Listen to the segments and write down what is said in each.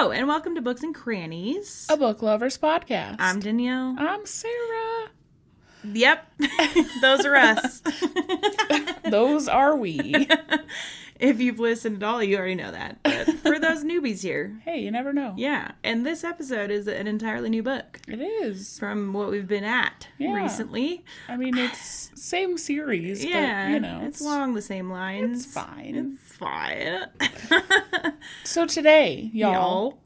Hello, and welcome to Books and Crannies. A book lovers podcast. I'm Danielle. I'm Sarah. Yep, those are us. Those are we. if you've listened at all, you already know that. But for those newbies here, hey, you never know. yeah. And this episode is an entirely new book It is. from what we've been at Yeah. recently. I mean, it's same series, Yeah, but you know, it's along the same lines. It's fine. It's fine. So today, y'all,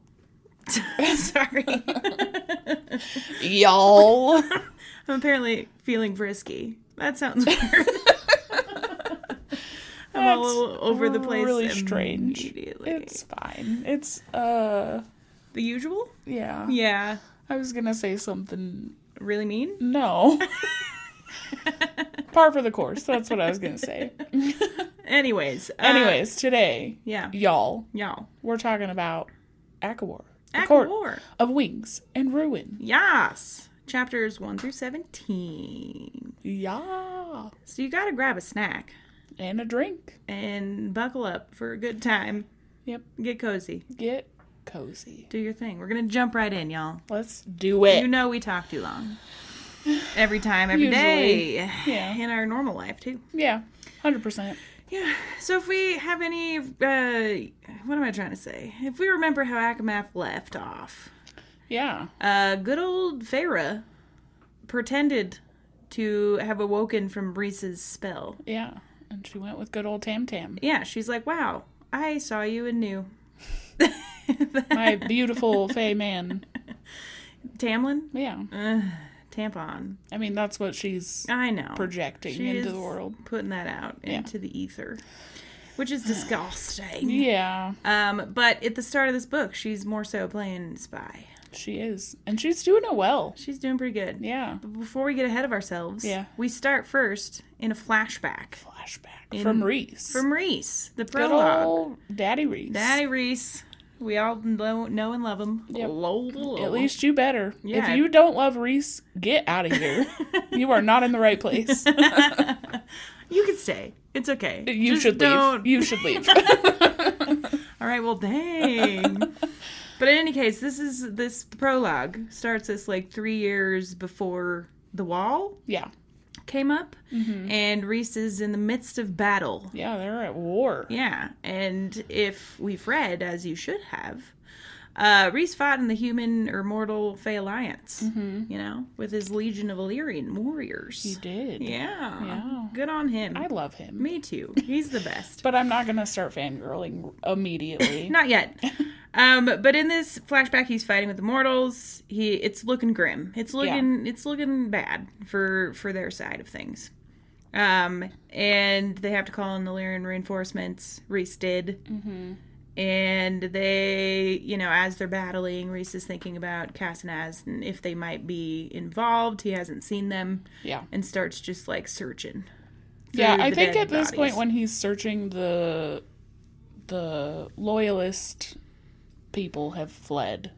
Y'all. Sorry. y'all, I'm apparently feeling frisky. That sounds weird. I'm all over the place. really strange. It's fine. It's uh, the usual. yeah. Yeah. I was gonna say something. Really mean. No. Par for the course. That's what I was gonna say. Anyways. uh, Anyways, today, yeah. y'all, Y'all. we're talking about ACOWAR, the Act court War. of wings and ruin. Yes. Chapters 1 through 17. Yeah. So you gotta grab a snack And a drink. and buckle up for a good time. Yep. Get cozy. Get cozy. Do your thing. We're gonna jump right in, y'all. Let's do it. You know we talk too long. Every time, every day. Yeah. In our normal life, too. yeah. 100%. Yeah. So if we have any, uh, what am I trying to say? If we remember how ACOMAF left off, Yeah. uh, good old Feyre pretended to have awoken from Rhys's spell. Yeah. And she went with good old Tam Tam. Yeah, she's like, wow, I saw you and knew. My beautiful Fae man. Tamlin? Yeah. Ugh, tampon. I mean, that's what she's I know. projecting She into the world. Putting that out Yeah. into the ether, which is disgusting. Yeah. Um, but at the start of this book, she's more so playing spy. She is. And she's doing it well. She's doing pretty good. Yeah. But before we get ahead of ourselves, Yeah. we start first in a flashback Flashback from Rhys. from Rhys, the prologue. Daddy Rhys. Daddy Rhys. We all know, know and love him. Yep. At least you better. Yeah. If you don't love Rhys, get out of here. you are not in the right place. you can stay. It's okay. You Just should don't. leave. You should leave. All right. Well, dang. but in any case, this is this prologue starts us like three years before the wall yeah. Came up, Mm-hmm. and Rhys is in the midst of battle. Yeah, they're at war. Yeah, and if we've read, as you should have, uh, Rhys fought in the human or mortal Fae Alliance, you know, with his legion of Illyrian warriors. He did. Yeah. Yeah. Good on him. I love him. Me too. He's the best. But I'm not going to start fangirling immediately. Not yet. Um, but in this flashback, he's fighting with the mortals. He, it's looking grim. It's looking, it's looking bad for for their side of things. Um, and they have to call in the Illyrian reinforcements. Rhys did. Mm-hmm. And they, you know, as they're battling, Rhys is thinking about Cass and Az and if they might be involved. He hasn't seen them yeah. and starts just like searching. Yeah, I think at this point when he's searching the the loyalist people have fled.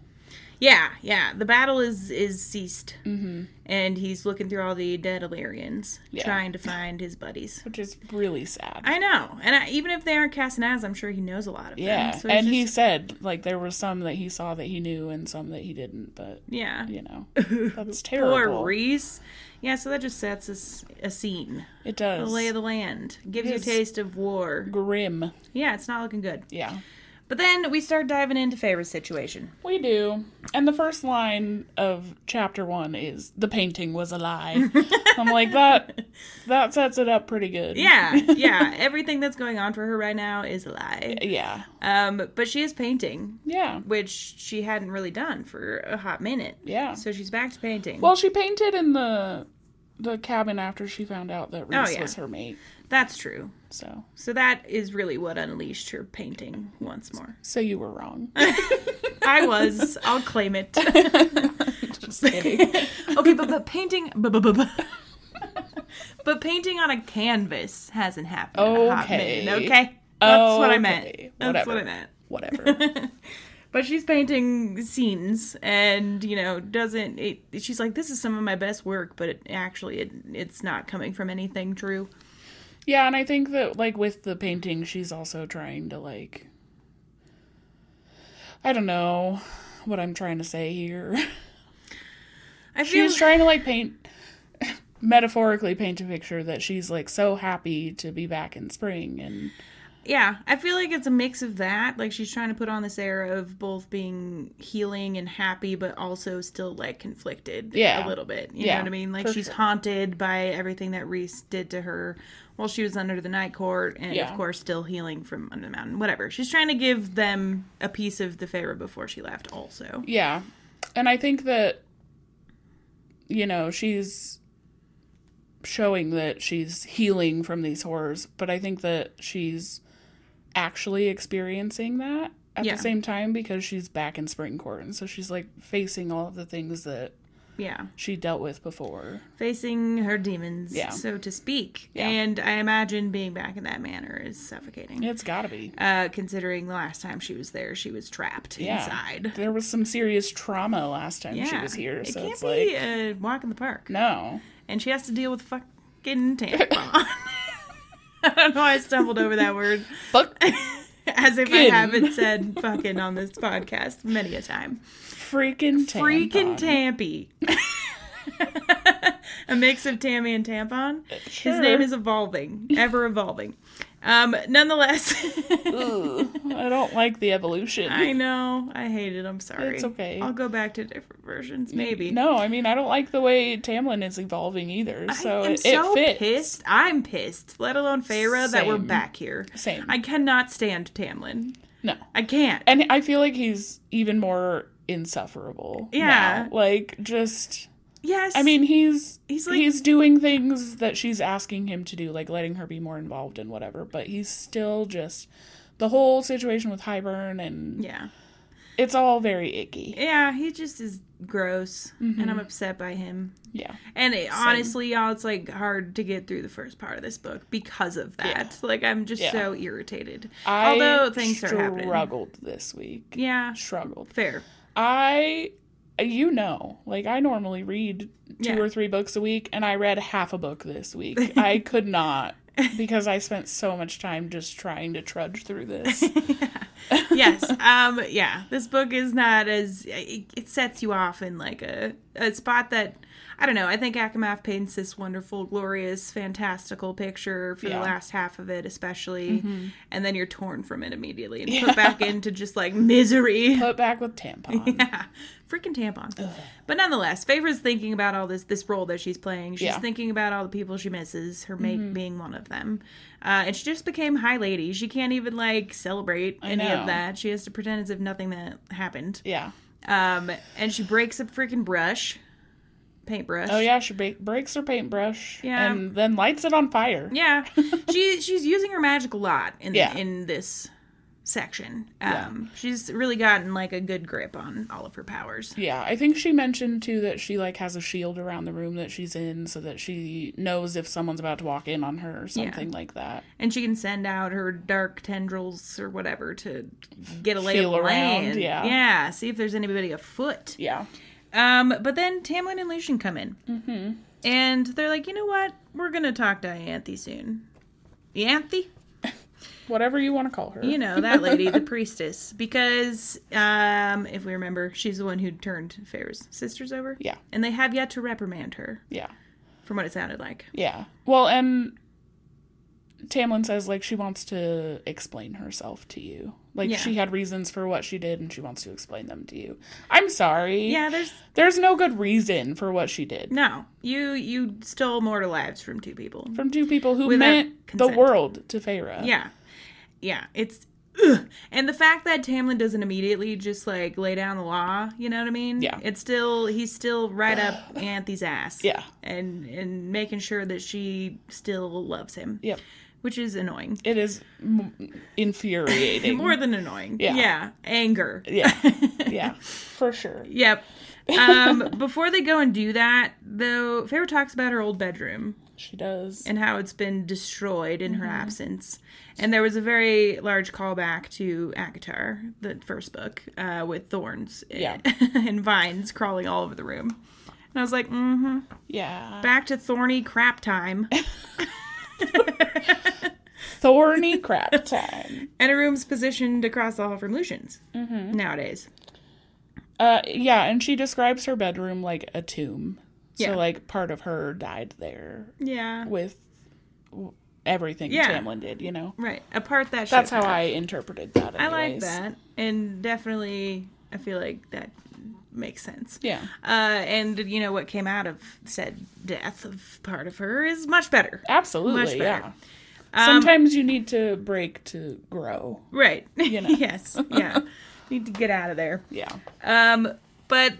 Yeah, yeah. The battle is is ceased, mm-hmm. and he's looking through all the dead Illyrians, Yeah. trying to find his buddies. Which is really sad. I know, and I, even if they aren't Cass and Az, I'm sure he knows a lot of yeah. them. So it's and he said like there were some that he saw that he knew and some that he didn't, but yeah, you know. That's terrible. poor Rhys. Yeah, so that just sets us a scene, It does. the lay of the land, gives you a taste of war. Grim. Yeah, it's not looking good. Yeah. But then we start diving into Feyre's situation. We do. And the first line of chapter one is the painting was a lie. I'm like that that sets it up pretty good. Yeah, yeah. Everything that's going on for her right now is a lie. Yeah. Um, but she is painting, Yeah. which she hadn't really done for a hot minute. Yeah. So she's back to painting. Well, she painted in the the cabin after she found out that Rhys Oh, yeah. was her mate. That's true. So, So that is really what unleashed her painting once more. so you were wrong. I was. I'll claim it. Just kidding. okay, but but painting, but, but, but, but, painting on a canvas hasn't happened. in a hot Okay. minute, okay. That's what I Okay, meant. That's what I meant. Whatever. But she's painting scenes, and you know, doesn't it? She's like, "This is some of my best work," but it, actually, it, it's not coming from anything true. Yeah, and I think that like with the painting, she's also trying to like I don't know what I'm trying to say here. I feel She's trying to like paint metaphorically paint a picture that she's like so happy to be back in spring and yeah, I feel like it's a mix of that. Like she's trying to put on this air of both being healing and happy, but also still like conflicted Yeah. a little bit. You Yeah, know what I mean? Like she's sure. haunted by everything that Rhys did to her while she was under the night court, and Yeah. of course still healing from under the mountain. Whatever. She's trying to give them a piece of the Feyre before she left. Also, Yeah. And I think that, you know, she's showing that she's healing from these horrors, but I think that she's actually experiencing that at Yeah. the same time because she's back in spring court. And so she's like facing all of the things that yeah, she dealt with before. facing her demons, Yeah. so to speak. Yeah. And I imagine being back in that manner is suffocating. It's gotta be. Uh, considering the last time she was there, she was trapped Yeah. inside. There was some serious trauma last time she was here. It So can't it's be like, a walk in the park. no. And she has to deal with fucking tampon. I don't know why I stumbled over that word. Fuck As if I haven't said fucking on this podcast many a time. Freaking tampon. Freaking Tampy. a mix of Tammy and Tampon. Sure. His name is evolving, ever evolving. Um, nonetheless, Ugh, I don't like the evolution. I know I hate it. I'm sorry. It's okay. I'll go back to different versions, maybe. No, I mean I don't like the way Tamlin is evolving either. So I am it, so it fits. pissed. I'm pissed. Let alone Feyre that we're back here. Same. I cannot stand Tamlin. No, I can't. and I feel like he's even more insufferable. Yeah. now. like just. yes. I mean, he's He's like, he's doing things that she's asking him to do, like letting her be more involved in whatever. But he's still just the whole situation with Hybern, and yeah, it's all very icky. yeah. He just is gross, and Mm-hmm. I'm upset by him. Yeah, And it, honestly, y'all, it's like hard to get through the first part of this book because of that. Like I'm just Yeah. so irritated. I Although things are happening. struggled this week. Yeah, Struggled. fair. I, you know, like I normally read two Yeah. or three books a week, and I read half a book this week. I could not because I spent so much time just trying to trudge through this. yes. Um. Yeah. This book is not as it, it sets you off in like a a spot that I don't know. I think ACOMAF paints this wonderful, glorious, fantastical picture for Yeah. Mm-hmm. the last half of it, especially, and then you're torn from it immediately and put back into just like misery. Put back with tampon. Yeah, freaking tampon. But nonetheless, Feyre's thinking about all this this role that she's playing. She's Yeah. Mm-hmm. thinking about all the people she misses, her mate being one of them. Uh, and she just became high lady. She can't even like celebrate any know. of that. She has to pretend as if nothing that happened. Yeah. Um, and she breaks a freaking brush, paintbrush. Oh yeah, she ba- breaks her paintbrush. Yeah. And then lights it on fire. Yeah, she she's using her magic a lot in Yeah. in this section. Um, Yeah. she's really gotten like a good grip on all of her powers. Yeah, I think she mentioned too that she like has a shield around the room that she's in so that she knows if someone's about to walk in on her or something like that. and she can send out her dark tendrils or whatever to get a lay of the around, land. yeah. yeah. See if there's anybody afoot. Yeah. Um, but then Tamlin and Lucien come in, mm-hmm. and they're like, you know what? We're gonna talk to Ianthe soon. Ianthe, Whatever you want to call her. you know that lady, the priestess, because um, if we remember, she's the one who turned Feyre's sisters over. Yeah. and they have yet to reprimand her, Yeah. from what it sounded like. Yeah. Well, and Tamlin says like she wants to explain herself to you. Like Yeah. she had reasons for what she did and she wants to explain them to you. I'm sorry. Yeah, there's There's no good reason for what she did. no you you stole mortal lives from two people. From two people who Without meant consent. the world to Feyre. Yeah. Yeah. It's ugh. and the fact that Tamlin doesn't immediately just like lay down the law, you know what I mean? Yeah. It's still he's still right up Anthe's ass. Yeah. And and making sure that she still loves him. Yep. Which is annoying. It is m- infuriating. More than annoying. Yeah. Yeah. Anger. yeah. Yeah. For sure. Yep. Um, before they go and do that, though, Feyre talks about her old bedroom She does. and how it's been destroyed in Mm-hmm. her absence. And there was a very large callback to ACOTAR, the first book, uh, with thorns Yeah. and vines crawling all over the room. And I was like, mm-hmm. yeah. Back to thorny crap time. thorny crap time. and a room's positioned across the hall from Lucien's nowadays. Uh, yeah, and she describes her bedroom like a tomb. So, Yeah. like, part of her died there Yeah. with everything Yeah. Tamlin did, you know? Right. A part that That's how have. I interpreted that. I like that. And definitely, I feel like that makes sense. Yeah. Uh, and, you know, what came out of said death of part of her is much better. Absolutely. Much better. Yeah. Um, Sometimes you need to break to grow. Right. You know. yes. Yeah. Need to get out of there. Yeah. Um, but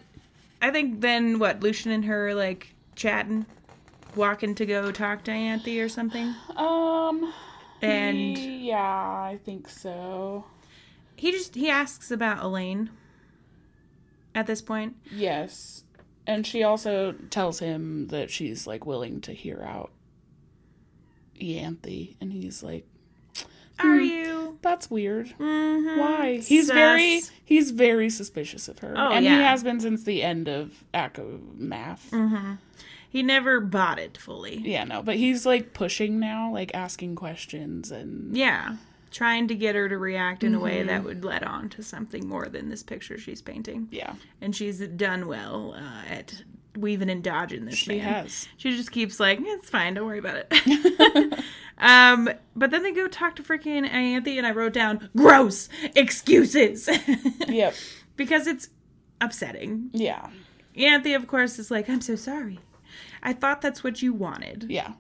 I think then what Lucien and her like chatting, walking to go talk to Anthe or something, Um. and yeah, I think so. he just he asks about Elain. At this point, Yes. And she also tells him that she's like willing to hear out Yanthe, and he's like, are you? "That's weird. Mm-hmm. Why?" He's very he's very suspicious of her, Oh, and yeah. he has been since the end of Math. Mm-hmm. He never bought it fully. Yeah, no, but he's like pushing now, like asking questions and Yeah. Trying to get her to react in a way that would let on to something more than this picture she's painting. yeah, And she's done well uh, at weaving and dodging this she man. has. She just keeps like, it's fine, don't worry about it. um, but then they go talk to freaking Anthe, and I wrote down gross excuses Yep. because it's upsetting. Yeah. Anthe, of course, is like, I'm so sorry. I thought that's what you wanted, Yeah.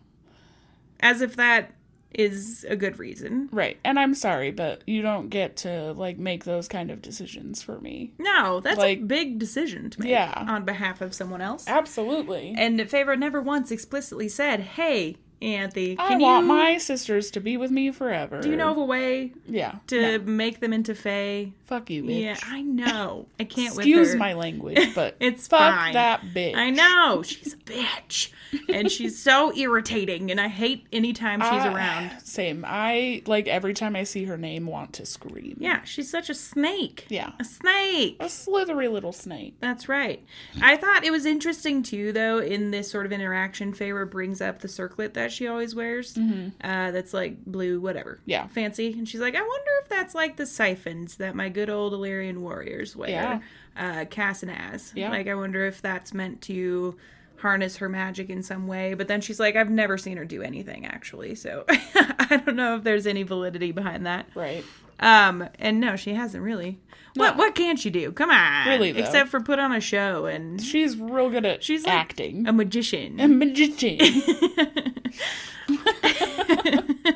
as if that is a good reason. Right. And I'm sorry, but you don't get to like make those kind of decisions for me. No, that's a Like- big decision to make Yeah. on behalf of someone else. Absolutely. And Feyre never once explicitly said, "Hey, Anthe, I want you my sisters to be with me forever. do you know of a way Yeah. to No. make them into Fae?" Fuck you, bitch. Yeah, I know. I can't Excuse with her. my language, but It's fuck fine. that bitch. I know she's a bitch, and she's so irritating, and I hate anytime she's I- around. Same. I like every time I see her name want to scream. Yeah, she's such a snake. Yeah. A snake. A slithery little snake. That's right. I thought it was interesting too, though, in this sort of interaction. Feyre brings up the circlet that she always wears. Uh, that's like blue, whatever. Mm-hmm. Yeah. fancy. And she's like, I wonder if that's like the siphons that my good old Illyrian warriors wear. Yeah. Uh, Cass and Az. Yeah. Like, I wonder if that's meant to harness her magic in some way. But then she's like, I've never seen her do anything actually, so I don't know if there's any validity behind that. Right. Um, and no, she hasn't really. What No. what can she do? Come on, Really, though. except for put on a show and She's real good at She's like acting. a magician. a magician.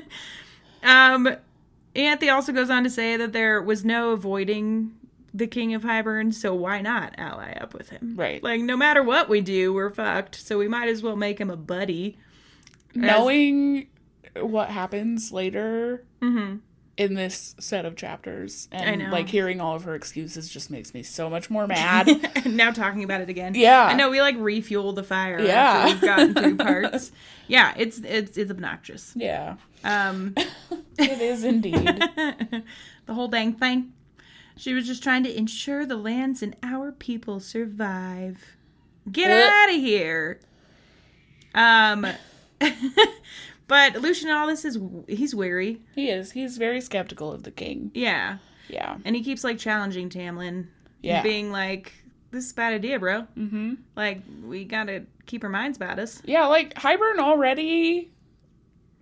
um, Anthe also goes on to say that there was no avoiding the King of Hybern, so why not ally up with him? Right. Like no matter what we do, we're fucked. So we might as well make him a buddy. Knowing what happens later Mm-hmm. In this set of chapters and like hearing all of her excuses just makes me so much more mad. now talking about it again. Yeah. I know we like refuel the fire Yeah. we've gotten through parts. Yeah, it's it's it's obnoxious. yeah. Um It is indeed. the whole dang thing. She was just trying to ensure the lands and our people survive. Get Ugh. out of here. Um, but Lucien, all this is he's weary. he is. He's very skeptical of the king. Yeah, Yeah. and he keeps like challenging Tamlin. Yeah. being like, "This is a bad idea, bro. Mm-hmm. Like, we gotta keep our minds about us." Yeah, like Hybern already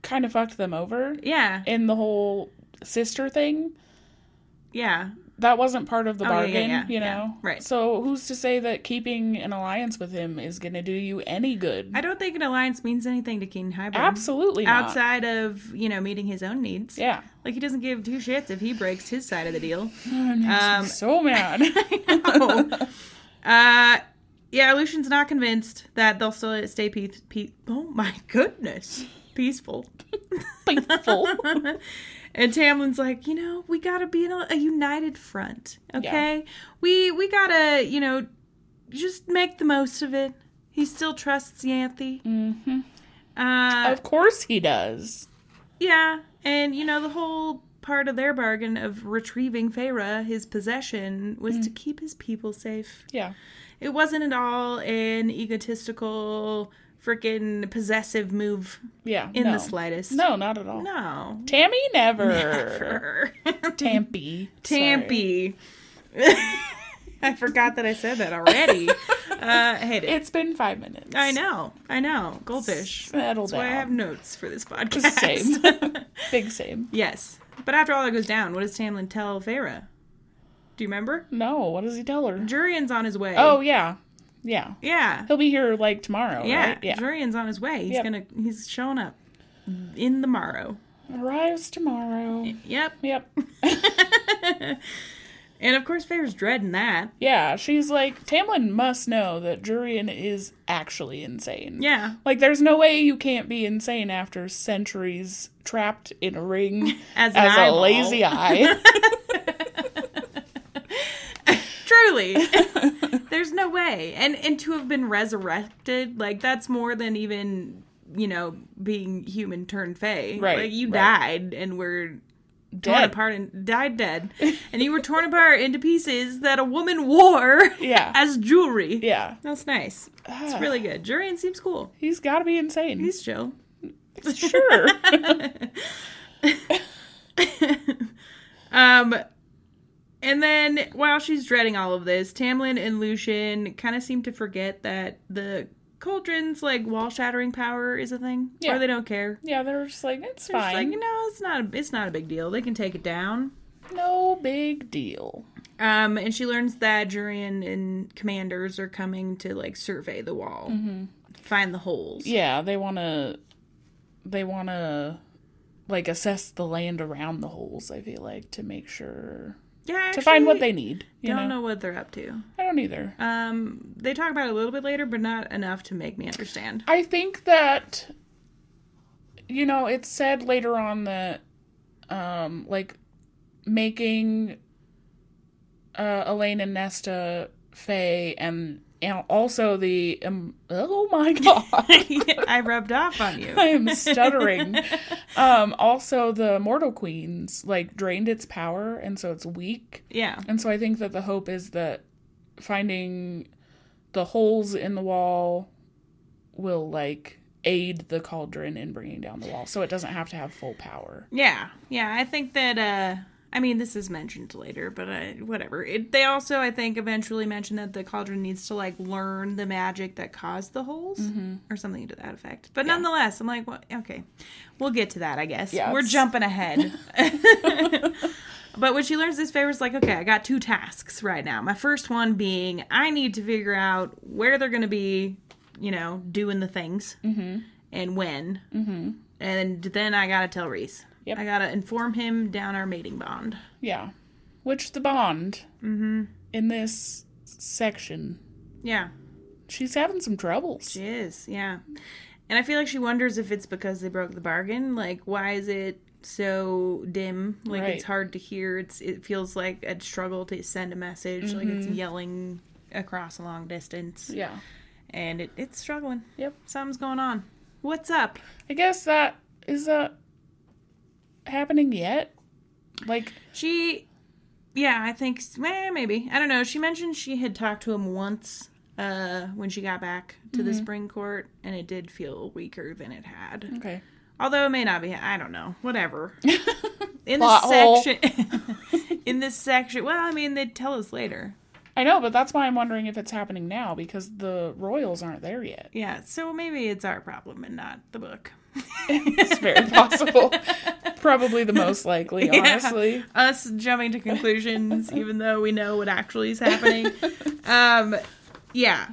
kind of fucked them over Yeah, in the whole sister thing. yeah, That wasn't part of the Oh, yeah, yeah, bargain, yeah, you yeah, know? right. So who's to say that keeping an alliance with him is going to do you any good? I don't think an alliance means anything to King Hybern. Absolutely not. Outside of you know meeting his own needs. Yeah. Like he doesn't give two shits if he breaks his side of the deal. It makes me Um, so mad. uh, yeah, Lucien's not convinced that they'll still stay peace. Pe- oh my goodness, peaceful. Painful. and Tamlin's like, you know, we gotta be in a, a united front, okay? We we gotta, you know, just make the most of it. He still trusts Yanthe. hmm Uh, Of course he does. Yeah, and you know the whole part of their bargain of retrieving Feyre, his possession, was to keep his people safe. Yeah. It wasn't at all an egotistical freaking possessive move Yeah. in no. the slightest. No, not at all. No. Tammy never. Never. Tampy. Tampy. I forgot that I said that already. uh, hate it. It's been five minutes. I know. I know. Goldfish. Settle That's why I have notes for this podcast. Same. Big same. yes. But after all that goes down, what does Tamlin tell Feyre? Do you remember? No, what does he tell her? Jurian's on his way. Oh yeah, yeah. yeah. He'll be here like tomorrow, Yeah. right? Yeah. Jurian's on his way. He's Yep. gonna he's showing up in the morrow. Arrives tomorrow. Yep. Yep. And of course Feyre's dreading that. Yeah, she's like Tamlin must know that Jurian is actually insane. Yeah. Like there's no way you can't be insane after centuries trapped in a ring As as a eyeball. lazy eye. Truly. There's no way. And and to have been resurrected, like that's more than even, you know, being human turned fae. Right, Like you right. died and were torn apart and died dead. and you were torn apart into pieces that a woman wore Yeah. as jewelry. Yeah. That's nice. It's really good. Jurian seems cool. He's got to be insane. He's chill. sure. Um, and then while she's dreading all of this, Tamlin and Lucien kind of seem to forget that the cauldron's like wall shattering power is a thing, Yeah. or they don't care. yeah, they're just like it's They're fine. like, no, it's not. A, it's not a big deal. They can take it down. no big deal. Um, and she learns that Jurian and commanders are coming to like survey the wall, find the holes. Yeah, they want to they want to like assess the land around the holes, I feel like, to make sure yeah. to find what they need, you don't know? know what they're up to. I don't either. Um, they talk about it a little bit later, but not enough to make me understand. I think that you know, it's said later on that um like making uh Elain and Nesta Fae and and also the um, oh my god I rubbed off on you. I am stuttering. um also the Mortal Queens like drained its power and so it's weak. Yeah. And so I think that the hope is that finding the holes in the wall will like aid the cauldron in bringing down the wall so it doesn't have to have full power. Yeah, yeah. I think that. uh I mean, this is mentioned later, but uh, whatever. It, they also, I think, eventually mention that the cauldron needs to like learn the magic that caused the holes, or something to that effect. But nonetheless, I'm like, well, okay, we'll get to that. I guess Yeah, we're jumping ahead. but when she learns this Feyre, it's like, okay, I got two tasks right now. My first one being, I need to figure out where they're going to be, you know, doing the things, and when. Mm-hmm. And then I gotta tell Rhys. Yep. I gotta inform him down our mating bond. Yeah. Which the bond mm-hmm. in this section, Yeah, she's having some troubles. she is. Yeah, and I feel like she wonders if it's because they broke the bargain. Like, why is it so dim? Like, it's hard to hear. It's it feels like a struggle to send a message. Like it's yelling across a long distance, Yeah. and it, it's struggling. Yep. Something's going on. What's up? I guess that is that happening yet? Like She, yeah, I think eh, maybe I don't know. She mentioned she had talked to him once uh, when she got back to Mm-hmm. the spring court, and it did feel weaker than it had. okay. Although it may not be. I don't know. Whatever. In this section, in this section. Well, I mean, they'd tell us later. I know, but that's why I'm wondering if it's happening now because the royals aren't there yet. Yeah. So maybe it's our problem and not the book. It's very possible. Probably the most likely, honestly. us jumping to conclusions even though we know what actually is happening um yeah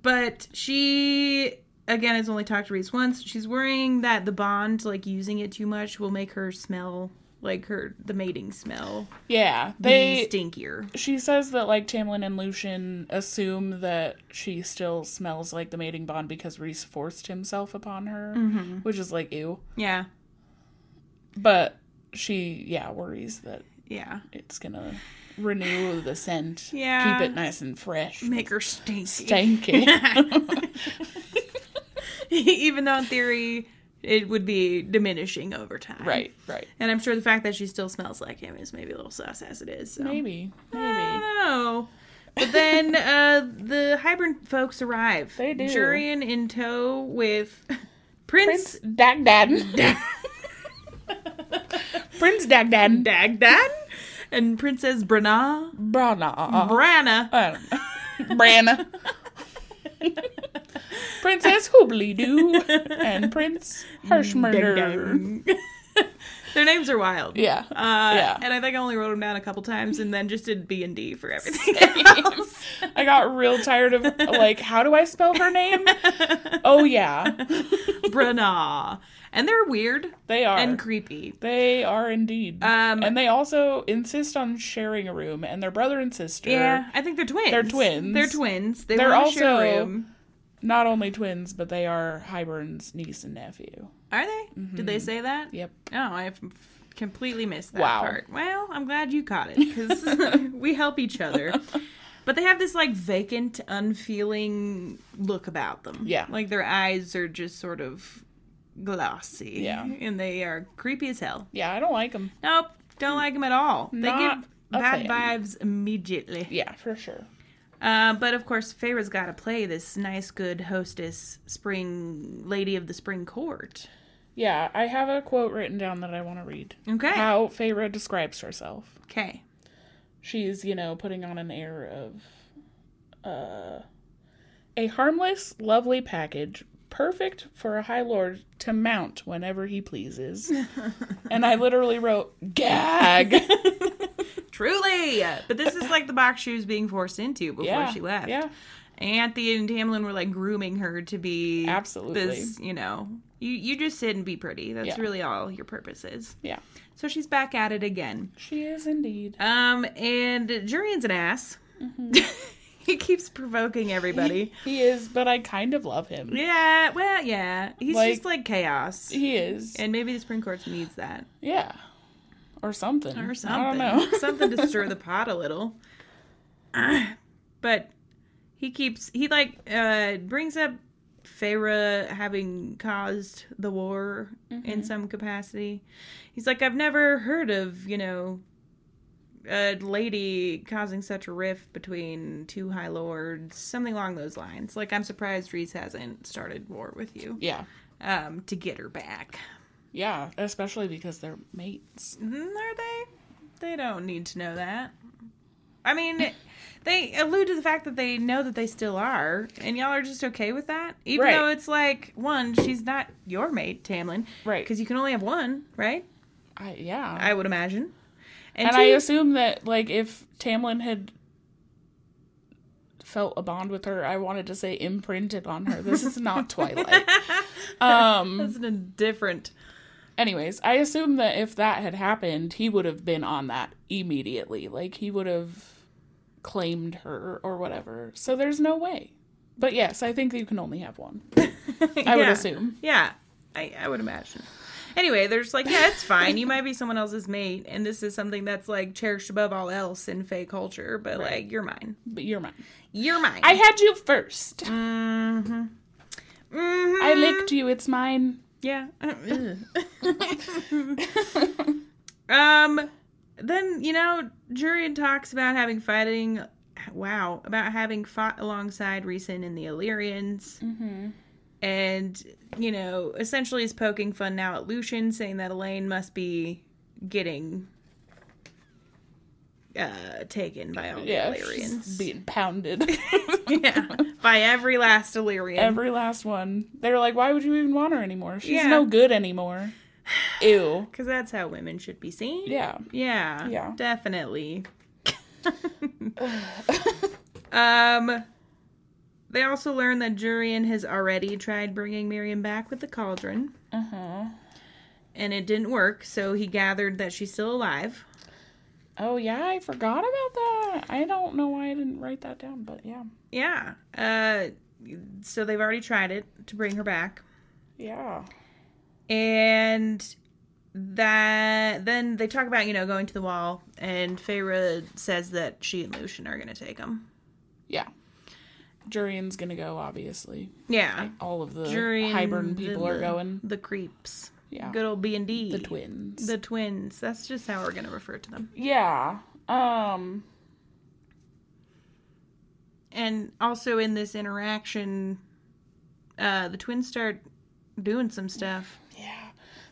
but she again has only talked to Rhys once she's worrying that the bond like using it too much will make her smell like her the mating smell Yeah, they stinkier She says that like Tamlin and Lucien assume that she still smells like the mating bond because Rhys forced himself upon her, mm-hmm. which is like ew. yeah But she, yeah, worries that yeah it's gonna renew the scent, Yeah. keep it nice and fresh, make her stinky stanky. even though in theory it would be diminishing over time right, right. and i'm sure the fact that she still smells like him is maybe a little sus as it is so. Maybe, I don't know. But then uh, the Hybern folks arrive. They do. Jurian in tow with Prince, Prince Dagdad. Prince Dagdad. Dagdan and Princess Brana. Brana. Brana. Brana. Princess Hoobileedoo and Prince Hershmuhdur. Their names are wild. Yeah. Uh, Yeah. And I think I only wrote them down a couple times and then just did B and D for everything else. I got real tired of like, how do I spell her name? Oh yeah, Brana. And they're weird they are. and creepy. they are indeed. Um, and they also insist on sharing a room, and their brother and sister, Yeah, I think they're twins. They're twins. They're twins. They They're want share a also- room. Not only twins, but they are Hybern's niece and nephew. Are they? Did they mm-hmm. say that? Yep. Oh, I've completely missed that Wow. part. Well, I'm glad you caught it because we help each other. But they have this like vacant, unfeeling look about them. Yeah. Like their eyes are just sort of glossy. Yeah. And they are creepy as hell. Yeah, I don't like them. Nope. Don't like them at all. They Not give bad fan. vibes immediately. Yeah, for sure. Uh, but of course, Feyre's got to play this nice, good hostess, spring lady of the spring court. Yeah, I have a quote written down that I want to read. Okay. How Feyre describes herself. Okay. She's, you know, putting on an air of uh a harmless, lovely package, perfect for a high lord to mount whenever he pleases. and I literally wrote gag. Truly. But this is like the box she was being forced into before yeah. she left. Yeah. Anthony and Tamlin were like grooming her to be Absolutely. this, you know, you, you just sit and be pretty. That's Yeah. really all your purpose is. Yeah. So she's back at it again. She is indeed. Um, and Jurian's an ass. Mm-hmm. he keeps provoking everybody. He is, but I kind of love him. yeah, well, yeah. He's Like- just like chaos. He is. And maybe the Supreme Court needs that. Yeah. Or something. Or something. I don't know. something to stir the pot a little. but he keeps he like uh brings up Feyre having caused the war in some capacity. He's like, I've never heard of, you know, a lady causing such a rift between two high lords, something along those lines. Like, I'm surprised Rhys hasn't started war with you yeah. um, to get her back. Yeah. Especially because they're mates. Mm, Are they? They don't need to know that. I mean, they allude to the fact that they know that they still are, and y'all are just okay with that, even Right. though it's like one, she's not your mate, Tamlin, Right. Because you can only have one, right? I, yeah. I would imagine. And, and two, I assume that, like, if Tamlin had felt a bond with her, I wanted to say imprinted on her. This is not Twilight. Um. that's a different. Anyways, I assume that if that had happened, he would have been on that immediately. Like, he would have claimed her or whatever. So there's no way. But yes, I think you can only have one. I would assume. Yeah, I, I would imagine. Anyway, there's like, yeah, it's fine. You might be someone else's mate, and this is something that's like cherished above all else in Fae culture, but Right. like, you're mine. But you're mine. You're mine. I had you first. Mm-hmm. Mm-hmm. I licked you. It's mine. Yeah. um. Then you know, Jurian talks about having fighting. Wow, about having fought alongside Rhys in the Illyrians, Mm-hmm. and you know, essentially is poking fun now at Lucien, saying that Elain must be getting uh, taken by all Yeah, the Illyrians. being pounded. yeah, by every last Illyrian. Every last one. They're like, why would you even want her anymore? She's Yeah. no good anymore. Ew. Because that's how women should be seen. Yeah. Yeah. Yeah. Definitely. um they also learn that Jurian has already tried bringing Miryam back with the cauldron Uh huh. and it didn't work, so he gathered that she's still alive. Oh yeah, I forgot about that. I don't know why I didn't write that down, but yeah. Yeah. Uh so they've already tried it to bring her back. Yeah. And that then they talk about, you know, going to the wall and Feyre says that she and Lucien are going to take him. Yeah. Jurian's gonna go, obviously. Yeah. All of the Jurian, Hybern the- people are going. The creeps. Yeah. Good old B and D. The twins. The twins. That's just how we're gonna refer to them. yeah. Um and also in this interaction, uh, the twins start doing some stuff.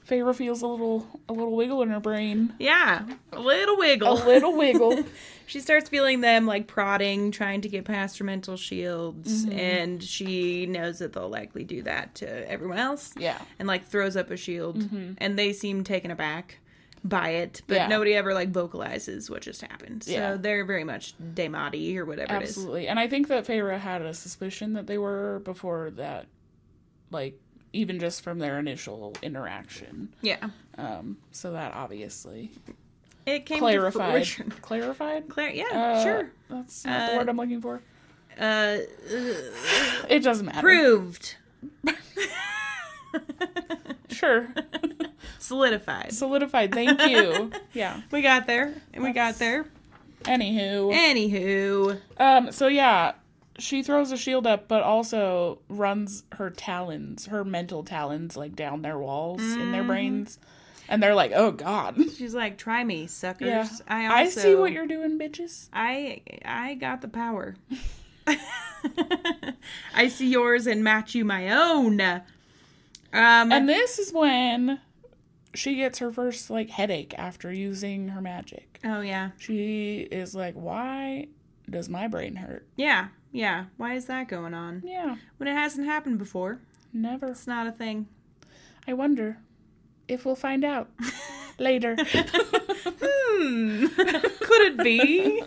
Feyre feels a little a little wiggle in her brain. Yeah, a little wiggle. A little wiggle. she starts feeling them like prodding, trying to get past her mental shields, Mm-hmm. and she knows that they'll likely do that to everyone else. yeah. And like throws up a shield, and they seem taken aback by it, but Yeah. nobody ever like vocalizes what just happened. So Yeah. they're very much daemati or whatever it is. Absolutely. And I think that Feyre had a suspicion that they were before that like even just from their initial interaction. Yeah, Um, so that obviously it came clarified. Clarified? Clar- yeah, Uh, sure. That's not the Uh, word I'm looking for. Uh, It doesn't matter. proved. Sure. Solidified. Solidified. Thank you. Yeah. We got there. We got there. Anywho. Anywho. Um, so yeah, she throws a shield up, but also runs her talons, her mental talons, like down their walls in Mm-hmm. their brains. And they're like, oh god. She's like, try me, suckers. Yeah. I I see what you're doing, bitches. I I got the power. I see yours and match you my own. Um And this is when she gets her first like headache after using her magic. Oh yeah. She is like, why does my brain hurt? Yeah. Yeah. Why is that going on? Yeah, When it hasn't happened before. never. It's not a thing. I wonder if we'll find out later. Hmm. Could it be?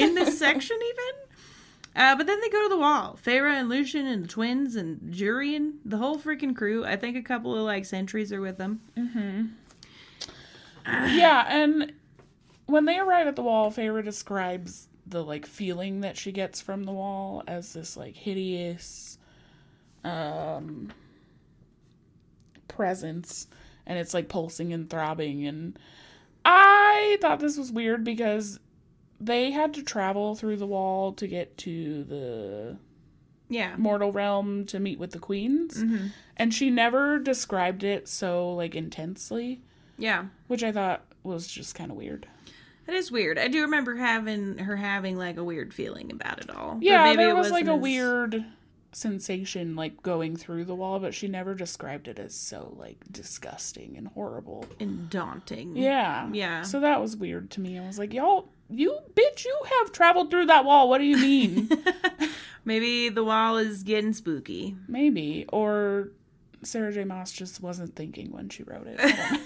In this section even? Uh, but then they go to the wall. Feyre and Lucien and the twins and Jurian, the whole freaking crew. I think a couple of like sentries are with them. Mm-hmm. Yeah, and when they arrive at the wall, Feyre describes the like feeling that she gets from the wall as this like hideous um presence and it's like pulsing and throbbing and I thought this was weird because they had to travel through the wall to get to the Yeah. mortal realm to meet with the queens Mm-hmm. and she never described it so like intensely Yeah. which I thought was just kind of weird. That is weird. I do remember having her having like a weird feeling about it all. Yeah, maybe there it was like a as weird sensation like going through the wall, but she never described it as so like disgusting and horrible. and daunting. Yeah. Yeah. So that was weird to me. I was like, y'all, you bitch, you have traveled through that wall. What do you mean? Maybe the wall is getting spooky. Maybe. Or Sarah J. Maas just wasn't thinking when she wrote it. I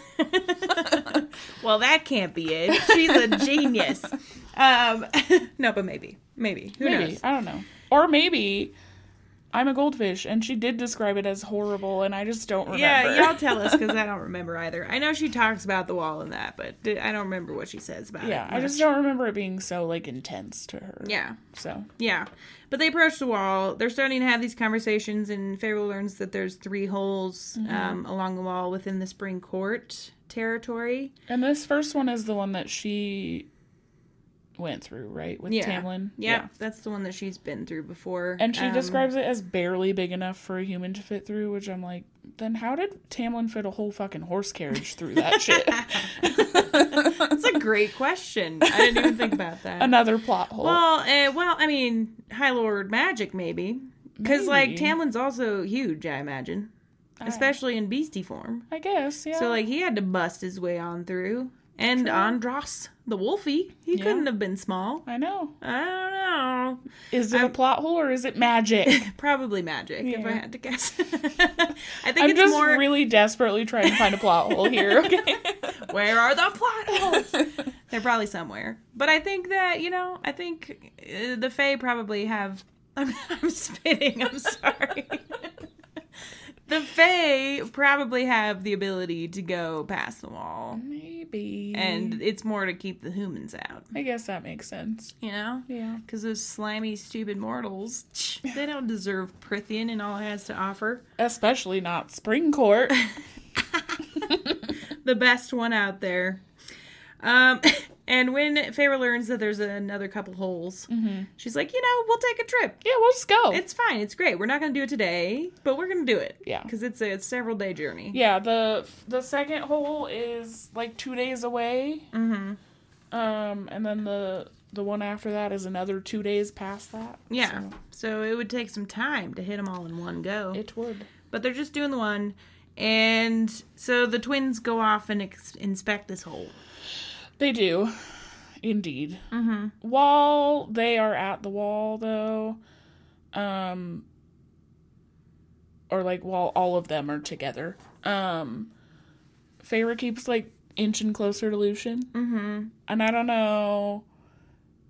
don't know. well, that can't be it. She's a genius. Um, no, but maybe, maybe. Who maybe. knows? I don't know. Or maybe I'm a goldfish and she did describe it as horrible and I just don't remember. Yeah, y'all tell us because I don't remember either. I know she talks about the wall and that, but I don't remember what she says about it. Yeah, I just don't remember it being so like intense to her. Yeah, So yeah. But they approach the wall. They're starting to have these conversations, and Feyre learns that there's three holes Mm-hmm. um, along the wall within the Spring Court territory. And this first one is the one that she went through, right? With Yeah. Tamlin. Yeah, that's the one that she's been through before. And she Um, describes it as barely big enough for a human to fit through, which I'm like, then how did Tamlin fit a whole fucking horse carriage through that shit? That's a great question. I didn't even think about that. Another plot hole. Well, uh, well, I mean, High Lord magic maybe, because like Tamlin's also huge, I imagine, especially in beastie form. I guess, yeah. So like he had to bust his way on through. And Andras, the Wolfie, he Yeah. couldn't have been small. I know. I don't know. Is it a plot hole or is it magic? Probably magic, if I had to guess. I think I'm it's just more. really desperately trying to find a plot hole here, okay? Where are the plot holes? They're probably somewhere. But I think that you know, I think uh, the Fae probably have. I'm, I'm spitting. I'm sorry. The Fae probably have the ability to go past the wall, Maybe. and it's more to keep the humans out. I guess that makes sense. You know. Yeah. Because those slimy, stupid mortals, they don't deserve Prythian and all it has to offer. Especially not Spring Court. the best one out there. Um, and when Feyre learns that there's another couple holes, she's like, you know, we'll take a trip. yeah, we'll just go. It's fine. It's great. We're not going to do it today, but we're going to do it. Yeah. Because it's a, it's several day journey. yeah, the the second hole is like two days away. Mm-hmm. Um, and then the the one after that is another two days past that. Yeah. so So it would take some time to hit them all in one go. it would. but they're just doing the one. And so the twins go off and ex- inspect this hole. They do, indeed. Mm-hmm. While they are at the wall, though, um, or like while all of them are together, um, Feyre keeps like inching closer to Lucien, Mm-hmm. and I don't know.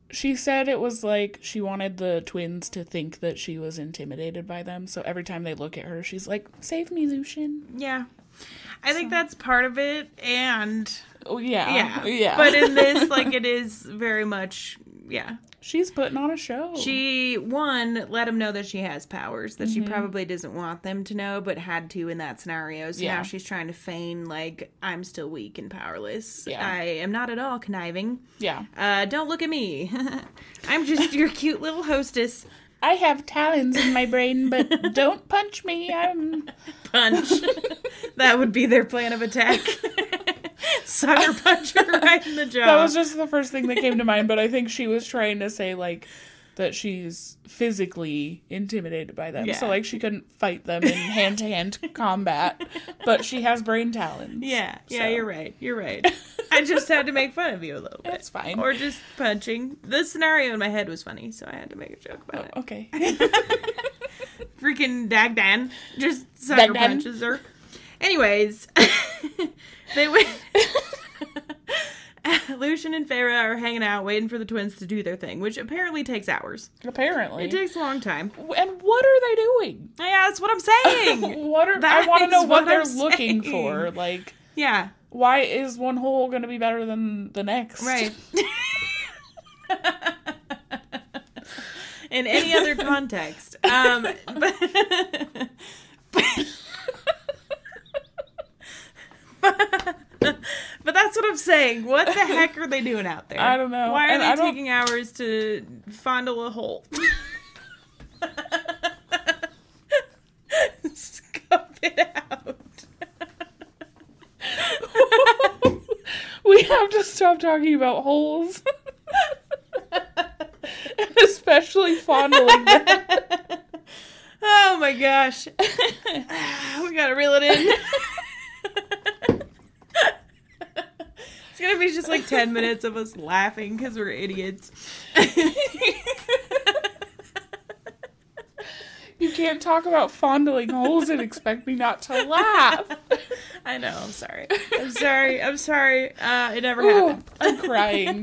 She said it was like she wanted the twins to think that she was intimidated by them, so every time they look at her, she's like, "Save me, Lucien." Yeah. I think that's part of it. And Oh yeah, yeah. yeah. But in this, like, it is very much, yeah. she's putting on a show. She, one, let him know that she has powers that she Mm-hmm. probably doesn't want them to know, but had to in that scenario. So Yeah. now she's trying to feign, like, I'm still weak and powerless. Yeah. I am not at all conniving. yeah, Uh, don't look at me. I'm just your cute little hostess. I have talons in my brain, but don't punch me. I'm Punch. That would be their plan of attack. Sucker punch her right in the jaw. That was just the first thing that came to mind, but I think she was trying to say like that she's physically intimidated by them. So like she couldn't fight them in hand to hand combat, but she has brain talons. yeah, yeah, So. you're right. You're right. I just had to make fun of you a little bit. That's fine. Or just punching. The scenario in my head was funny, so I had to make a joke about oh, it. okay. Freaking Dagdan just sucker Dagdan. punches her. Anyways, they went. Lucien and Feyre are hanging out, waiting for the twins to do their thing, which apparently takes hours. Apparently. It takes a long time. and what are they doing? Yeah, that's what I'm saying. what are That I want to know what, what they're I'm looking for. Like yeah, why is one hole going to be better than the next? right. In any other context, um, but, but that's what I'm saying. What the heck are they doing out there? I don't know. Why are And they I don't- taking hours to fondle a hole? Scope it out. we have to stop talking about holes. Especially fondling them. oh my gosh. we gotta reel it in. It's gonna be just like 10 minutes of us laughing because we're idiots. You can't talk about fondling holes and expect me not to laugh. I know, I'm sorry. I'm sorry. I'm sorry. Uh, it never Ooh, happened. I'm crying.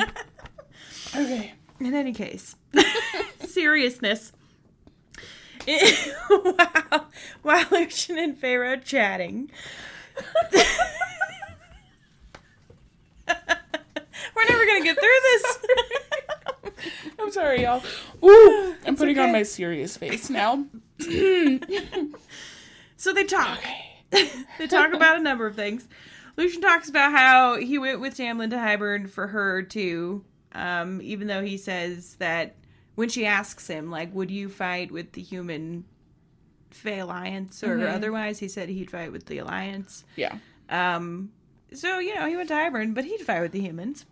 Okay. In any case, seriousness. wow. While Lucien and Feyre chatting. We're never gonna get through this. I'm sorry, y'all. Ooh, I'm putting on my serious face now. so they talk. they talk about a number of things. Lucien talks about how he went with Tamlin to Hybern for her too, um, even though he says that when she asks him, like, would you fight with the human Fae Alliance or Mhm. otherwise, he said he'd fight with the Alliance. Yeah. Um, so, you know, he went to Hybern, but he'd fight with the humans.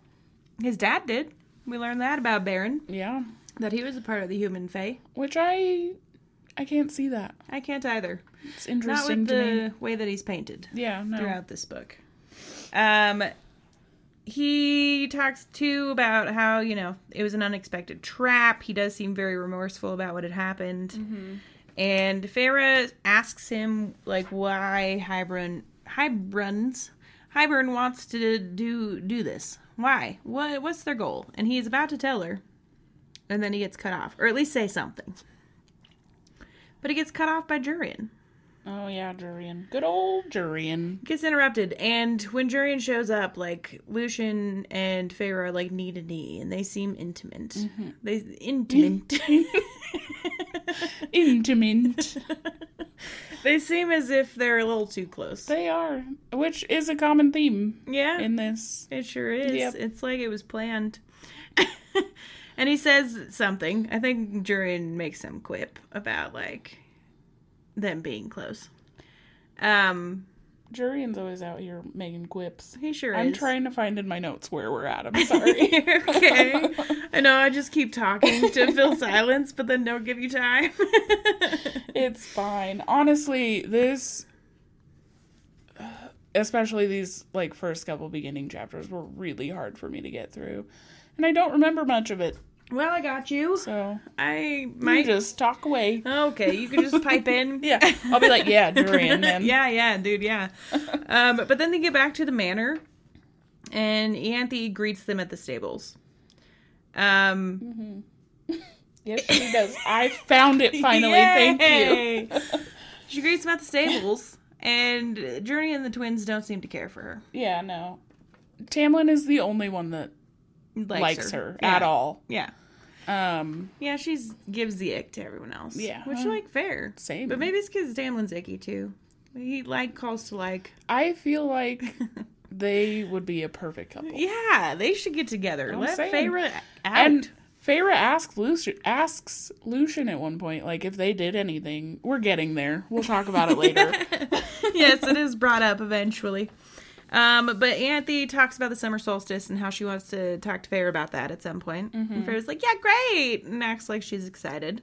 His dad did. We learned that about Beron, Yeah. that he was a part of the human Fae. Which I I can't see that. I can't either. It's Not interesting with to the me. way that he's painted. Yeah, no. throughout this book. Um, he talks too about how you know it was an unexpected trap. He does seem very remorseful about what had happened, Mm-hmm. and Feyre asks him like why Hybern Hybruns Hybern wants to do do this. Why? What what's their goal? And he's about to tell her, and then he gets cut off, or at least say something. But he gets cut off by Jurian. Oh yeah, Jurian. Good old Jurian. gets interrupted and when Jurian shows up like Lucien and Feyre are like knee to knee and they seem intimate Mm-hmm. they intimate Intimate. they seem as if they're a little too close they are. Which is a common theme yeah in this. it sure is Yep. it's like it was planned and he says something I think Jurian makes some quip about like them being close um Jurian's always out here making quips. He sure I'm is. trying to find in my notes where we're at. I'm sorry. okay. I know I just keep talking to fill silence, but then don't give you time. it's fine. Honestly, this especially these like first couple beginning chapters were really hard for me to get through. And I don't remember much of it. Well, I got you. So I might just talk away. Okay, you can just pipe in. Yeah. I'll be like, yeah, then. yeah, yeah, dude, yeah. um, but then they get back to the manor, and Ianthe greets them at the stables. Um, Yes, she does. I found it finally. Thank you. She greets them at the stables, and Jurian and the twins don't seem to care for her. Yeah, no. Tamlin is the only one that likes, her, Yeah. at all. Yeah, Um, yeah. She's gives the ick to everyone else. Yeah. which like fair. same. But maybe it's because Tamlin's icky too. He like calls to like. I feel like they would be a perfect couple. Yeah, they should get together. I'm Let saying. Feyre out. And Feyre asks Lucien, asks Lucien at one point, like, if they did anything. We're getting there. We'll talk about it later. yes, it is brought up eventually. Um, but Ianthe talks about the summer solstice and how she wants to talk to Feyre about that at some point. Mm-hmm. And Feyre's like, "Yeah, great," and acts like she's excited.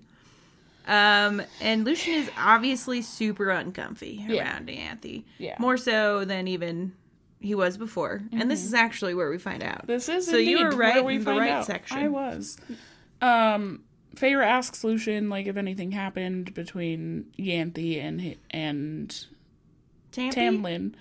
Um, and Lucien is obviously super uncomfy Yeah. around Ianthe, Yeah. more so than even he was before. And this is actually where we find out. Mm-hmm. This is So you were right we in the right out. section. I was. Um, Feyre asks Lucien, like, if anything happened between Ianthe and and Tampy? Tamlin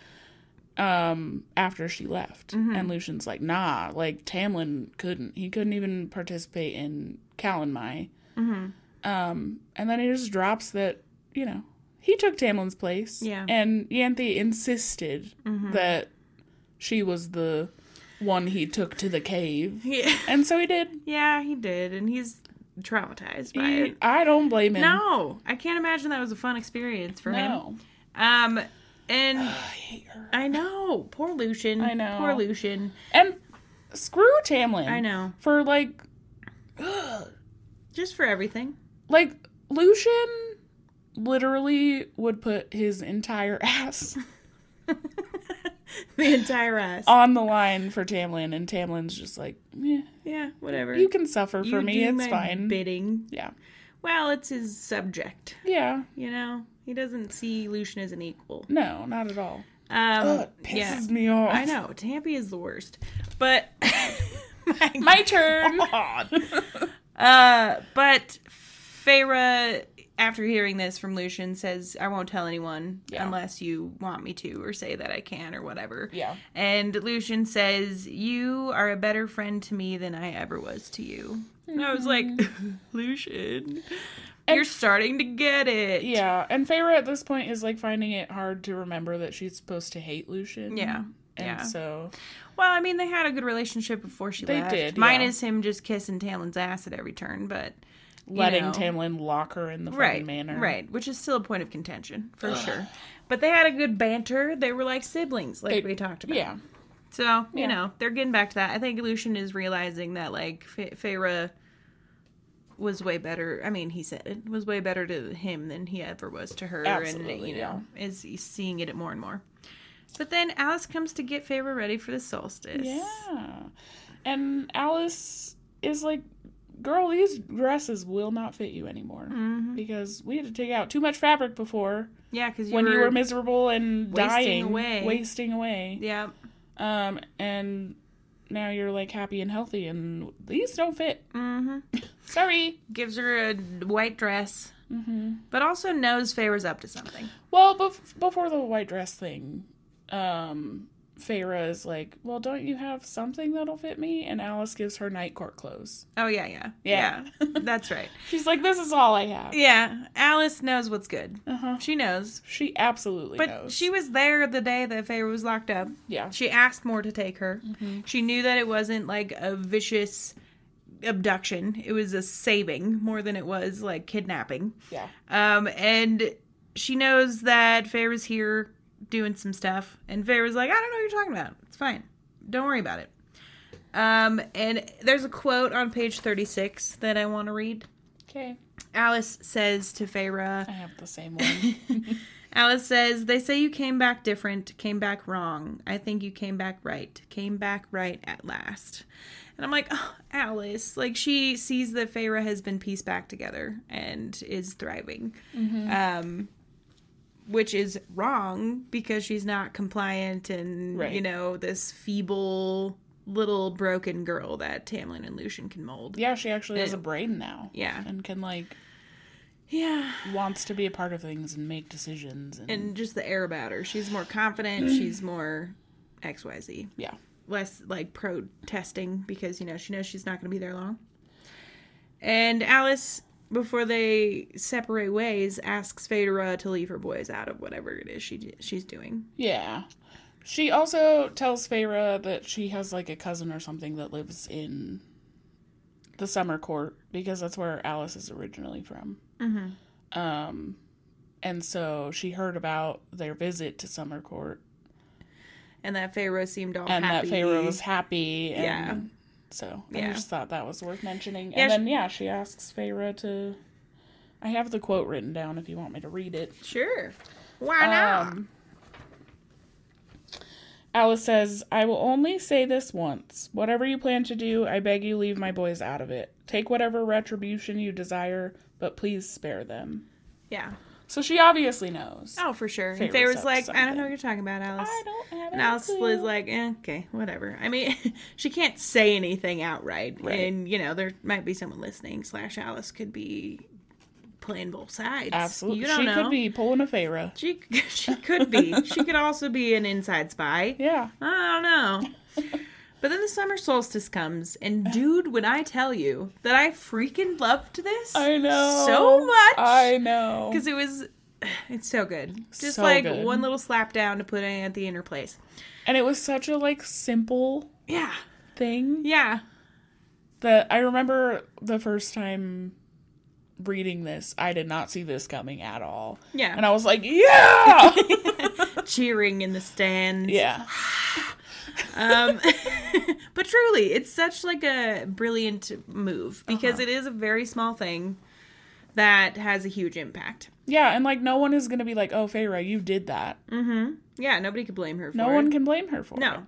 um after she left Mm-hmm. and lucien's like nah like tamlin couldn't he couldn't even participate in Calanmai. Mm-hmm. um and then he just drops that you know he took tamlin's place Yeah. and ianthe insisted Mm-hmm. that she was the one he took to the cave Yeah. and so he did yeah, he did, and he's traumatized by He- it. i don't blame him No, I can't imagine that was a fun experience for him. no Um, and i hate her I know, poor Lucien. I know. poor Lucien. and screw tamlin I know, for like just for everything. Like Lucien literally would put his entire ass the entire ass. on the line for Tamlin, and Tamlin's just like, eh, yeah, whatever. you can suffer for You me, it's fine. Bidding. Yeah, Well, it's his subject. yeah, You know, he doesn't see Lucien as an equal. no, not at all. Um, Ugh, it pisses yeah, me off. I know. Tampy is the worst, but My turn. Uh, but Feyre, after hearing this from Lucien, says, I won't tell anyone Yeah. unless you want me to, or say that I can, or whatever. yeah, And Lucien says, You are a better friend to me than I ever was to you. And I was like, Lucien, you're starting to get it. yeah. And Feyre at this point is like finding it hard to remember that she's supposed to hate Lucien. Yeah. and yeah. so Well, I mean, they had a good relationship before she They left. did, yeah. Minus him just kissing Tamlin's ass at every turn, but. you letting know. Tamlin lock her in the fucking right, manor. Right, which is still a point of contention for sure. But they had a good banter. They were like siblings, like They- we talked about. Yeah, So you Yeah. know they're getting back to that. I think Lucien is realizing that like Fe- Feyre was way better. I mean, he said it was way better to him than he ever was to her, and you know is he's seeing it more and more. But then Alis comes to get Feyre ready for the solstice. Yeah. And Alis is like, girl, these dresses will not fit you anymore. Mm-hmm. Because we had to take out too much fabric before yeah, because when you were miserable and wasting dying, away. wasting away. yeah, Um, and now you're like happy and healthy, and these don't fit. mm-hmm. Sorry. gives her a white dress, Mm-hmm. but also knows Feyre's up to something. Well, bef- before the white dress thing, um, Feyre is like, well, don't you have something that'll fit me? And Alis gives her night court clothes. Oh yeah, yeah, Yeah. yeah. That's right. She's like, this is all I have. Yeah, Alis knows what's good. Uh-huh. She knows. She absolutely But knows. she was there the day that Feyre was locked up. yeah. She asked more to take her. She knew that it wasn't like a vicious abduction. It was a saving more than it was like kidnapping. Yeah. Um, and she knows that Feyre's here doing some stuff, and Feyre's like, I don't know what you're talking about. It's fine. Don't worry about it. Um, and there's a quote on page 36 that I want to read. Okay. Alis says to Feyre, I have the same one. Alis says, They say you came back different, came back wrong. I think you came back right. Came back right at last. And I'm like, oh, Alis. Like, she sees that Feyre has been pieced back together and is thriving. Mm-hmm. Um, which is wrong because she's not compliant and, Right. you know, this feeble little broken girl that Tamlin and Lucien can mold. Yeah, she actually has a brain now. Yeah. And can like Yeah. wants to be a part of things and make decisions and, And just the air about her. She's more confident. Mm. she's more XYZ. yeah. less like protesting because you know she knows she's not going to be there long. And Alis, before they separate ways, asks Feyre to leave her boys out of whatever it is she she's doing. Yeah. She also tells Feyre that she has like a cousin or something that lives in the summer court because that's where Alis is originally from. Mm-hmm. Um, and so she heard about their visit to summer court And that Feyre seemed all and happy. that Feyre was happy. And Yeah. So I just thought that was worth mentioning. Yeah, and she- then yeah, she asks Feyre to. I have the quote written down if you want me to read it. Sure. Why not? Um, Alis says, I will only say this once. Whatever you plan to do, I beg you leave my boys out of it. Take whatever retribution you desire, but please spare them. yeah. So she obviously knows. Oh, for sure. And Feyre's Feyre's up like, to I don't know what you're talking about, Alis. I don't have And Alis clue. is like, eh, okay, whatever. I mean, she can't say anything outright, Right. and you know there might be someone listening. Slash, Alis could be playing both sides. Absolutely. you don't She know. could be pulling a Feyre. She she could be. she could also be an inside spy. Yeah. I don't know. But then the summer solstice comes, and dude, when I tell you that I freaking loved this, I know. so much I know. because it was, it's so good. Just So like good. one little slap down to put in at the inner place. And it was such a like simple Yeah, thing yeah, that I remember the first time reading this, I did not see this coming at all. yeah. And I was like, yeah. Cheering in the stands. yeah. Um, but truly, it's such like a brilliant move because Uh-huh. it is a very small thing that has a huge impact. Yeah, and like no one is going to be like, "Oh, Feyre, you did that." Mm-hmm. Yeah, nobody could blame her for No it. one can blame her for it. No.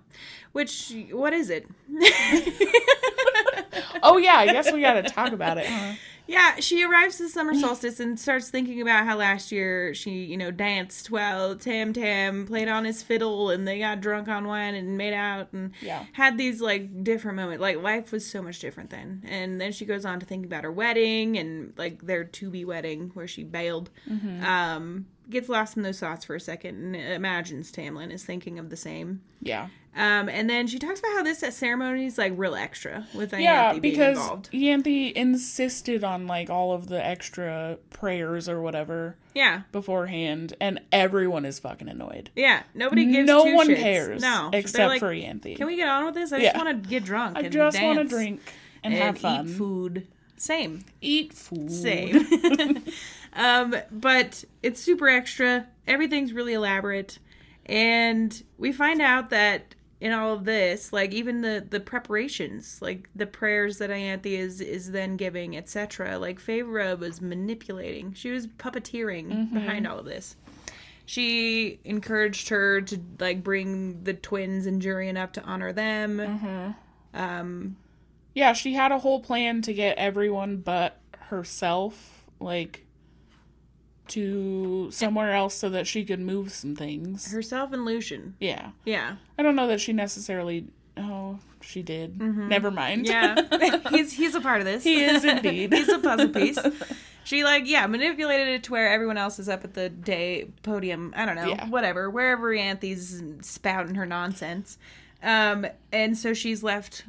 Which, what is it? Oh yeah, I guess we got to talk about it. Huh? Yeah, she arrives the summer solstice and starts thinking about how last year she, you know, danced while Tam Tam played on his fiddle and they got drunk on wine and made out and Yeah. had these like different moments. Like life was so much different then. And then she goes on to think about her wedding and like their to be wedding where she bailed. Um, gets lost in those thoughts for a second and imagines Tamlin is thinking of the same. Yeah. Um, and then she talks about how this ceremony is like real extra with Yeah, Ianthe being because involved. Insisted on like all of the extra prayers or whatever Yeah. beforehand, and everyone is fucking annoyed. Yeah, nobody gives no two one shits. cares. No, except like, for Ianthe. Can we get on with this? I Yeah. just want to get drunk. I just want to drink and, and have fun. eat food. Same, Eat food. same. um, but it's super extra. Everything's really elaborate, and we find out that in all of this, like even the the preparations, like the prayers that Ianthe is is then giving, etc. Like Feyre was manipulating. She was puppeteering Mm-hmm. behind all of this. She encouraged her to like bring the twins and Jurian up to honor them. Mm-hmm. Um, Yeah, she had a whole plan to get everyone but herself, like, to somewhere else so that she could move some things. herself and Lucien. Yeah. Yeah, I don't know that she necessarily. Oh, she did. Never mind. Mm-hmm. yeah. he's he's a part of this. He is indeed. he's a puzzle piece. She like yeah manipulated it to where everyone else is up at the day podium. I don't know, Yeah. whatever, wherever Ianthe's spouting her nonsense. Um, and so she's left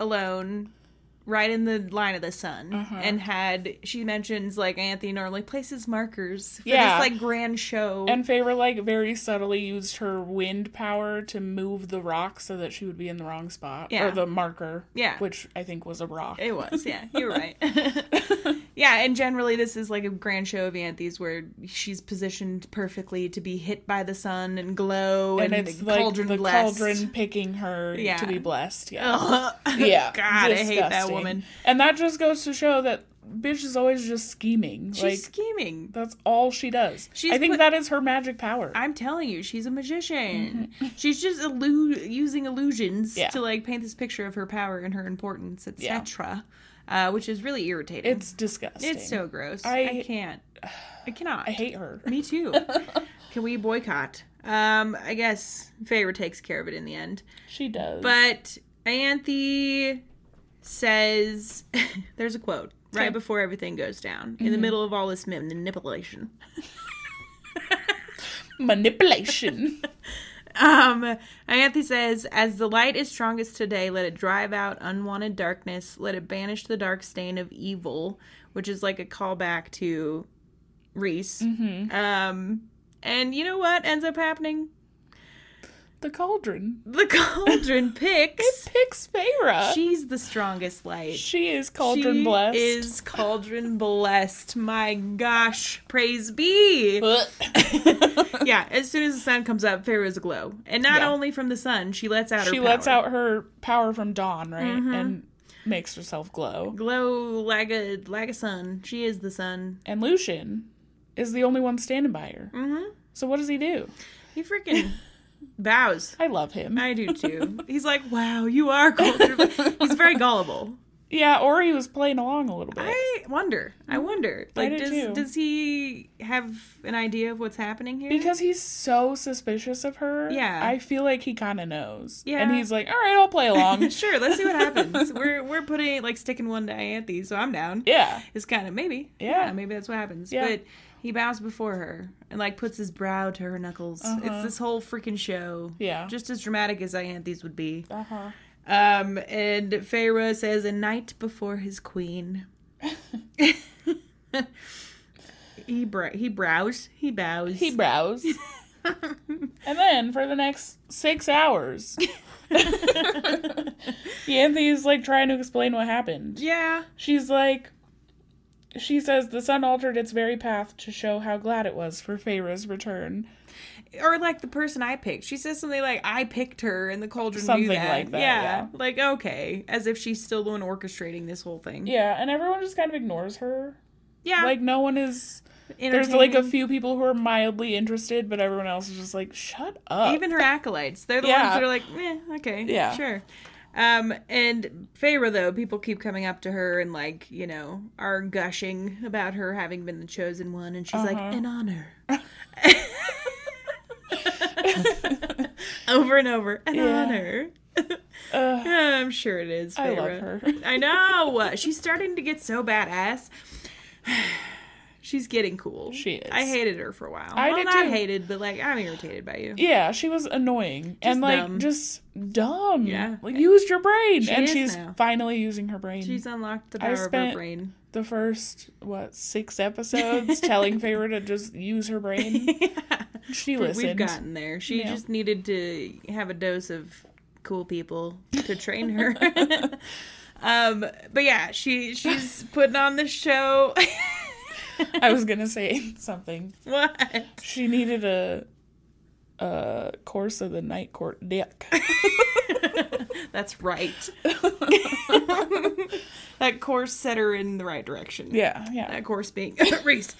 alone, right in the line of the sun, Uh-huh. and had she mentions like Ianthe normally places markers for Yeah. this like grand show. And Feyre like, very subtly used her wind power to move the rock so that she would be in the wrong spot. Yeah. Or the marker. Yeah. Which I think was a rock. It was, yeah. You're right. yeah, and generally this is like a grand show of Ianthe's where she's positioned perfectly to be hit by the sun and glow and and, it's the like cauldron the blessed. cauldron picking her Yeah. to be blessed. Yeah. Ugh. Yeah. God, I hate that disgusting. Woman. And that just goes to show that bitch is always just scheming. She's like scheming. that's all she does. She's I think put- that is her magic power. I'm telling you, she's a magician. she's just illu- using illusions Mm-hmm. Yeah. to like paint this picture of her power and her importance, etc. Uh, which is really irritating. it's disgusting. it's so gross. I- I, can't. I cannot. I hate her. Me too. Can we boycott? Um, I guess Feyre takes care of it in the end. She does. But Ianthe says there's a quote right Okay. before everything goes down in the middle of all this manipulation. manipulation. Um, Ianthe says, "As the light is strongest today, let it drive out unwanted darkness. Let it banish the dark stain of evil," which is like a callback to Rhys. Um, and you know what ends up happening? The cauldron. The cauldron picks. Picks Feyre. She's the strongest light. She is cauldron she blessed. is cauldron blessed. My gosh, praise be. yeah, as soon as the sun comes up, Feyre's aglow. And not Yeah. only from the sun, she lets out her she power. lets out her power from dawn, right? Mm-hmm. And makes herself glow. glow like a like a sun. She is the sun. And Lucien is the only one standing by her. Mm-hmm. So what does he do? He freaking bows. I love him. I do too. He's like, wow, you are cauldron. He's very gullible. yeah, or he was playing along a little bit. I wonder. I wonder. I Like, do does too. does he have an idea of what's happening here? because he's so suspicious of her. Yeah. I feel like he kind of knows. Yeah. And he's like, all right, I'll play along. sure, let's see what happens. we're we're putting like sticking one to Ianthe, so I'm down. yeah. It's kind of maybe. Yeah. maybe that's what happens. Yeah. But he bows before her and like puts his brow to her knuckles. It's this whole freaking show. Uh-huh. Yeah. Just as dramatic as Ianthe's would be. Uh huh. Um, and Feyre says, "A night before his queen." he br- he brows. He bows. He brows. and then for the next six hours, Ianthe's like trying to explain what happened. yeah. She's like, she says the sun altered its very path to show how glad it was for Feyre's return. Or like the person I picked. She says something like, "I picked her," and the cauldron knew Something that. like that, Yeah. yeah. Like okay, as if she's still the one orchestrating this whole thing. Yeah, and everyone just kind of ignores her. Yeah. Like no one is. There's like a few people who are mildly interested, but everyone else is just like, shut up. even her acolytes. They're the Yeah. ones that are like, eh, okay, Yeah. sure. Um, and Feyre though, people keep coming up to her and like, you know, are gushing about her having been the chosen one, and she's like, Uh-huh. an honor. over and over, an Yeah. honor. Ugh, I'm sure it is. I love her. I know. She's starting to get so badass. She's getting cool. She is. I hated her for a while. I well, did not too. hated, but like I'm irritated by you. Yeah, she was annoying and like dumb. just dumb. Yeah. like used your brain, She and she's now. finally using her brain. She's unlocked the power of her brain. the first what six episodes telling Feyre to just use her brain. She We- listened. We've gotten there. She Yeah. just needed to have a dose of cool people to train her. um, but yeah, she she's putting on this show. I was gonna say something. what? She needed a a course of the night court dick. That's right. that course set her in the right direction. yeah, yeah. That course being Rhys.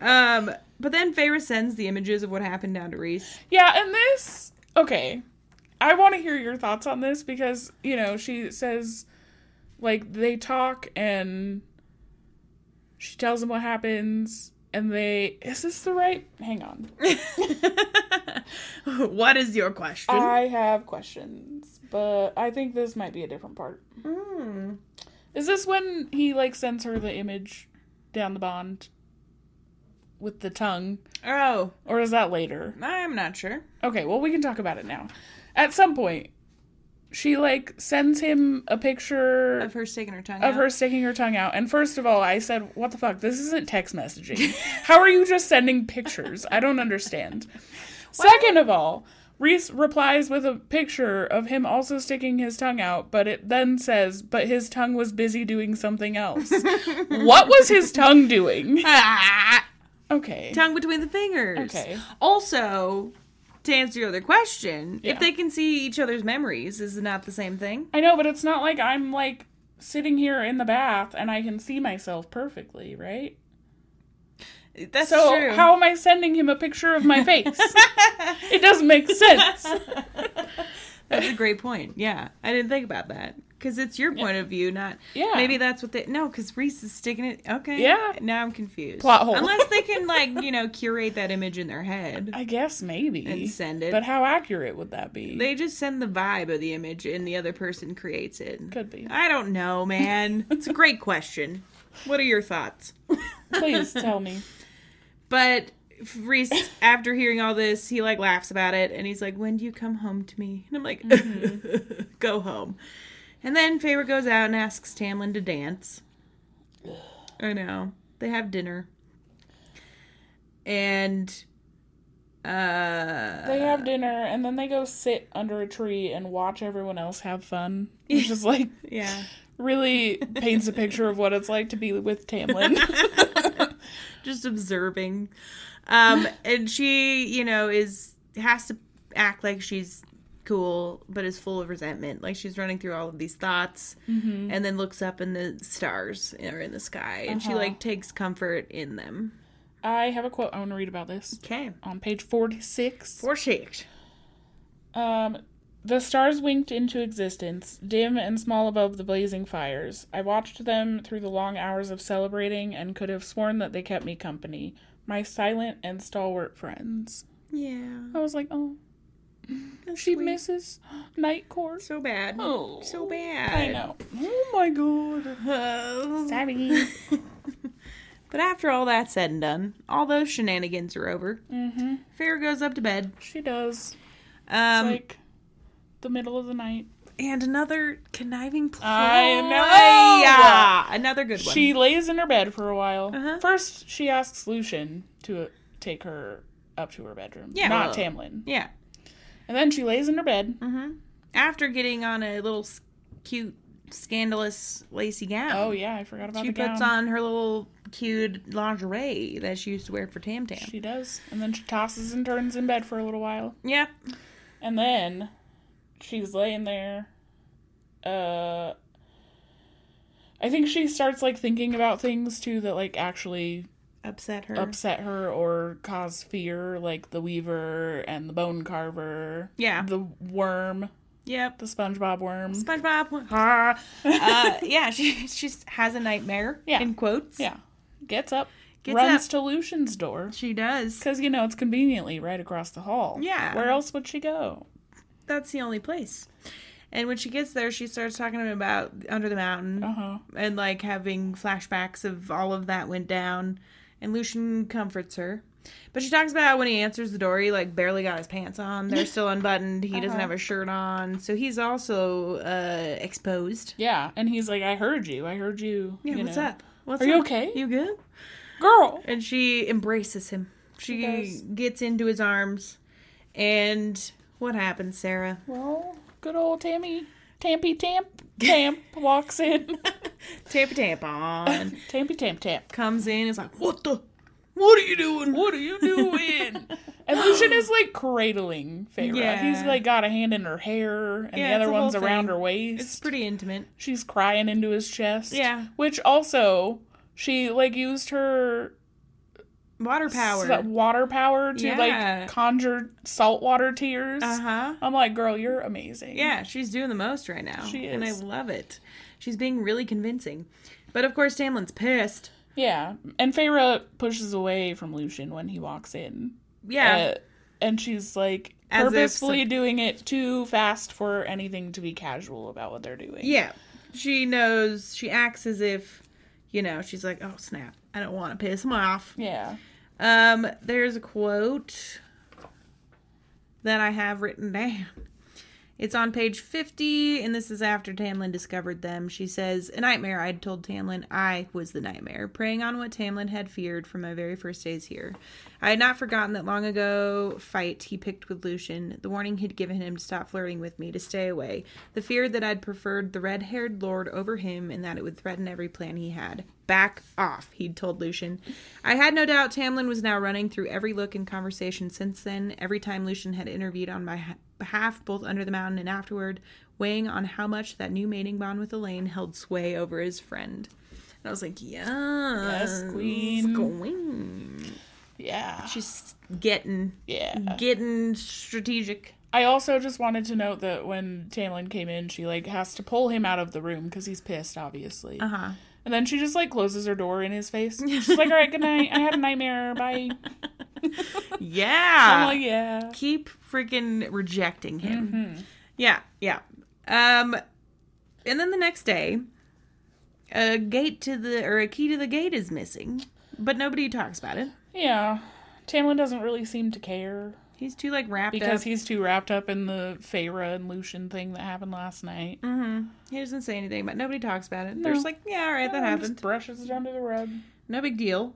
Um, but then Feyre sends the images of what happened down to Rhys. Yeah, and this okay. I want to hear your thoughts on this because, you know, she says like they talk and she tells him what happens and they is this the right hang on. what is your question? I have questions, but I think this might be a different part. Mm. Is this when he like sends her the image down the bond with the tongue Oh, or is that later? I'm not sure. Okay, well, we can talk about it now. At some point, she like sends him a picture Of her sticking her tongue of out. her sticking her tongue out. And first of all, I said, "What the fuck? This isn't text messaging. How are you just sending pictures? I don't understand." Second of all, Rhys replies with a picture of him also sticking his tongue out, but it then says, "But his tongue was busy doing something else." what was his tongue doing? Okay. tongue between the fingers. Okay. Also, to answer your other question, Yeah. if they can see each other's memories, is it not the same thing? I know, but it's not like I'm like sitting here in the bath and I can see myself perfectly, right? That's so true. how am I sending him a picture of my face? it doesn't make sense. That's a great point. Yeah, I didn't think about that because it's your point of view, not Yeah. Maybe that's what they no, because Rhys is sticking it. Okay, Yeah. Now I'm confused. Plot hole. Unless they can like you know curate that image in their head I guess maybe. and send it. But how accurate would that be? they just send the vibe of the image, and the other person creates it. Could be. I don't know, man. it's a great question. What are your thoughts? Please tell me. But Rhys, after hearing all this, he like laughs about it and he's like, When do you come home to me? And I'm like, Go home. And then Feyre goes out and asks Tamlin to dance. I know. They have dinner. And uh They have dinner and then they go sit under a tree and watch everyone else have fun. Which is like yeah. really paints a picture of what it's like to be with Tamlin. just observing. Um, and she, you know, is has to act like she's cool, but is full of resentment. Like she's running through all of these thoughts, and then looks up and the stars are in the sky, and she Uh-huh. like takes comfort in them. I have a quote I want to read about this. Okay, On page 46. for six. Um, the stars winked into existence, dim and small above the blazing fires. I watched them through the long hours of celebrating and could have sworn that they kept me company, my silent and stalwart friends. Yeah, I was like, oh, that's she sweet. misses night court. so bad. Oh, so bad. I know. Oh my god. Oh. Sorry. But after all that's said and done, all those shenanigans are over. mm-hmm. Feyre goes up to bed. She does. It's Um, like the middle of the night. And another conniving ploy. I know! Yeah, another good one. She lays in her bed for a while. Uh-huh. First, she asks Lucien to take her up to her bedroom. Yeah, Not well- Tamlin. yeah. And then she lays in her bed. Mm-hmm. After getting on a little cute, scandalous lacy gown. Oh, yeah, I forgot about that. She puts gown. on her little cute lingerie that she used to wear for Tam Tam. She does. And then she tosses and turns in bed for a little while. Yeah. And then she's laying there. Uh I think she starts like thinking about things too that like actually Upset her. upset her or cause fear, like the weaver and the bone carver. Yeah. The worm, Yep. the SpongeBob worm. SpongeBob. Uh, yeah, she she has a nightmare. Yeah. In quotes. Yeah. Gets up, Gets runs up. to Lucien's door. She does. Because, you know, it's conveniently right across the hall. Yeah. Where else would she go? That's the only place. And when she gets there, she starts talking to him about Under the Mountain. Uh huh. and like having flashbacks of all of that went down and lucien comforts her but she talks about when he answers the door he like barely got his pants on they're still unbuttoned he doesn't Uh-huh. have a shirt on so he's also uh exposed Yeah. And he's like, I heard you. I heard you. yeah you what's know. up what's up? Are you up? okay? you good Girl. and she embraces him she, She gets into his arms and what happens sarah Well, good old Tammy. Tampy Tamp. Tamp walks in. tamp tampon Tampy Tamp Tamp. comes in is like what the what are you doing What are you doing? and Lucien is like cradling Feyre. Yeah. He's like got a hand in her hair and Yeah, the other one's around her waist. it's pretty intimate She's crying into his chest. Yeah. Which also, she like used her water power water power to Yeah. like conjure saltwater tears. uh-huh I'm like, girl, you're amazing. Yeah, she's doing the most right now. She And I love it. She's being really convincing. But of course, Tamlin's pissed. Yeah. And Feyre pushes away from Lucien when he walks in. Yeah. Uh, and she's like As purposefully some- doing it too fast for anything to be casual about what they're doing. yeah. She knows, she acts as if, you know, she's like, oh, snap. I don't want to piss him off. Yeah. Um, there's a quote that I have written down. It's on page 50, and this is after Tamlin discovered them. She says, A nightmare, I'd told Tamlin I was the nightmare, preying on what Tamlin had feared from my very first days here. I had not forgotten that long ago fight he picked with Lucien, the warning he'd given him to stop flirting with me, to stay away, the fear that I'd preferred the red haired lord over him, and that it would threaten every plan he had. Back off, he'd told Lucien. I had no doubt Tamlin was now running through every look and conversation since then, every time Lucien had interviewed on my behalf, both under the mountain and afterward. weighing on how much that new mating bond with Elain held sway over his friend. And I was like, yes, Yes, queen. queen. Yeah. She's getting, yeah. getting strategic. I also just wanted to note that when Tamlin came in, she like has to pull him out of the room because he's pissed, obviously. Uh huh. And then she just like closes her door in his face. She's like, "All right, good night. I had a nightmare. Bye." Yeah. I'm like, "Yeah." Keep freaking rejecting him. Mm-hmm. Yeah, yeah. Um, and then the next day, a gate to the or a key to the gate is missing, but nobody talks about it. Yeah. Tamlin doesn't really seem to care He's too like wrapped because up. he's too wrapped up in the Feyre and Lucien thing that happened last night. Mm-hmm. He doesn't say anything, but nobody talks about it. They're just like, yeah, all right, that Oh, happened. Just brushes it under the rug. No big deal.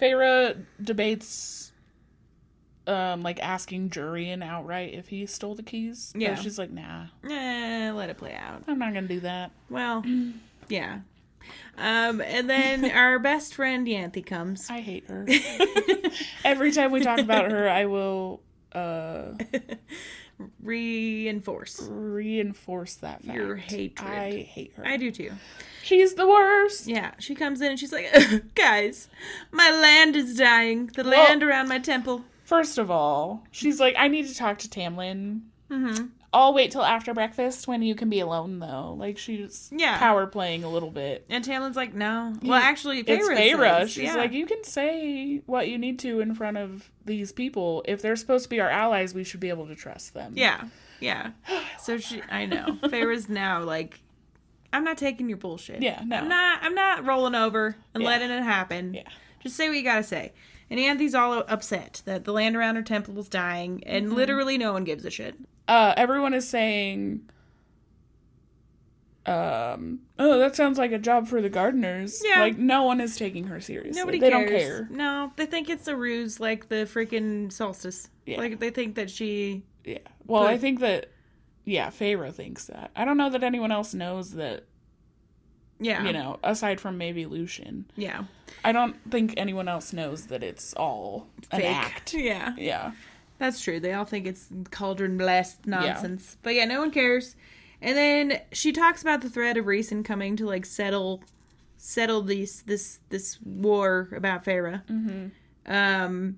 Feyre debates, um, like asking Jurian outright if he stole the keys. Yeah. she's like, "Nah, Eh, let it play out. I'm not gonna do that." Well, yeah. Um, and then our best friend Ianthe comes. I hate her. Every time we talk about her, I will uh Reinforce reinforce that fact. your hatred. I hate her. I do too. She's the worst. Yeah, she comes in and she's like, guys, my land is dying. The Well- land around my temple. First of all, she's like, I need to talk to Tamlin. Mm-hmm. I'll wait till after breakfast when you can be alone, though. Like she's Yeah. power playing a little bit. And Tamlin's like, no. Well, actually, It's Feyre Feyre. says, She's yeah. like, you can say what you need to in front of these people. If they're supposed to be our allies, we should be able to trust them. yeah, yeah. So she, I know, Feyre's now like, I'm not taking your bullshit. Yeah, no. I'm not. I'm not rolling over and Yeah. letting it happen. Yeah. Just say what you gotta say. And Ianthe's all upset that the land around her temple is dying, and Mm-hmm. literally no one gives a shit. Uh, everyone is saying, um, oh, that sounds like a job for the gardeners. Yeah. Like no one is taking her seriously. Nobody they cares. don't care. No, they think it's a ruse, like the freaking solstice. Yeah. Like they think that she. Yeah. Well, I think that, yeah, Feyre thinks that. I don't know that anyone else knows that. Yeah. You know, aside from maybe Lucien, Yeah. I don't think anyone else knows that it's all an act. Yeah. Yeah. That's true. They all think it's cauldron blessed nonsense. But yeah, no one cares. And then she talks about the threat of Reeson coming to like settle settle these this this war about Feyre. Mm-hmm. Um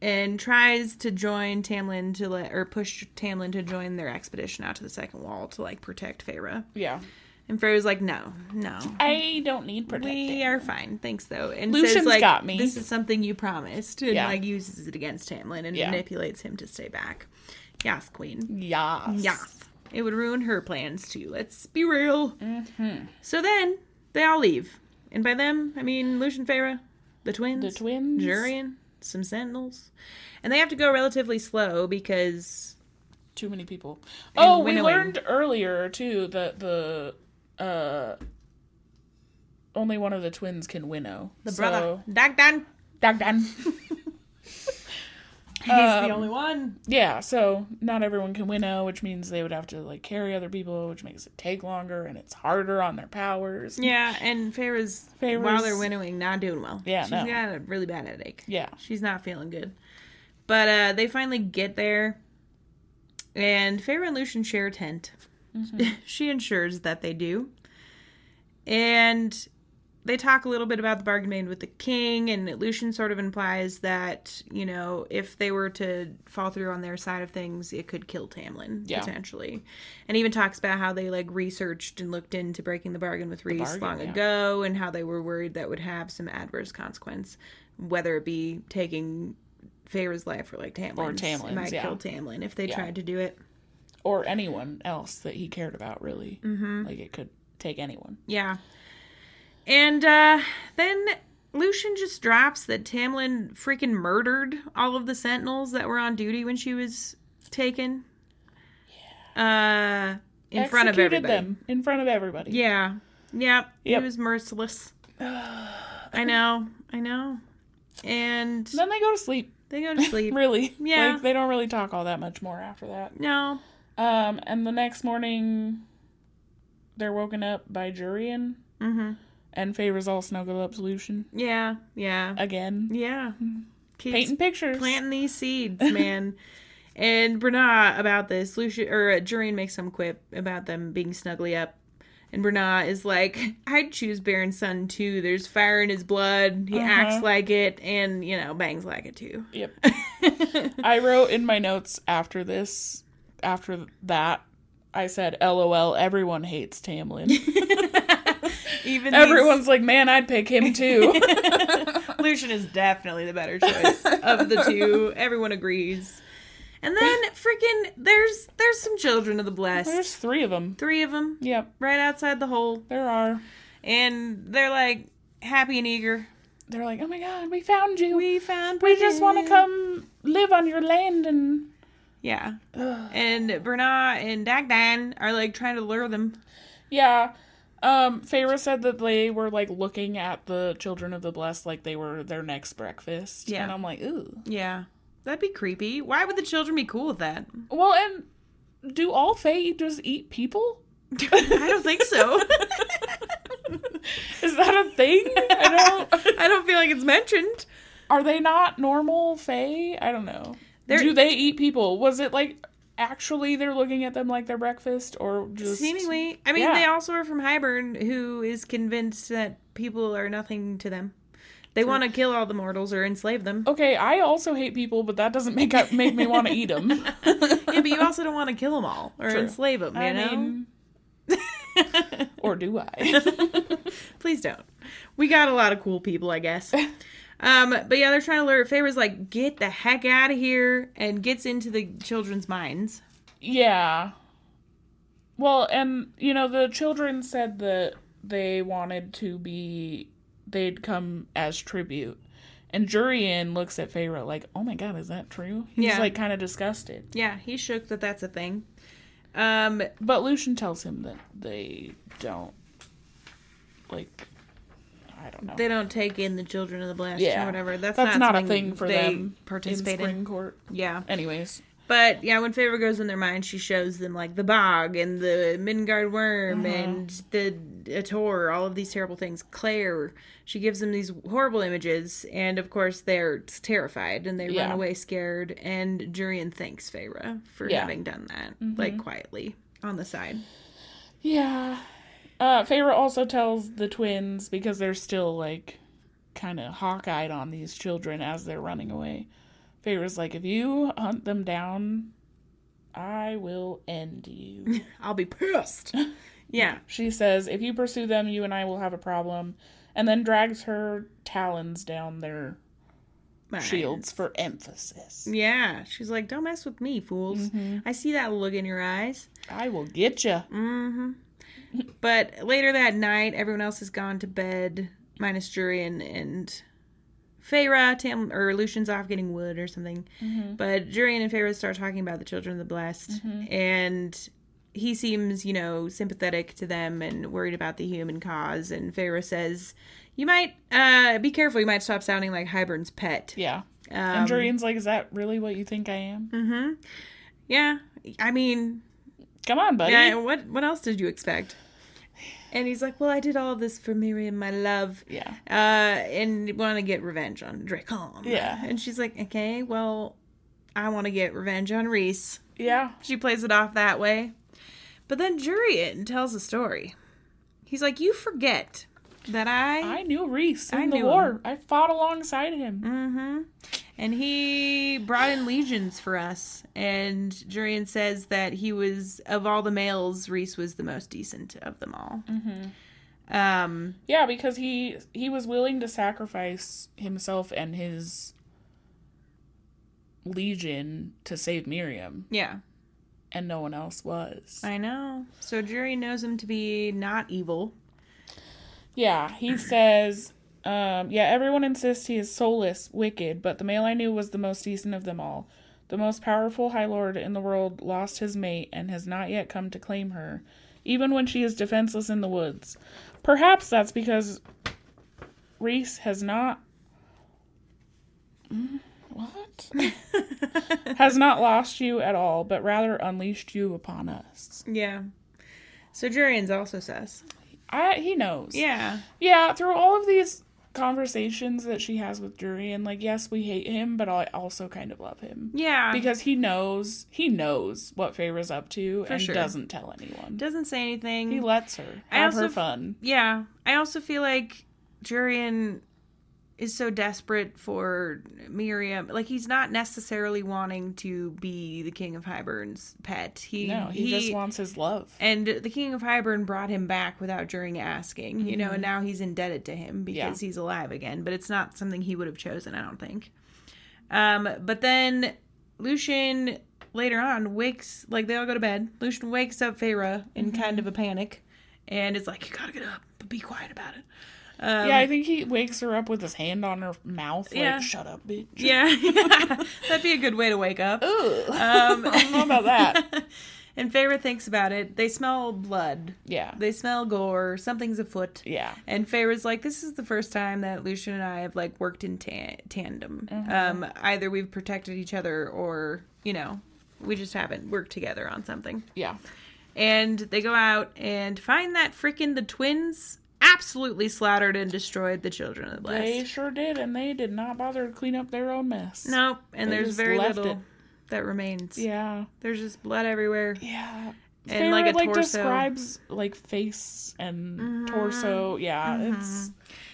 and tries to join Tamlin to let or push Tamlin to join their expedition out to the second wall to like protect Feyre. Yeah. And Feyre's like, no, no. I don't need protection. We are fine, thanks though. And Lucien's says like, got me. this is something you promised, and Yeah. like uses it against Tamlin and Yeah. manipulates him to stay back. Yes, Queen. Yes. Yes, it would ruin her plans too. Let's be real. Mm-hmm. So then they all leave, and by them I mean Lucien, Feyre, the twins, The twins. Jurian, some sentinels, and they have to go relatively slow because Too many people. Oh, we learned earlier too that the uh only one of the twins can winnow. the So- brother Dagdan, Dagdan. he's the Um, only one. yeah, so not everyone can winnow, which means they would have to like carry other people, which makes it take longer and it's harder on their powers. Yeah, and Feyre's- while they're winnowing, not doing well. Yeah, she's no. got a really bad headache. Yeah. She's not feeling good. But uh they finally get there, and Feyre and Lucien share a tent. Mm-hmm. she ensures that they do, and they talk a little bit about the bargain made with the king, and Lucien sort of implies that you know if they were to fall through on their side of things, it could kill Tamlin Yeah. potentially, and even talks about how they like researched and looked into breaking the bargain with Rhys bargain, long yeah. ago, and how they were worried that would have some adverse consequence, whether it be taking Feyre's life or like Tamlin's. Tamlin's, It might yeah. kill Tamlin if they tried to do it. Or anyone else that he cared about, really. Mm-hmm. Like it could take anyone. Yeah. And uh, then Lucien just drops that Tamlin freaking murdered all of the sentinels that were on duty when she was taken. Yeah. Uh, in front of Executed everybody. them in front of everybody. Yeah. Yep. He was merciless. I know. I know. And Then they go to sleep. they go to sleep. Really. Yeah. Like they don't really talk all that much more after that. no. Um, and the next morning, they're woken up by Jurian, Mm-hmm. and Feyre's all snuggled up solution. Yeah. Yeah. again, Yeah. Keeps painting pictures. planting these seeds, man. And Bernard about this, Lucien or uh, Jurian makes some quip about them being snugly up. And Bernard is like, I'd choose Beron's son too. There's fire in his blood. He Uh-huh. acts like it, and you know, bangs like it too. Yep. I wrote in my notes after this, after that, I said, "LOL." Everyone hates Tamlin. Even Everyone's like, "Man, I'd pick him too." Lucien is definitely the better choice of the two. Everyone agrees. And then freaking there's there's some children of the blessed. There's three of them. Three of them Yep, right outside the hole, there are. and they're like happy and eager. They're like, "Oh my god, we found you. We found. We just want to come live on your land and." Yeah. Ugh. And Brannagh and Dagdan are like trying to lure them. Yeah. Um, Feyre said that they were like looking at the children of the blessed like they were their next breakfast. Yeah. And I'm like, ooh. Yeah. That'd be creepy. Why would the children be cool with that? Well, and do all Fae just eat people? I don't think so. Is that a thing? I don't. I don't feel like it's mentioned. Are they not normal Fae? I don't know. They're- do they eat people? Was it like actually they're looking at them like their breakfast or just Seemingly. I mean, Yeah. they also are from Hybern, who is convinced that people are nothing to them. They want to kill all the mortals or enslave them. Okay, I also hate people, but that doesn't make up make me want to eat them. yeah, but you also don't want to kill them all or True. enslave them, you I know? mean, or do I? Please don't. We got a lot of cool people, I guess. Um, but yeah, they're trying to lure. Feyre's like, get the heck out of here, and gets into the children's minds. Yeah. Well, and you know, the children said that they wanted to be they'd come as tribute. And Jurian looks at Feyre like, "Oh my god, is that true?" He's Yeah. like kind of disgusted. Yeah, he's shook that that's a thing. Um, But Lucien tells him that they don't like don't know. they don't take in the children of the blessed Yeah. or whatever. That's, That's not a thing for they them Participate in in. spring court. Yeah, Anyways, but yeah, when Feyre goes in their mind, she shows them like the bog and the Middengard Wyrm Uh-huh. and the Attor, all of these terrible things. Claire, she gives them these horrible images, and of course they're terrified and they run away scared. And Jurian thanks Feyre for Yeah. having done that, Mm-hmm. like quietly on the side. yeah. Uh Feyre also tells the twins because they're still like kind of hawk-eyed on these children as they're running away. Feyre's like, "If you hunt them down, I will end you." I'll be pissed. Yeah. She says, "If you pursue them, you and I will have a problem." And then drags her talons down their shields for emphasis. Yeah, she's like, "Don't mess with me, fools. Mm-hmm. I see that look in your eyes." I will get you. Mm-hmm. But later that night, everyone else has gone to bed, minus Jurian and Feyre. Tam or Lucien's off getting wood or something. Mm-hmm. But Jurian and Feyre start talking about the children of the blessed, and he seems, you know, sympathetic to them and worried about the human cause. And Feyre says, "You might uh, be careful. You might stop sounding like Hybern's pet." Yeah. Um, And Jurian's like, "Is that really what you think I am?" Mm-hmm. Yeah. I mean, Come on, buddy. yeah, what what else did you expect? And he's like, Well, I did all this for Miryam, my love. Yeah. Uh, and want to get revenge on Drakon. Yeah. And she's like, Okay, well, I want to get revenge on Rhys. Yeah. She plays it off that way. But then Jurian tells a story. He's like, You forget that I I knew Rhys in I the war. him. I fought alongside him. Mm-hmm. And he brought in legions for us. And Jurian says that he was of all the males, Rhys was the most decent of them all. Mm-hmm. Um, Yeah, because he he was willing to sacrifice himself and his legion to save Miryam, yeah, and no one else was. I know. So Jurian knows him to be not evil. Yeah, he says, um, yeah, everyone insists he is soulless, wicked, but the male I knew was the most decent of them all. The most powerful High Lord in the world lost his mate and has not yet come to claim her, even when she is defenseless in the woods. Perhaps that's because Rhys has not. Mm, What? has not lost you at all, but rather unleashed you upon us. Yeah. So Jurian's also says. I, he knows. Yeah. Yeah, through all of these conversations that she has with Jurian, like, yes, we hate him, but I also kind of love him. Yeah. Because he knows he knows what Feyre's up to For and sure. doesn't tell anyone. doesn't say anything. He lets her have her f- fun. Yeah, I also feel like Jurian is so desperate for Miryam. Like he's not necessarily wanting to be the king of Hybern's pet. He No, he, just wants his love. and the king of Hybern brought him back without During asking, you know, and Mm-hmm. now he's indebted to him because he's alive again. But it's not something he would have chosen, I don't think. Um, but then Lucien later on wakes, like they all go to bed. Lucien wakes up Feyre in Mm-hmm. kind of a panic, and it's like, you gotta get up, but be quiet about it. Um, yeah, I think he wakes her up with his hand on her mouth, like, Yeah. shut up, bitch. yeah, that'd be a good way to wake up. Ugh. Um, I don't know about that. and Feyre thinks about it. They smell blood. Yeah. They smell gore. Something's afoot. Yeah. And Feyre's like, this is the first time that Lucien and I have like worked in ta- tandem. Mm-hmm. Um, either we've protected each other, or you know, we just haven't worked together on something. Yeah. And they go out and find that freaking the twins absolutely slaughtered and destroyed the children of the blessed. They sure did, and they did not bother to clean up their own mess. Nope. And They there's very little it. that remains. Yeah. There's just blood everywhere. Yeah. And, like, a like torso. describes like face and Mm-hmm. torso. Yeah, it's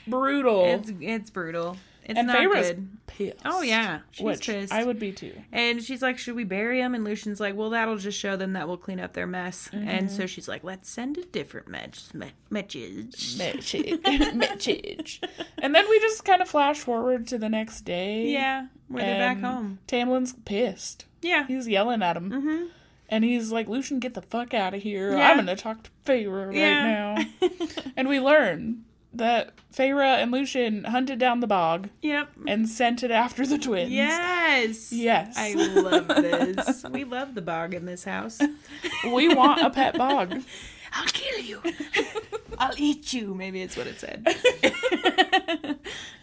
brutal. It's it's brutal. It's and not Feyre's good. pissed. Oh yeah, she's which pissed. I would be too. And she's like, "Should we bury him?" And Lucien's like, "Well, that'll just show them that we'll clean up their mess." And Mm-hmm. so she's like, "Let's send a different mess- me- message." Message. Message. And then we just kind of flash forward to the next day. Yeah, where they're back home. Tamlin's pissed. Yeah, He's yelling at him. Mhm. And he's like, Lucien, get the fuck out of here. Yeah. I'm going to talk to Feyre right Yeah. now. and we learn that Feyre and Lucien hunted down the bog yep. and sent it after the twins. Yes. Yes. I love this. we love the bog in this house. we want a pet bog. I'll kill you. I'll eat you. Maybe it's what it said.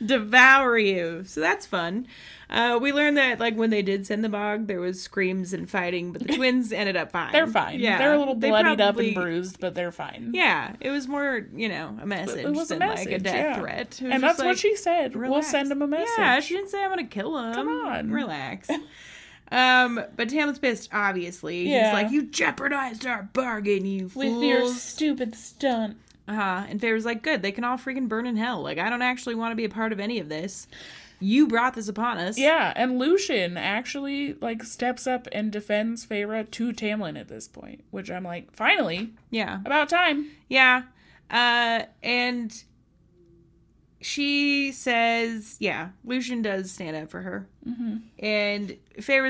Devour you. So that's fun. Uh, we learned that like when they did send the bog, there was screams and fighting, but the twins ended up fine. They're fine. Yeah, They're a little bloodied probably- up and bruised, but they're fine. Yeah, it was more, you know, a message It was a than like a death yeah. threat. And that's what she said. We'll send him a message. Yeah, she didn't say I'm gonna kill him. Come on. relax. um, but Tamlin's pissed. Obviously, Yeah. he's like, "You jeopardized our bargain, you With fools." your stupid stunt. Uh-huh. And Feyre was like, good, they can all freaking burn in hell. Like, I don't actually want to be a part of any of this. You brought this upon us. Yeah, and Lucien actually like steps up and defends Feyre to Tamlin at this point, which I'm like, finally, Yeah. about time. Yeah. Uh, and she says, yeah, Lucien does stand up for her. Mm-hmm. And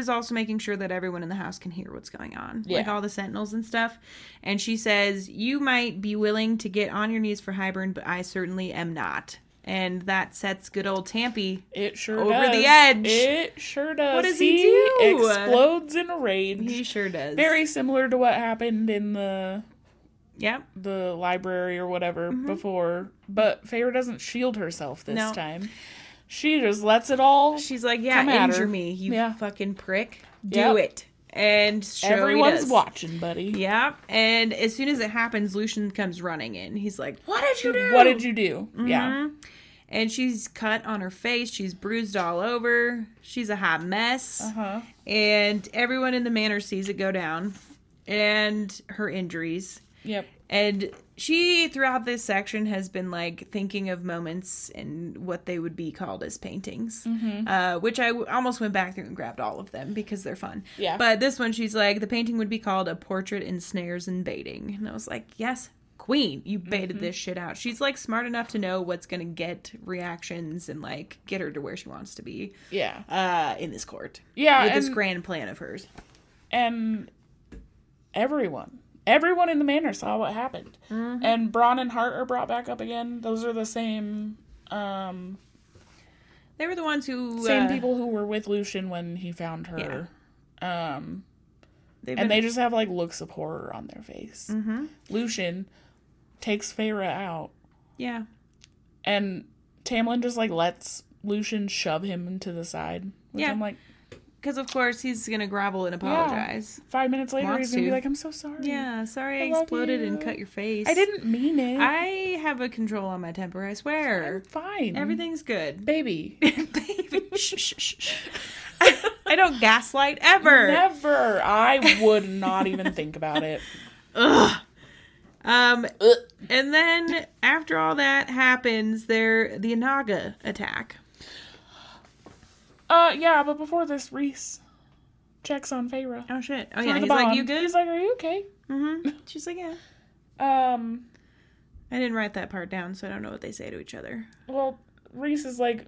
also making sure that everyone in the house can hear what's going on, like all the sentinels and stuff. And she says, You might be willing to get on your knees for Hybern, but I certainly am not. And that sets good old Tampy It sure Over does. the edge. It sure does. What does he do? Explodes in a rage. He sure does. Very similar to what happened in the Yep. the library or whatever before, but Feyre doesn't shield herself this No. time. She just lets it all. She's like, yeah, injure me, you Yeah. fucking prick. Do Yep. it. And sure Everyone's watching, buddy. Yeah, and as soon as it happens, Lucien comes running in. He's like, "What did you do? What did you do? Yeah. Mhm. And she's cut on her face. She's bruised all over. She's a hot mess. Uh huh. And everyone in the manor sees it go down, and her injuries. Yep. And she, throughout this section, has been like thinking of moments and what they would be called as paintings, Mm-hmm. uh, which I w- almost went back through and grabbed all of them because they're fun. Yeah. But this one, she's like, the painting would be called A Portrait in Snares and Baiting. And I was like, yes, queen, you baited Mm-hmm. this shit out. She's like smart enough to know what's going to get reactions and like get her to where she wants to be Yeah. uh, in this court Yeah. with and, this grand plan of hers. and everyone, everyone in the manor saw what happened. Mm-hmm. And Bron and Hart are brought back up again. Those are the same, um, They were the ones who. same uh, people who were with Lucien when he found her. Um, they've and they just have like looks of horror on their face. Mhm. Lucien takes Feyre out, Yeah. and Tamlin just like lets Lucien shove him to the side. Which Yeah. I'm like, because of course he's gonna grovel and apologize. Five minutes later, Wants he's gonna be like, "I'm so sorry. Yeah, sorry I, I exploded and cut your face. I didn't mean it. I have a control on my temper. I swear. I'm fine. Everything's good. baby. Baby, shh, shh, shh. I don't gaslight ever. Never. I would not even think about it. Ugh. Um, Ugh. and then after all that happens, there the Anaga attack. Uh, yeah, but before this, Rhys checks on Feyre. Oh shit! Oh yeah, he's like, "You good?" He's like, "Are you okay?" mm-hmm. She's like, "Yeah." Um. I didn't write that part down, so I don't know what they say to each other. Well, Rhys is like,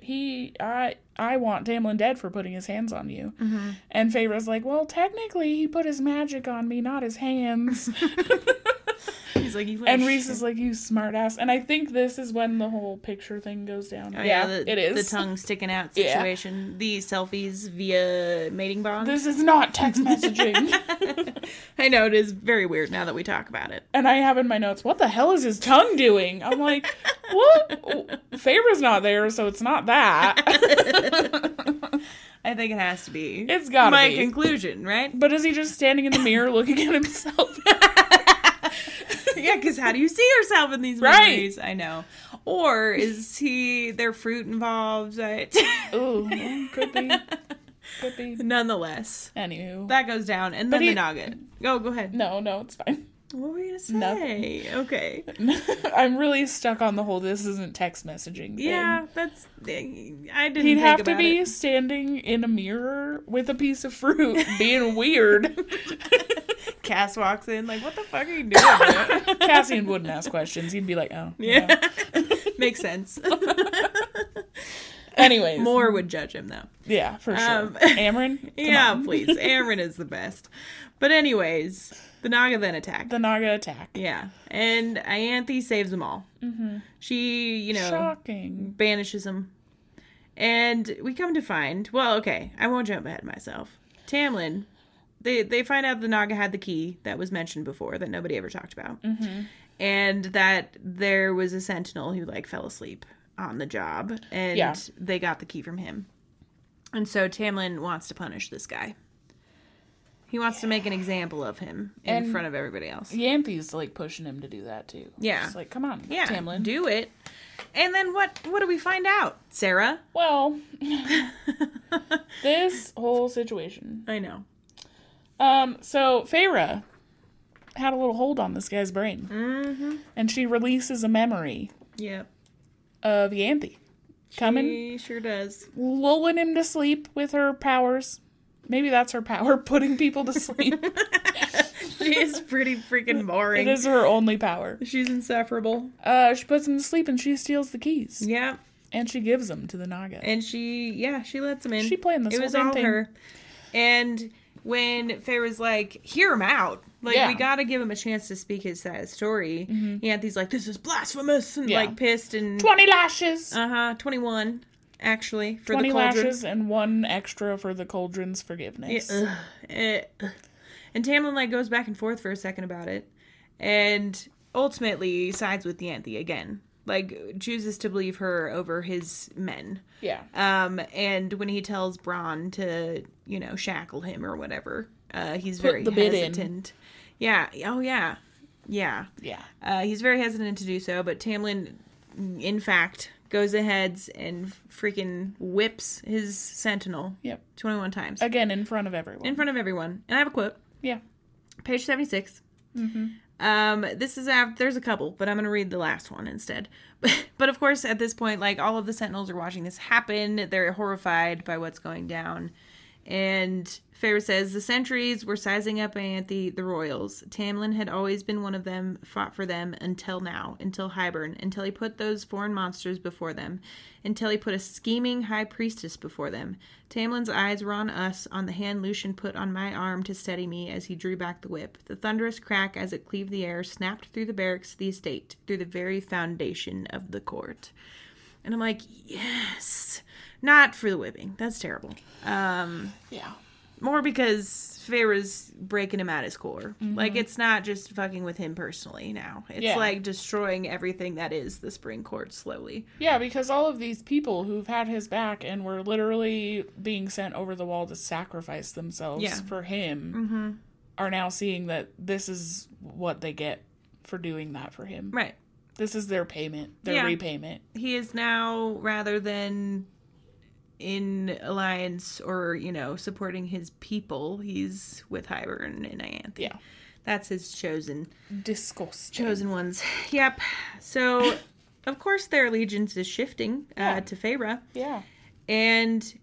he, I, I want Tamlin dead for putting his hands on you, Mm-hmm. and Feyre's like, well, technically, he put his magic on me, not his hands. He's like, "You." and Rhys is like, you smartass. And I think this is when the whole picture thing goes down. Oh, yeah, the, it is. the tongue sticking out Yeah. situation. The selfies via mating bond. This is not text messaging. I know it is very weird now that we talk about it. and I have in my notes, what the hell is his tongue doing? I'm like, what? Feyre's not there, so it's not that. I think it has to be. It's gotta my conclusion, right? but is he just standing in the mirror looking at himself? yeah, because how do you see yourself in these Right. memories? I know. Or is he there fruit involved? I... Ooh, could be. Could be. Nonetheless, Anywho. that goes down, and then he- the nugget. Go, go ahead. No, no, it's fine. What were you gonna say? Nothing. Okay. I'm really stuck on the whole this isn't text messaging thing. Yeah, that's. I didn't. He'd have to be it. standing in a mirror with a piece of fruit, being weird. Cass walks in like, "What the fuck are you doing?" Cassian wouldn't ask questions. He'd be like, "Oh, yeah, makes sense. Anyways, Mor would judge him though. yeah, for sure. Um, come yeah, on. please. Aaron is the best. But anyways, the Naga then attack. the Naga attack. Yeah, and Ianthe saves them all. Mm-hmm. She, you know, Shocking. banishes them, and we come to find. Well, okay, I won't jump ahead of myself. Tamlin, they they find out the Naga had the key that was mentioned before that nobody ever talked about, mm-hmm. and that there was a sentinel who like fell asleep on the job, and Yeah. they got the key from him. And so Tamlin wants to punish this guy. He wants to make an example of him in And- front of everybody else. Ianthe's like pushing him to do that too. Yeah. It's like, come on, Yeah, Tamlin. do it. And then what? What do we find out, Sarah? well, this whole situation. I know. Um, so Feyre had a little hold on this guy's brain, Mm-hmm. and she releases a memory Yep. of Ianthe coming, She sure does. lulling him to sleep with her powers. Maybe that's her power, putting people to sleep. She is pretty freaking boring. It is her only power. She's insufferable. Uh, she puts him to sleep and she steals the keys, Yeah. and she gives them to the Naga. And she, yeah, she lets him in. She planned this It whole was all thing. her. And when Feyre was like, hear him out. Like, Yeah. we gotta give him a chance to speak his side of the story. Ianthe's like, this is blasphemous. And, Yeah. like, pissed and. Twenty lashes. Uh huh. 21, actually, for Twenty the cauldron. lashes and one extra for the cauldron's forgiveness. Ugh. Eh. And Tamlin like goes back and forth for a second about it, and ultimately sides with Ianthe again. Like chooses to believe her over his men. Yeah. Um, and when he tells Bron to, you know, shackle him or whatever, uh, he's Put very the bit in. hesitant. Yeah. Oh yeah. Yeah. Yeah. Uh, he's very hesitant to do so, but Tamlin, in fact, goes ahead and freaking whips his sentinel Yep. 21 times Again in front of everyone. in front of everyone. And I have a quote, yeah. page 76. Mm-hmm. Um, this is after, there's a couple, but I'm going to read the last one instead. But, but of course, at this point, like all of the Sentinels are watching this happen. They're horrified by what's going down. And Feyre says the sentries were sizing up Ianthe, the royals. Tamlin had always been one of them, fought for them until now, until Hybern, until he put those foreign monsters before them, until he put a scheming high priestess before them. Tamlin's eyes were on us, on the hand Lucien put on my arm to steady me as he drew back the whip. The thunderous crack as it cleaved the air snapped through the barracks, the estate, through the very foundation of the court. And I'm like, yes. Not for the whipping. That's terrible. Um, Yeah. More because Feyre's breaking him at his core. Mm-hmm. Like it's not just fucking with him personally now. It's Yeah. like destroying everything that is the spring court slowly. Yeah, because all of these people who've had his back and were literally being sent over the wall to sacrifice themselves Yeah. for him mm-hmm. are now seeing that this is what they get for doing that for him. Right. This is their payment, their Yeah. repayment. He is now rather than in alliance or, you know, supporting his people, he's with Hybern and Ianthe. Yeah. That's his chosen Disgusting. chosen ones. Yep. So of course their allegiance is shifting uh, Yeah. to Feyre. Yeah. and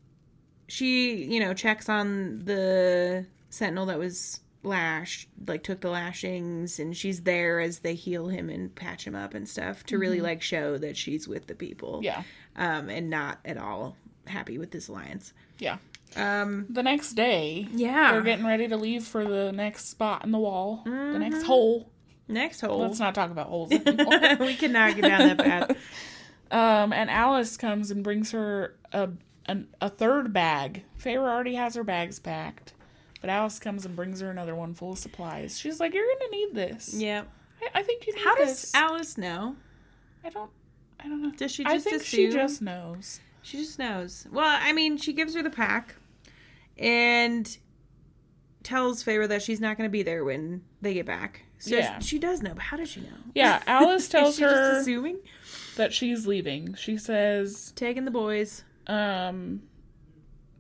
she you know checks on the sentinel that was lashed like took the lashings and she's there as they heal him and patch him up and stuff to really like show that she's with the people Yeah. um and not at all happy with this alliance Yeah. um The next day, yeah they're getting ready to leave for the next spot in the wall, the next hole. next hole Let's not talk about holes anymore. we cannot get down that path um, and Alis comes and brings her a an, a third bag. Feyre already has her bags packed, but Alis comes and brings her another one full of supplies. She's like, "You're gonna need this. yeah I, I think you need how does this." Alis know I don't. I don't know. does she I think she just knows. She just knows. Well, I mean, she gives her the pack and tells Feyre that she's not going to be there when they get back. So Yeah. she does know, but how does she know? Yeah, Alis tells she just her assuming? that she's leaving. She says, Taking the boys. um,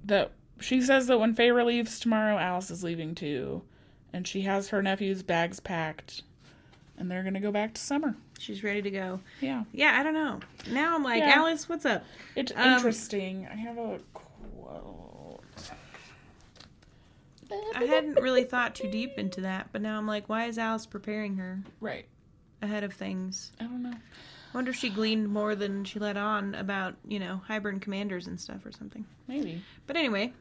that she says that when Feyre leaves tomorrow, Alis is leaving too, and she has her nephew's bags packed, and they're gonna go back to summer. She's ready to go. Yeah, Yeah, I don't know. Now I'm like, Yeah. Alis, what's up? it's Um, interesting. I have a quote. I hadn't really thought too deep into that, but now I'm like, why is Alis preparing her Right. ahead of things? I don't know. I wonder if she gleaned more than she let on about, you know, Hybern commanders and stuff or something. Maybe. But anyway,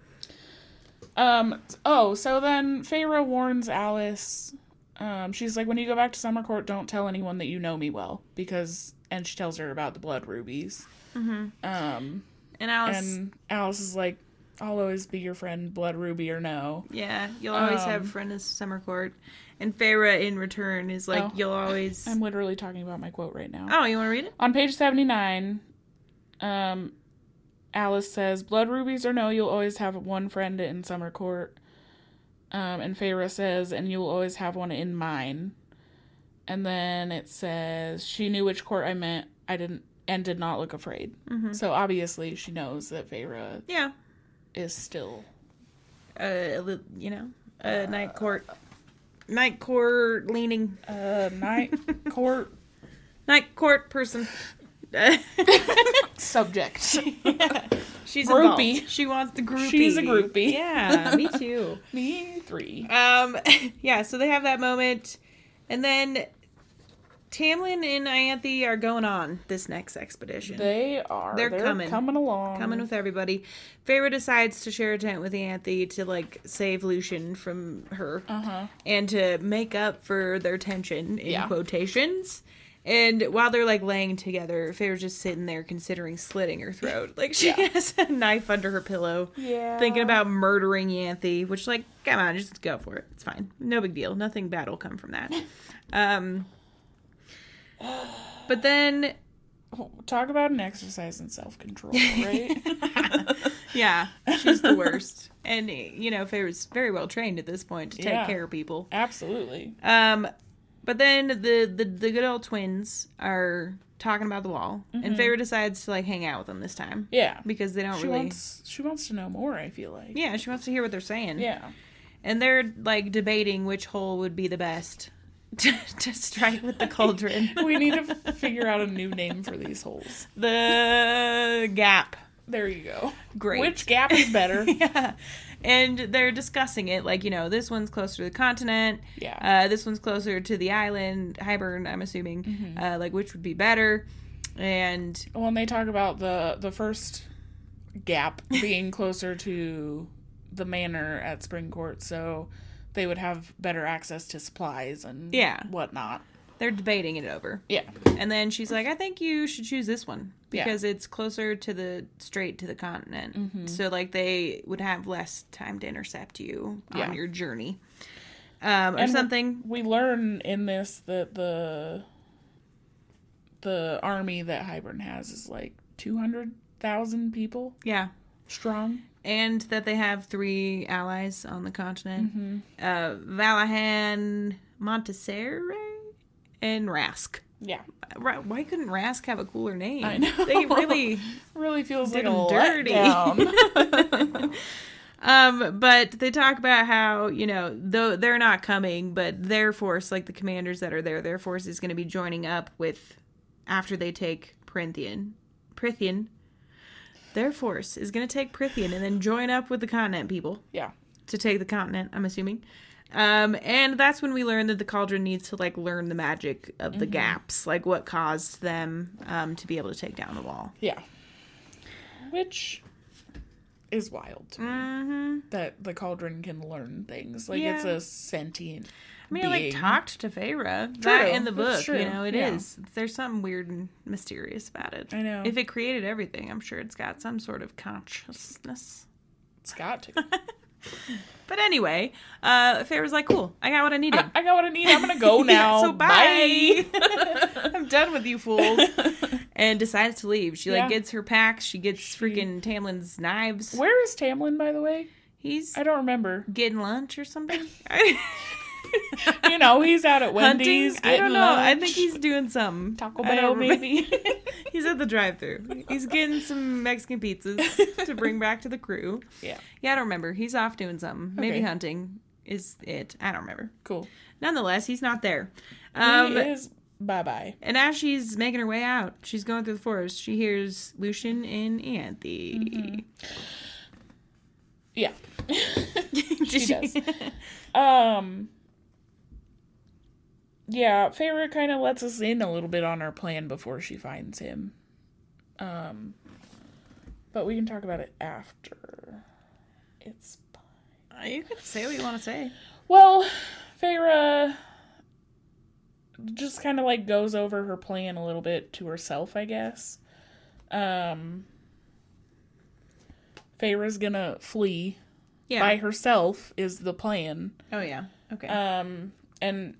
Um. Oh, so then Feyre warns Alis. Um, she's like, when you go back to Summer Court, don't tell anyone that you know me well, because. And she tells her about the blood rubies. mm-hmm. Um, and Alis, and Alis is like, I'll always be your friend, blood ruby or no. yeah, you'll always Um, have friend as summer court. And Feyre in return is like, Oh. you'll always. I'm literally talking about my quote right now. Oh, you want to read it? On page 79, um, Alis says, Blood rubies or no, you'll always have one friend in Summer Court. Um, and Feyre says, and you'll always have one in mine. And then it says, she knew which court I meant. I didn't, and did not look afraid. Mm-hmm. So obviously she knows that Feyre Yeah. is still. Uh, a you know, a night court, night court leaning, Uh, night court night court person. subject. She's a Groupie. She wants the groupie. She's a groupie. Yeah, me too. Me three. Um, yeah. So they have that moment, and then Tamlin and Ianthe are going on this next expedition. They are. They're They're, coming. coming. along. coming with everybody. Feyre decides to share a tent with Ianthe to like save Lucien from her Uh huh. and to make up for their tension in Yeah. quotations. And while they're like laying together, Feyre's just sitting there considering slitting her throat. Like she Yeah. has a knife under her pillow, Yeah. thinking about murdering Ianthe, which like, come on, just go for it. It's fine. No big deal. Nothing bad will come from that. Um But then Talk about an exercise in self control, right? yeah, she's the worst. And you know, Feyre's very well trained at this point to take Yeah. care of people. Absolutely. Um, but then the, the the good old twins are talking about the wall, and mm-hmm. Feyre decides to like hang out with them this time Yeah. because they don't She really. wants she wants to know more, I feel like. Yeah, she wants to hear what they're saying. Yeah. and they're like debating which hole would be the best to, to strike with the cauldron. We need to figure out a new name for these holes. the gap. There you go. Great. Which gap is better? yeah. And they're discussing it like, you know, this one's closer to the continent. Yeah. Uh, this one's closer to the island, Hybern, I'm assuming. Mm-hmm. Uh, like, which would be better. And when they talk about the the first gap being closer to the manor at spring court so they would have better access to supplies and Yeah. whatnot. They're debating it over. Yeah. And then she's like, I think you should choose this one Yeah. because it's closer to the strait to the continent. So like they would have less time to intercept you Yeah. on your journey. Um, or And something. We learn in this that the the army that Hybern has is like two hundred thousand people Yeah. strong. And that they have three allies on the continent. Uh, Vallahan, Montesere, and Rask. Yeah. Why couldn't Rask have a cooler name? I know. They really Really feels like a dirty. Um, but they talk about how, you know, though they're not coming, but their force, like the commanders that are there, their force is going to be joining up with after they take Prythian. Prythian. Their force is going to take Prythian and then join up with the continent people yeah. to take the continent, I'm assuming. Um, and that's when we learn that the cauldron needs to like learn the magic of the gaps, like what caused them um, to be able to take down the wall. Yeah. Which is wild to me. Mm-hmm. That the cauldron can learn things. Like it's a sentient. I mean, I like talked to Feyre. True, That in the book, you know, it is. yeah. There's something weird and mysterious about it. I know. If it created everything, I'm sure it's got some sort of consciousness. It's got to. But anyway, uh, Feyre's like, "Cool, I got what I needed." I, I got what I need. I'm gonna go now. so bye. I'm done with you fools. And decides to leave. She like Yeah. gets her packs. She gets freaking Tamlin's knives. Where is Tamlin, by the way? He's I don't remember. getting lunch or something. You know, he's out at Hunting? Wendy's. I don't getting know. I think he's doing something. Taco Bell, maybe. He's at the drive-through. He's getting some Mexican pizzas to bring back to the crew. yeah. Yeah, I don't remember. He's off doing something. Maybe Okay. hunting is it. I don't remember. Cool. Nonetheless, he's not there. he Um, is. Bye bye. and as she's making her way out, she's going through the forest. She hears Lucien and Ianthe. Yeah. She does. Um. Yeah, Feyre kind of lets us in a little bit on our plan before she finds him. Um. But we can talk about it after. It's Uh, you can say what you want to say. Well, Feyre just kind of like goes over her plan a little bit to herself, I guess. Um, Feyre's gonna flee Yeah. by herself is the plan. Oh yeah. Okay. Um, and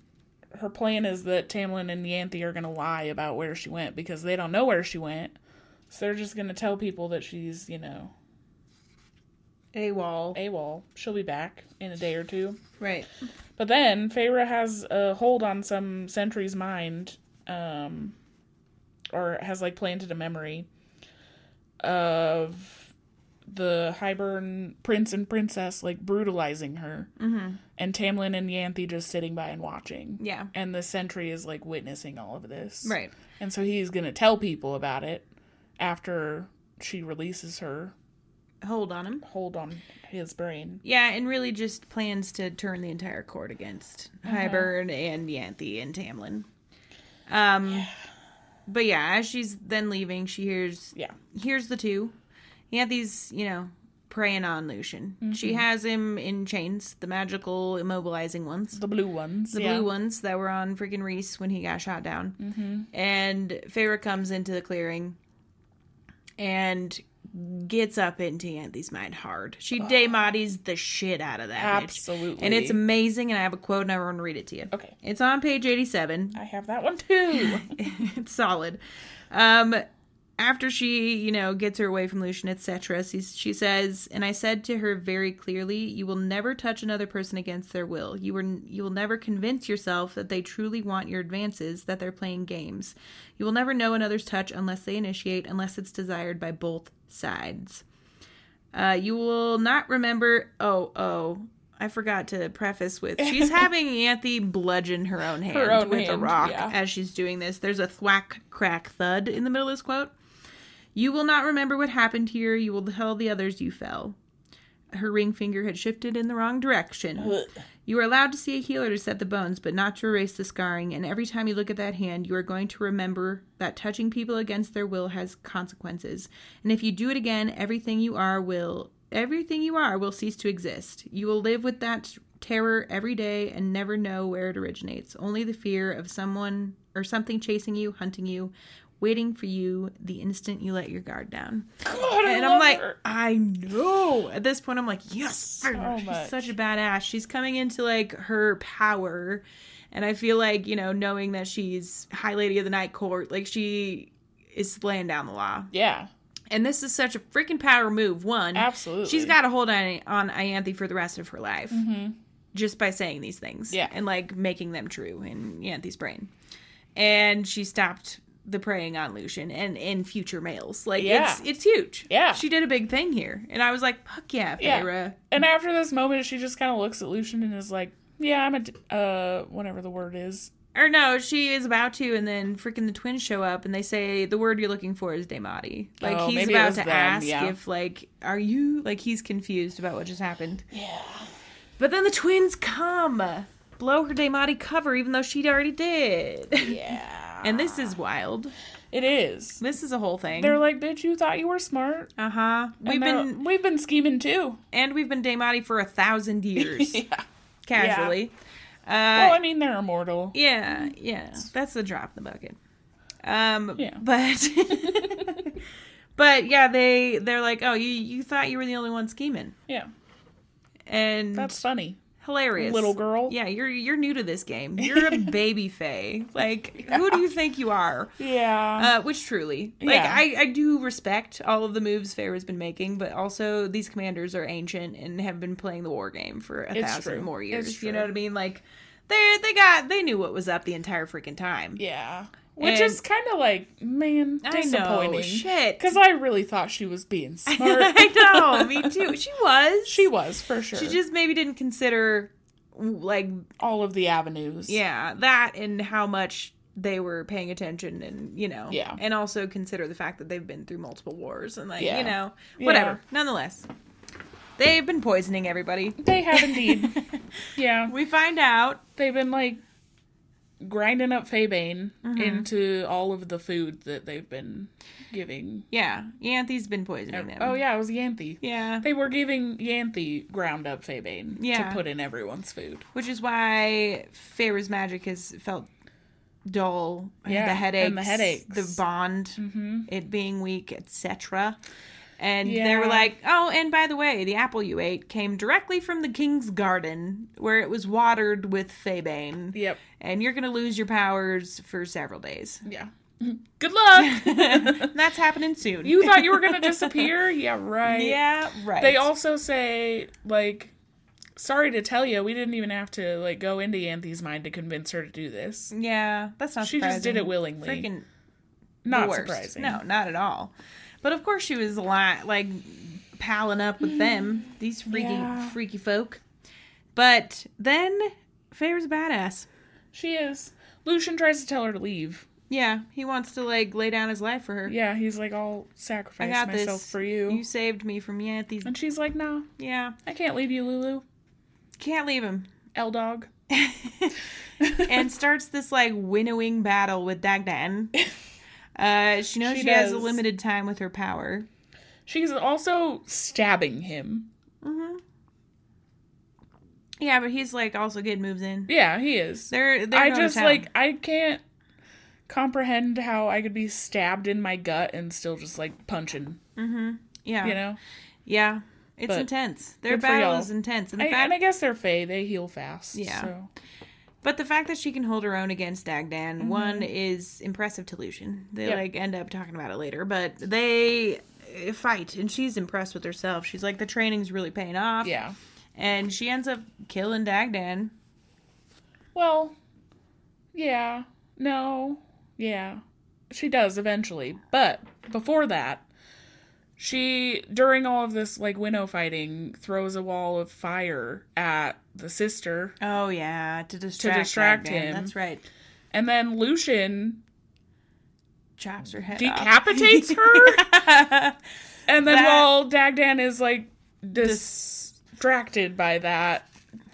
her plan is that Tamlin and Ianthe are gonna lie about where she went because they don't know where she went. So they're just gonna tell people that she's, you know, AWOL. AWOL. She'll be back in a day or two. Right. But then Feyre has a hold on some sentry's mind, um, or has like planted a memory of the Hybern prince and princess like brutalizing her, Mm-hmm. and Tamlin and Ianthe just sitting by and watching. Yeah. And the sentry is like witnessing all of this, Right. And so he's gonna tell people about it after she releases her Hold on him. hold on his brain. Yeah, and really just plans to turn the entire court against Hybern and Ianthe and Tamlin. Um, but yeah, as she's then leaving, she hears Yeah. hears the two. Ianthe's, you know, preying on Lucien. She has him in chains, the magical immobilizing ones. The blue ones. The yeah. blue ones that were on freaking Rhys when he got shot down. Mm-hmm. And Feyre comes into the clearing and gets up into Ianthe's mind hard. She daemati's the shit out of that bitch. Absolutely. And it's amazing, and I have a quote and I want to read it to you. Okay. It's on page 87. I have that one too. it's solid. Um, after she, you know, gets her away from Lucien, etc., she, she says, "And I said to her very clearly, you will never touch another person against their will. You were, you will never convince yourself that they truly want your advances, that they're playing games. You will never know another's touch unless they initiate, unless it's desired by both sides. Uh, you will not remember. Oh, oh." I forgot to preface with she's having Ianthe bludgeon her own hand own with a rock yeah. as she's doing this. There's a thwack, crack, thud in the middle of this quote. You will not remember what happened here. You will tell the others you fell. Her ring finger had shifted in the wrong direction. You are allowed to see a healer to set the bones, but not to erase the scarring. And every time you look at that hand, you are going to remember that touching people against their will has consequences. And if you do it again, everything you are will everything you are will cease to exist. You will live with that terror every day and never know where it originates. Only the fear of someone or something chasing you, hunting you, waiting for you the instant you let your guard down. God, and I'm like, her. I know. At this point, I'm like, yes, So she's much. such a badass. She's coming into like her power, and I feel like you know, knowing that she's High Lady of the Night Court, like she is laying down the law. yeah, And this is such a freaking power move. One, absolutely. she's got a hold on on Ianthe for the rest of her life, just by saying these things, Mm-hmm. Yeah. and like making them true in Ianthe's brain. And she stopped the preying on Lucien and in future males. Like Yeah. it's it's huge. Yeah. she did a big thing here, and I was like, "Fuck yeah, Yeah. Feyre." And after this moment, she just kind of looks at Lucien and is like, "Yeah, I'm a d- uh, whatever the word is." Or no, she is about to, and then freaking the twins show up, and they say the word you're looking for is daemati. Like Oh, he's about to them, ask yeah. if like, are you like he's confused about what just happened. Yeah. But then the twins come, blow her daemati cover, even though she'd already did. Yeah. And this is wild. it is. This is a whole thing. They're like, "Bitch, you thought you were smart." uh huh. We've been we've been scheming too. and we've been daemati for a thousand years, yeah. casually. Well, Uh, I mean, they're immortal. yeah, yeah. That's the drop in the bucket. Um, Yeah. but but yeah, they they're like, oh, you you thought you were the only one scheming, Yeah, and that's funny. Hilarious, Little girl. Yeah, you're you're new to this game. You're a baby fae. Like, who do you think you are? Yeah. Uh, which truly, like, Yeah. I, I do respect all of the moves Feyre has been making, but also these commanders are ancient and have been playing the war game for a It's thousand true. more years. It's You know what I mean? Like, they they got they knew what was up the entire freaking time. yeah. Which and- is kind of like, man, I know, disappointing. shit. Because I really thought she was being smart. I know, me too. She was. she was for sure. She just maybe didn't consider, like, all of the avenues. yeah, that and how much they were paying attention and, you know, Yeah. And also consider the fact that they've been through multiple wars and, like, Yeah. you know, Yeah. whatever. Nonetheless, they've been poisoning everybody. They have indeed. yeah. we find out. They've been like grinding up faebane Mm-hmm. into all of the food that they've been giving. Yeah, Ianthe's been poisoning them. Oh yeah, it was Ianthe. Yeah. They were giving Ianthe ground up faebane Yeah. to put in everyone's food. Which is why Feyre's magic has felt dull. Yeah, the headaches, and the headaches. the bond, Mm-hmm. it being weak, etc. And they were like, "Oh, and by the way, the apple you ate came directly from the king's garden, where it was watered with faebane, Yep. and you're gonna lose your powers for several days. Yeah. Good luck. That's happening soon. you thought you were gonna disappear? Yeah, right. yeah, right. They also say like sorry to tell you, we didn't even have to like go into Ianthe's mind to convince her to do this. yeah, that's not. She just did it willingly. Freaking Not surprising. No, not at all. But of course, she was a like palling up with them, these freaky, Yeah. freaky folk. But then Feyre's a badass. She is. Lucien tries to tell her to leave. Yeah, he wants to like lay down his life for her. Yeah, he's like, I'll sacrifice myself this for you. You saved me from Ianthe's. And she's like, No, Yeah, I can't leave you, Lulu. can't leave him. L dog. and starts this like winnowing battle with Dagdan. Uh, she knows she, She has a limited time with her power. She's also stabbing him. Yeah, but he's like also getting moves in. Yeah, he is. They're, they're I going to just like I can't comprehend how I could be stabbed in my gut and still just like punching. Mm-hmm. yeah, You know, yeah, it's But intense. Their battle is intense, and the I, fact, and I guess they're Fae. They heal fast. Yeah. So. But the fact that she can hold her own against Dagdan, one is impressive to Lucien. They Mm-hmm. Yep. like end up talking about it later, but they uh, fight, and she's impressed with herself. She's like, the training's really paying off. Yeah. and she ends up killing Dagdan. Well, yeah. No. Yeah. She does eventually. But before that, she during all of this like winnow fighting throws a wall of fire at the sister Oh yeah, to distract, distract Dagdan. him. That's right. and then Lucien Chops her head. decapitates off. her and then That- while Dagdan is like distracted by that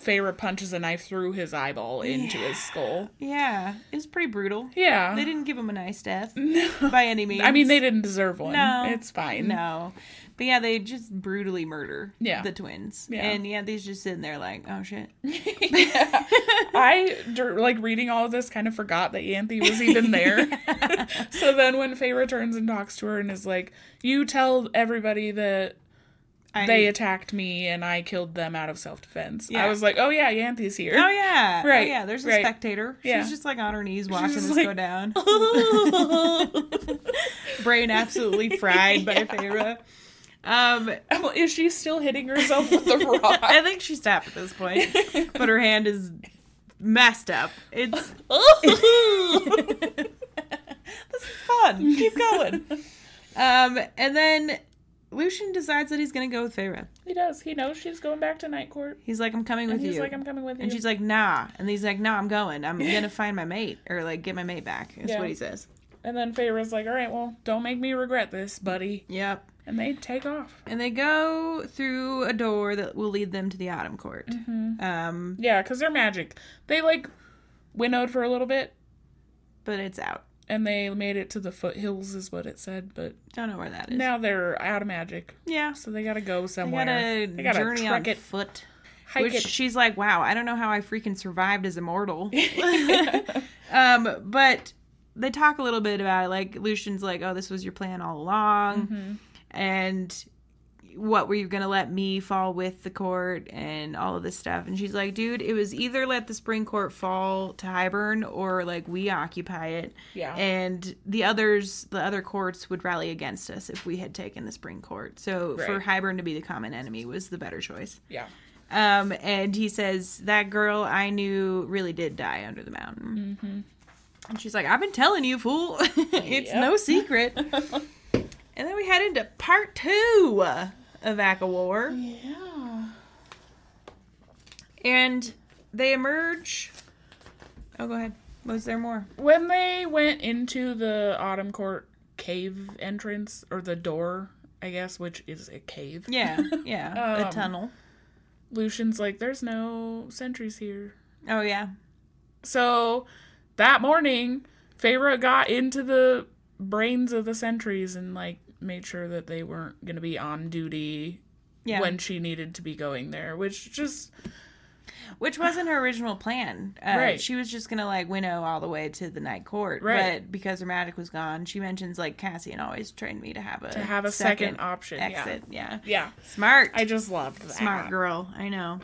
Feyre punches a knife through his eyeball into his skull. yeah, it was pretty brutal. Yeah. They didn't give him a nice death by any means. I mean, they didn't deserve one. No, It's fine. No, But yeah, they just brutally murder Yeah. the twins. Yeah. And yeah, they's just sitting there like, oh shit. yeah. I like reading all of this kind of forgot that Ianthe was even there. so then when Feyre returns and talks to her and is like, "You tell everybody that I, they attacked me and I killed them out of self defense." Yeah. I was like, "Oh yeah, Ianthe's here." Oh yeah. Oh, right, Oh, yeah, there's a right. spectator. Yeah. She's just like on her knees watching this like- go down. Brain absolutely fried by Feyre. Um I'm is she still hitting herself with the rock? I think she stopped at this point. But her hand is messed up. It's this is fun. Keep going. Um, and then Lucien decides that he's gonna go with Feyre. he does. He knows she's going back to Night Court. He's like, I'm coming And with he's you. He's like, I'm coming with you. and she's like, nah. And he's like, no, I'm going. I'm gonna find my mate or like get my mate back. Is Yeah. what he says. and then Feyre's like, all right, well, don't make me regret this, buddy. Yep. And they take off. And they go through a door that will lead them to the Autumn Court. Mm-hmm. Um, Yeah, because they're magic. They like winnowed for a little bit, but it's out. and they made it to the foothills, is what it said. But Don't know where that is. now they're out of magic, Yeah. so they gotta go They somewhere. gotta, They gotta journey on it, foot. hike Which it. she's like, wow, I don't know how I freaking survived as immortal. um, but they talk a little bit about it. Like Lucien's like, oh, this was your plan all along, Mhm. And what were you gonna let me fall with the court and all of this stuff? And she's like, dude, it was either let the spring court fall to Hybern or like we occupy it. Yeah. And the others, the other courts would rally against us if we had taken the spring court. So for Right. Hybern to be the common enemy was the better choice. Yeah. Um, and he says that girl I knew really did die under the mountain. Mm-hmm. And she's like, "I've been telling you, fool. it's Yep. no secret." and then we head into part two of ACOWAR, Yeah. and they emerge. Oh, go ahead. Was there more? When they went into the Autumn Court cave entrance, or the door, I guess, which is a cave. Yeah, yeah, a Um, tunnel. Lucien's like, there's no sentries here. Oh yeah, So that morning, Feyre got into the brains of the sentries and like made sure that they weren't going to be on duty yeah. when she needed to be going there, which just Which wasn't her original plan. Uh, Right. She was just gonna like winnow all the way to the night court. Right. But because her magic was gone, she mentions like Cassian always trained me to have a to have a second, option. exit. Yeah. Yeah. Smart. I just loved that. Smart girl. I know.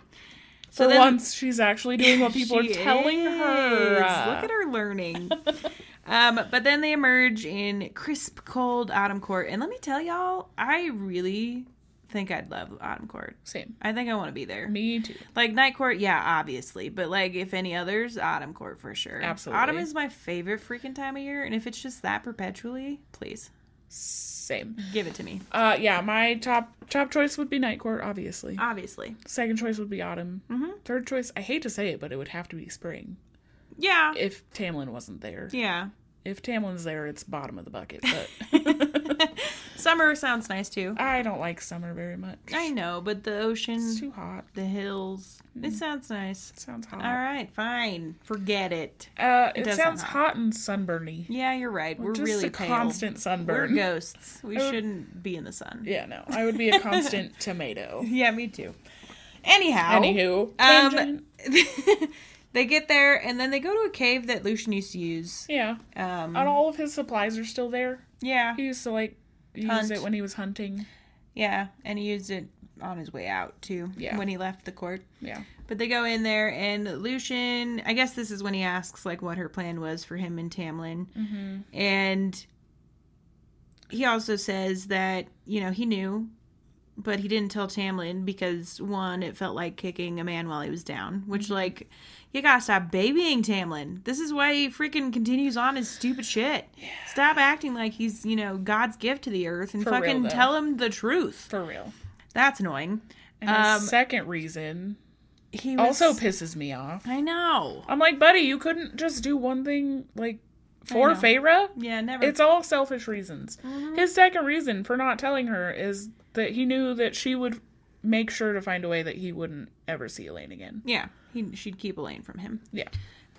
For then- once, she's actually doing what people are telling her. is. Uh, Look at her learning. um, but then they emerge in crisp, cold Autumn Court, and let me tell y'all, I really think I'd love Autumn Court. Same. I think I want to be there. Me too. Like Night Court, yeah, obviously, but like if any others, Autumn Court for sure. Absolutely. Autumn is my favorite freaking time of year, and if it's just that perpetually, please Same. give it to me. Uh, yeah, my top top choice would be Night Court, obviously. Obviously, Second choice would be Autumn. Mhm. Third choice, I hate to say it, but it would have to be Spring yeah, if Tamlin wasn't there. yeah. If Tamlin's there, it's bottom of the bucket. But Summer sounds nice too. I don't like summer very much. I know, but the ocean, It's too hot. the hills, it sounds nice. It sounds hot. All right, fine. Forget it. Uh, it, does sounds sound hot and sunburny. Yeah, you're right. We're Just really constant We're ghosts. We would- shouldn't be in the sun. Yeah, no, I would be a constant tomato. Yeah, me too. Anyhow, Anywho, Um. they get there and then they go to a cave that Lucien used to use. yeah, Um, and all of his supplies are still there. yeah, He used to like use Hunt. it when he was hunting. yeah, and he used it on his way out too. Yeah. when he left the court. Yeah, But they go in there and Lucien. I guess this is when he asks like what her plan was for him and Tamlin, mm-hmm. and he also says that you know he knew. But he didn't tell Tamlin because one, it felt like kicking a man while he was down. Which, Mm-hmm. like, you gotta stop babying Tamlin. This is why he freaking continues on his stupid shit. Stop acting like he's, you know, God's gift to the earth and For fucking though. tell him the truth. for real. That's annoying. And Um, second reason He was, also pisses me off. I know. I'm like, buddy, you couldn't just do one thing like for. Feyre. Yeah, never. It's all selfish reasons. Mhm. His second reason for not telling her is that he knew that she would make sure to find a way that he wouldn't ever see Elain again. yeah, he, she'd keep Elain from him. Yeah.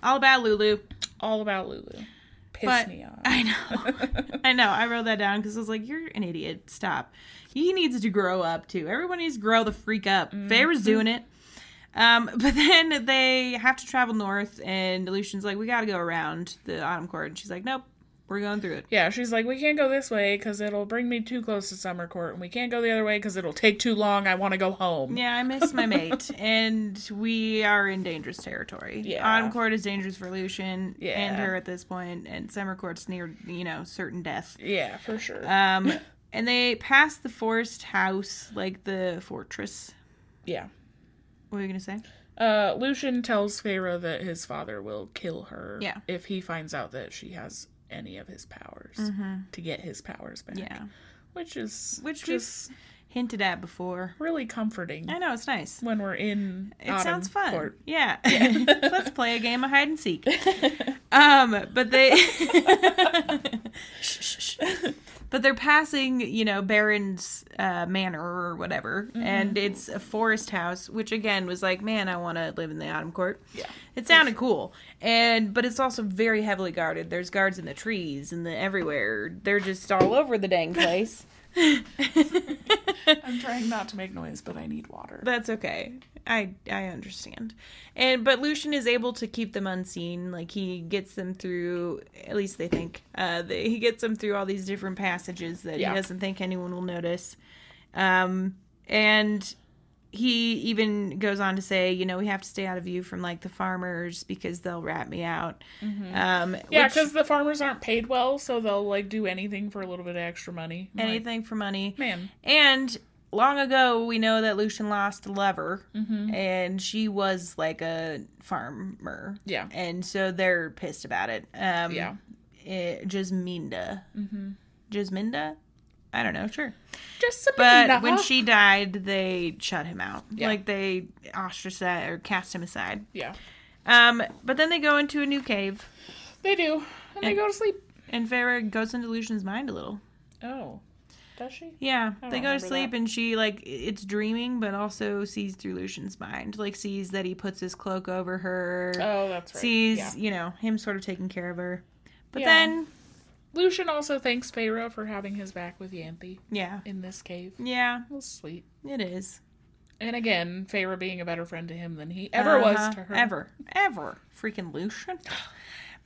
All about Lulu. All about Lulu. piss But me off. I know. I know. I wrote that down because I was like, "You're an idiot. Stop." He needs to grow up too. Everyone needs to grow the freak up. Mm-hmm. Feyre's doing it. Um, but then they have to travel north, and Lucien's like, "We got to go around the Autumn Court," and she's like, "Nope, we're going through it." Yeah, she's like, we can't go this way because it'll bring me too close to Summer Court, and we can't go the other way because it'll take too long. I want to go home. Yeah, I miss my mate, and we are in dangerous territory. Yeah. Autumn Court is dangerous for Lucien Yeah. and her at this point, and Summer Court's near, you know, certain death. Yeah, for sure. Um, and they pass the forest house, like the fortress. yeah. What were you gonna say? Uh, Lucien tells Feyre that his father will kill her Yeah. if he finds out that she has any of his powers to get his powers back. Mm-hmm. Yeah, Which is which just we've hinted at before. really comforting I know it's nice. when we're in It sounds fun. Court. Yeah. Let's play a game of hide and seek. Um, but they Shh, shh, shh. But they're passing, you know, Beron's uh, manor or whatever, and it's a forest house, which again was like, man, I want to live in the Autumn Court. Yeah. It sounded cool, and but it's also very heavily guarded. There's guards in the trees and the everywhere. They're just all over the dang place. I'm trying not to make noise, but I need water. That's okay. I I understand. And but Lucien is able to keep them unseen. Like he gets them through at least they think. Uh they, he gets them through all these different passages that Yeah. he doesn't think anyone will notice. Um and he even goes on to say, you know, we have to stay out of view from like the farmers because they'll rat me out. Um yeah, because the farmers aren't paid well, so they'll like do anything for a little bit of extra money. I'm like, anything for money. man. And long ago, we know that Lucien lost a lover, Mm-hmm. and she was like a farmer. Yeah. And so they're pissed about it. Um, Yeah. It, Jesminda. Mm-hmm. Jesminda? I don't know, sure. Just But when she died, they shut him out. Yeah. Like they ostracized or cast him aside. Yeah. Um, but then they go into a new cave, They do. And, they go to sleep. and Feyre goes into Lucien's mind a little. Oh. Does she? Yeah, they go to sleep that. and she like it's dreaming, but also sees through Lucien's mind. Like sees that he puts his cloak over her. Oh, that's right. sees Yeah. you know him sort of taking care of her. But Yeah. then Lucien also thanks Feyre for having his back with Ianthe yeah, in this cave. yeah, That was sweet. it is And again, Feyre being a better friend to him than he ever was Uh-huh. to her. Ever, ever, freaking Lucien.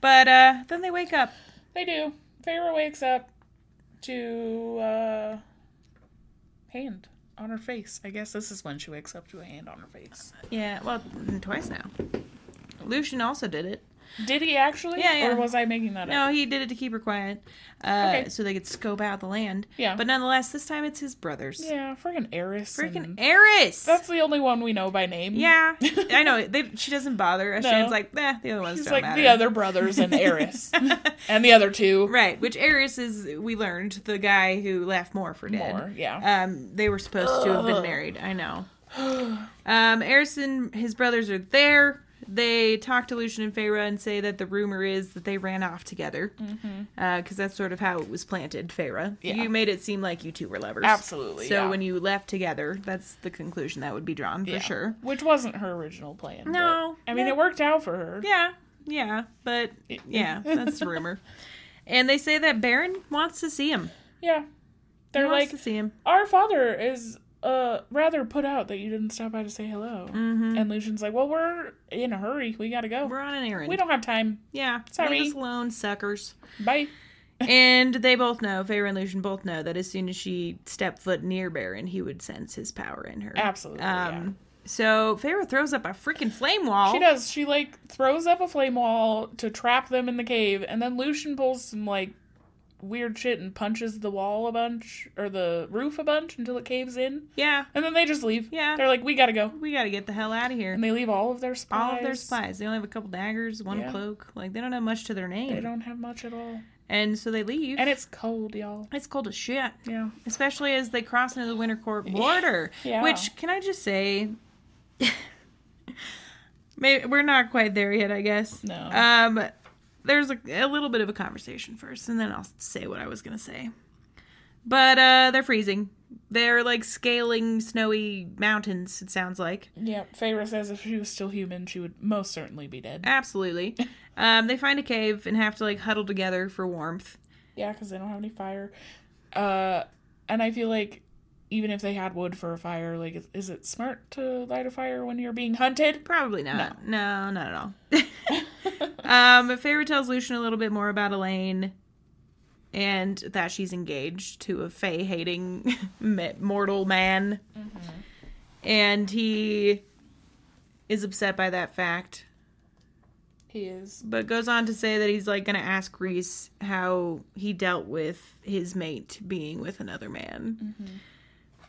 But uh then they wake up. They do. Feyre wakes up to uh hand on her face. I guess this is when she wakes up to a hand on her face. Yeah, well, twice now. Lucien also did it. Did he actually? Yeah, yeah. Or was I making that up? No, he did it to keep her quiet, uh, Okay. so they could scope out the land. Yeah. But nonetheless, this time it's his brothers. Yeah, freaking Eris. Freaking Eris. That's the only one we know by name. Yeah, I know. They, she doesn't bother. Shane's like, eh, the other ones She's like matter. the other brothers and Eris. and the other two. right? Which Eris is? We learned the guy who left Mor for dead. Mor, yeah. Um, they were supposed to have been married. I know. Um, Eris and his brothers are there. They talk to Lucien and Feyre and say that the rumor is that they ran off together. Because that's sort of how it was planted, Feyre. Mm-hmm. Yeah. You made it seem like you two were lovers. Absolutely, So yeah. when you left together, that's the conclusion that would be drawn for Yeah. sure. Which wasn't her original plan. but- No, I mean, it worked out for her. Yeah, yeah, but yeah, that's the rumor. And they say that Beron wants to see him. Yeah. They're like, to see him. our father is uh rather put out that you didn't stop by to say hello. Mm-hmm. And Lucien's like, well, we're in a hurry. We gotta go. We're on an errand. We don't have time. Yeah, Sorry. leave us alone, suckers. Bye. and they both know, Feyre and Lucien both know that as soon as she stepped foot near Beron, he would sense his power in her. Absolutely. Um, so Feyre throws up a freaking flame wall. She does. She like throws up a flame wall to trap them in the cave, and then Lucien pulls some like weird shit and punches the wall a bunch or the roof a bunch until it caves in, Yeah, and then they just leave. Yeah. They're like, we gotta go, we got to get the hell out of here. and they leave all of their supplies. All of their supplies. They only have a couple daggers, one Yeah. cloak. Like they don't have much to their name. They don't have much at all, And so they leave. and it's cold, y'all. it's cold as shit. Yeah. especially as they cross into the Winter Court border. Yeah. Which can I just say, maybe we're not quite there yet. I guess. No. Um, there's a, a little bit of a conversation first, and then I'll say what I was gonna say. But uh, they're freezing. They're like scaling snowy mountains, it sounds like. Yeah, Feyre says if she was still human, she would most certainly be dead. Absolutely. um, they find a cave and have to like huddle together for warmth. Yeah, because they don't have any fire. Uh, and I feel like even if they had wood for a fire, like, is, is it smart to light a fire when you're being hunted? Probably not. No, not at all. um, Feyre tells Lucien a little bit more about Elain and that she's engaged to a Fae hating mortal man. And he is upset by that fact, He is. but goes on to say that he's like going to ask Rhys how he dealt with his mate being with another man.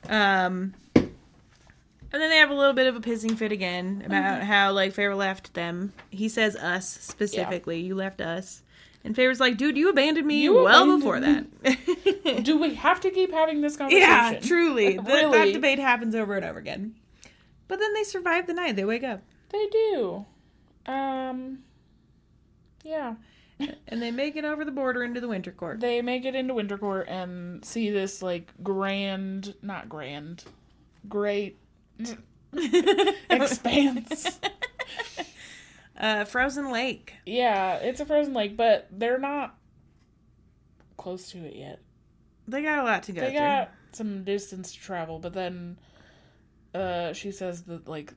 Um, and then they have a little bit of a pissing fit again about how like Feyre left them. He says us specifically. You left us. And Feyre's like, dude, you abandoned me You well abandoned before that. Do we have to keep having this conversation? yeah, truly. That Really? debate happens over and over again. But then they survive the night. They wake up. They do. Um. Yeah. And they make it over the border into the winter court. They make it into winter court and see this like grand, not grand, great expanse. uh, frozen lake. Yeah, it's a frozen lake, but they're not close to it yet. They got a lot to go They through. got some distance to travel, but then uh she says that like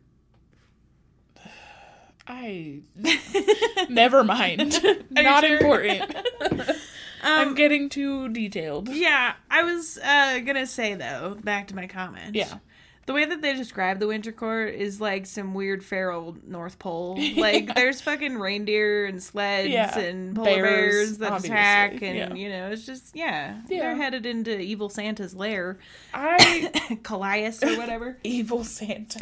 I never mind. not sure? important. I'm Um, getting too detailed. Yeah, I was uh, gonna say though, back to my comment. Yeah. The way that they describe the winter court is like some weird feral North Pole. Like Yeah. there's fucking reindeer and sleds Yeah. and polar Bears, bears, that obviously, attack, and yeah. you know, it's just yeah, Yeah. they're headed into evil Santa's lair, I Kallias or whatever. evil Santa.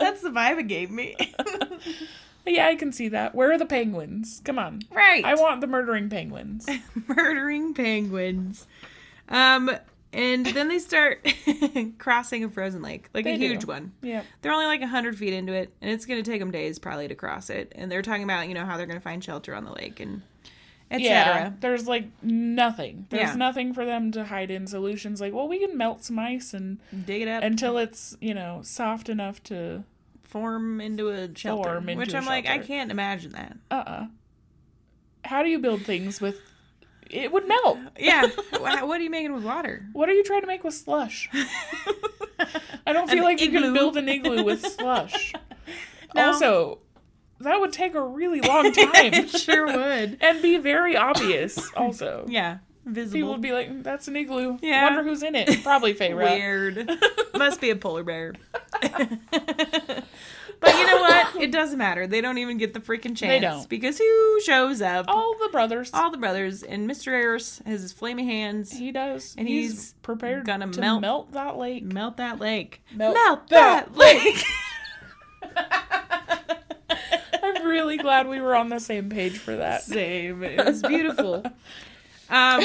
That's the vibe it gave me. yeah, I can see that. Where are the penguins? Come on. right. I want the murdering penguins. murdering penguins. Um, and then they start crossing a frozen lake, like a They do. huge one. Yeah. They're only like 100 feet into it, and it's going to take them days probably to cross it. And they're talking about, you know, how they're going to find shelter on the lake and etc. Yeah, there's like nothing. There's Yeah. nothing for them to hide in. Solutions like, well, we can melt some ice and Dig it up until it's you know soft enough to form into a shelter. Into which a I'm like, I can't imagine that. uh uh How do you build things with? It would melt. Yeah. What are you making with water? What are you trying to make with slush? I don't feel An like you can build an igloo with slush. No. Also, that would take a really long time. it sure would. and be very obvious. Also, Yeah. Visible. people would be like, "That's an igloo. Yeah. Wonder who's in it. Probably Feyre." Weird. Must be a polar bear. But you know what? It doesn't matter. They don't even get the freaking chance. They don't. Because who shows up? All the brothers. All the brothers. And Mr. Eris has his flaming hands. he does, And he's, he's prepared gonna to melt- melt, that lake. Melt that lake. Melt that, that lake. I'm really glad we were on the same page for that. Same. It was beautiful. Um,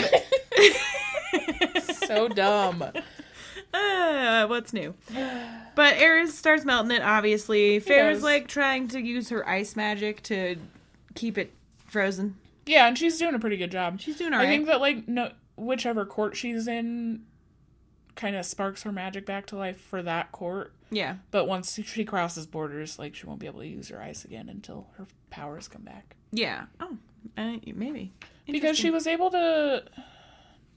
so dumb. Uh, what's new? But Eris starts melting it, obviously. Feyre's like trying to use her ice magic to keep it frozen. Yeah, and she's doing a pretty good job. She's doing alright. I think that like no, whichever court she's in, kind of sparks her magic back to life for that court. Yeah. But once she crosses borders, like she won't be able to use her ice again until her powers come back. Yeah. Oh, uh, maybe. Because she was able to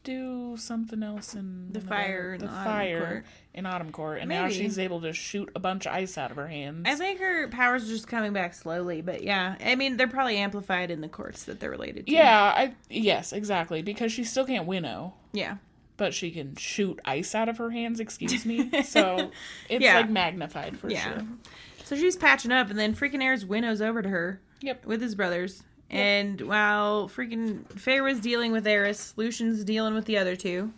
do something else in The in fire in the the Autumn fire Court. in Autumn Court, and now she's able to shoot a bunch of ice out of her hands. I think her powers are just coming back slowly, but yeah. I mean, they're probably amplified in the courts that they're related to. yeah, I yes, exactly. Because she still can't winnow, Yeah. but she can shoot ice out of her hands. Excuse me. So it's Yeah. like magnified for Yeah. sure. So she's patching up, and then freaking Eris winnows over to her. Yep. With his brothers. And while freaking Feyre's dealing with Eris, Lucien's dealing with the other two.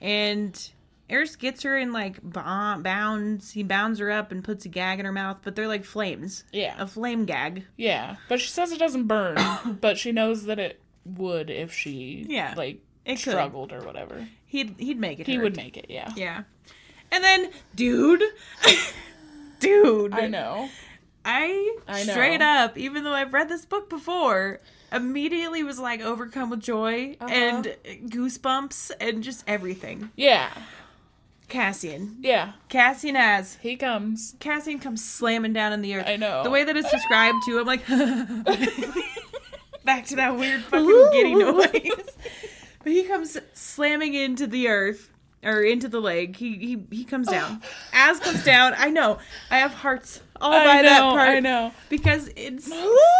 And Eris gets her in like bo- bounds. He bounds her up and puts a gag in her mouth, but they're like flames. Yeah. A flame gag. Yeah, but she says it doesn't burn, but she knows that it would if she Yeah, like it could. struggled or whatever. He'd he'd make it. He hurt. would make it, yeah. Yeah. And then, dude, dude, I know. I, I straight up, even though I've read this book before, immediately was like overcome with joy Uh-huh. and goosebumps and just everything. Yeah. Cassian. Yeah. Cassian as He comes. Cassian comes slamming down in the earth. I know. The way that it's described too, I'm like back to that weird fucking Ooh. giddy noise. but he comes slamming into the earth or into the leg. He he he comes down. As comes down. I know. I have hearts all by I know. that part I know. because it's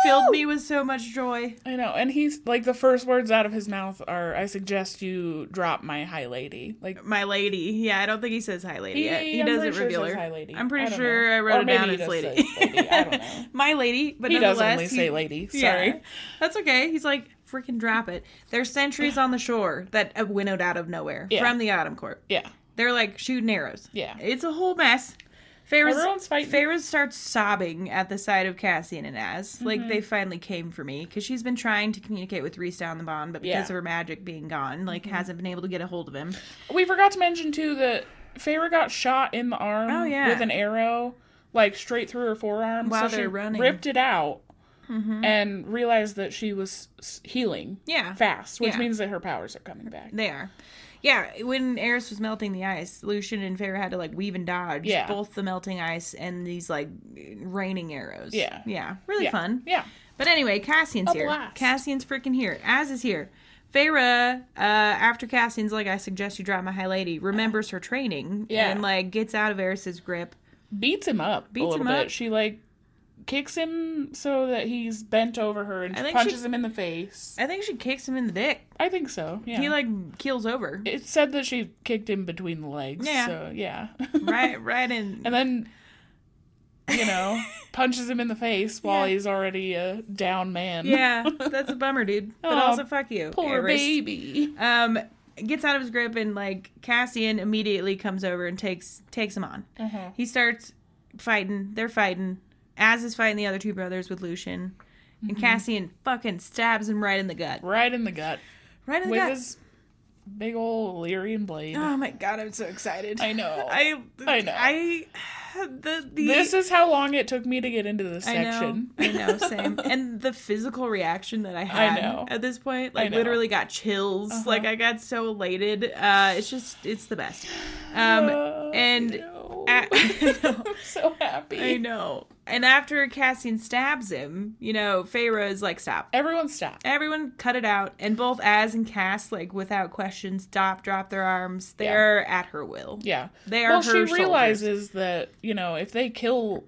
filled me with so much joy. I know. And he's like the first words out of his mouth are, "I suggest you drop my high lady." Like My lady. Yeah, I don't think he says high lady he, yet. He I'm doesn't pretty sure reveal her. high lady. I'm pretty don't sure know. I wrote Or it down as lady. lady. I don't know. My lady, but He does only say lady. Yeah. Sorry. That's okay. He's like, freaking drop it. There's sentries on the shore that uh, winnowed out of nowhere Yeah. from the Autumn Court. Yeah. They're like shooting arrows. Yeah. It's a whole mess. Feyre's, Everyone's fighting. Feyre starts sobbing at the sight of Cassian and Az. Mm-hmm. Like, they finally came for me. Because she's been trying to communicate with Rhys down the bond, but because Yeah. Mm-hmm. of her magic being gone, like, hasn't been able to get a hold of him. We forgot to mention too that Feyre got shot in the arm Oh, yeah. with an arrow, like straight through her forearm. While so they're she running. Mm-hmm. ripped it out and realized that she was healing Yeah. fast, which Yeah. means that her powers are coming back. They are. Yeah, when Eris was melting the ice, Lucien and Feyre had to like weave and dodge Yeah. both the melting ice and these like raining arrows. Yeah. Yeah. Really Yeah. fun. Yeah. But anyway, Cassian's A here. blast. Cassian's freaking here. Az is here. Feyre, uh, after Cassian's like, I suggest you drop my high lady, remembers her training Yeah. and like gets out of Eris's grip. Beats him up Beats him bit. up. She like kicks him so that he's bent over her and punches she- him in the face. I think she kicks him in the dick. I think so. Yeah. He like keels over. it said that she kicked him between the legs. Yeah. So yeah. right right in and then you know punches him in the face while Yeah. he's already a down man. Yeah, that's a bummer, dude. But Oh, also fuck you. Poor Eris. baby. um gets out of his grip and like Cassian immediately comes over and takes takes him on. Uh-huh. He starts fighting. They're fighting. Az is fighting the other two brothers with Lucien. Mm-hmm. And Cassian fucking stabs him right in the gut. Right in the gut Right in the gut. with gut. his big old Illyrian blade. Oh my god, I'm so excited. I know. I I know. I the, the this is how long it took me to get into this I know, section. I know, same. And the physical reaction that I had know. at this point, like know. literally got chills. Uh-huh. Like I got so elated. Uh, it's just, it's the best. Um, Oh, and no. at- I know. I'm so happy. I know. And after Cassian stabs him, you know, Feyre is like, stop. Everyone stop. Everyone cut it out. And both Az and Cass, like, without question, stop, drop their arms. They're at her will. Yeah. They are well, she realizes that, you know, if they kill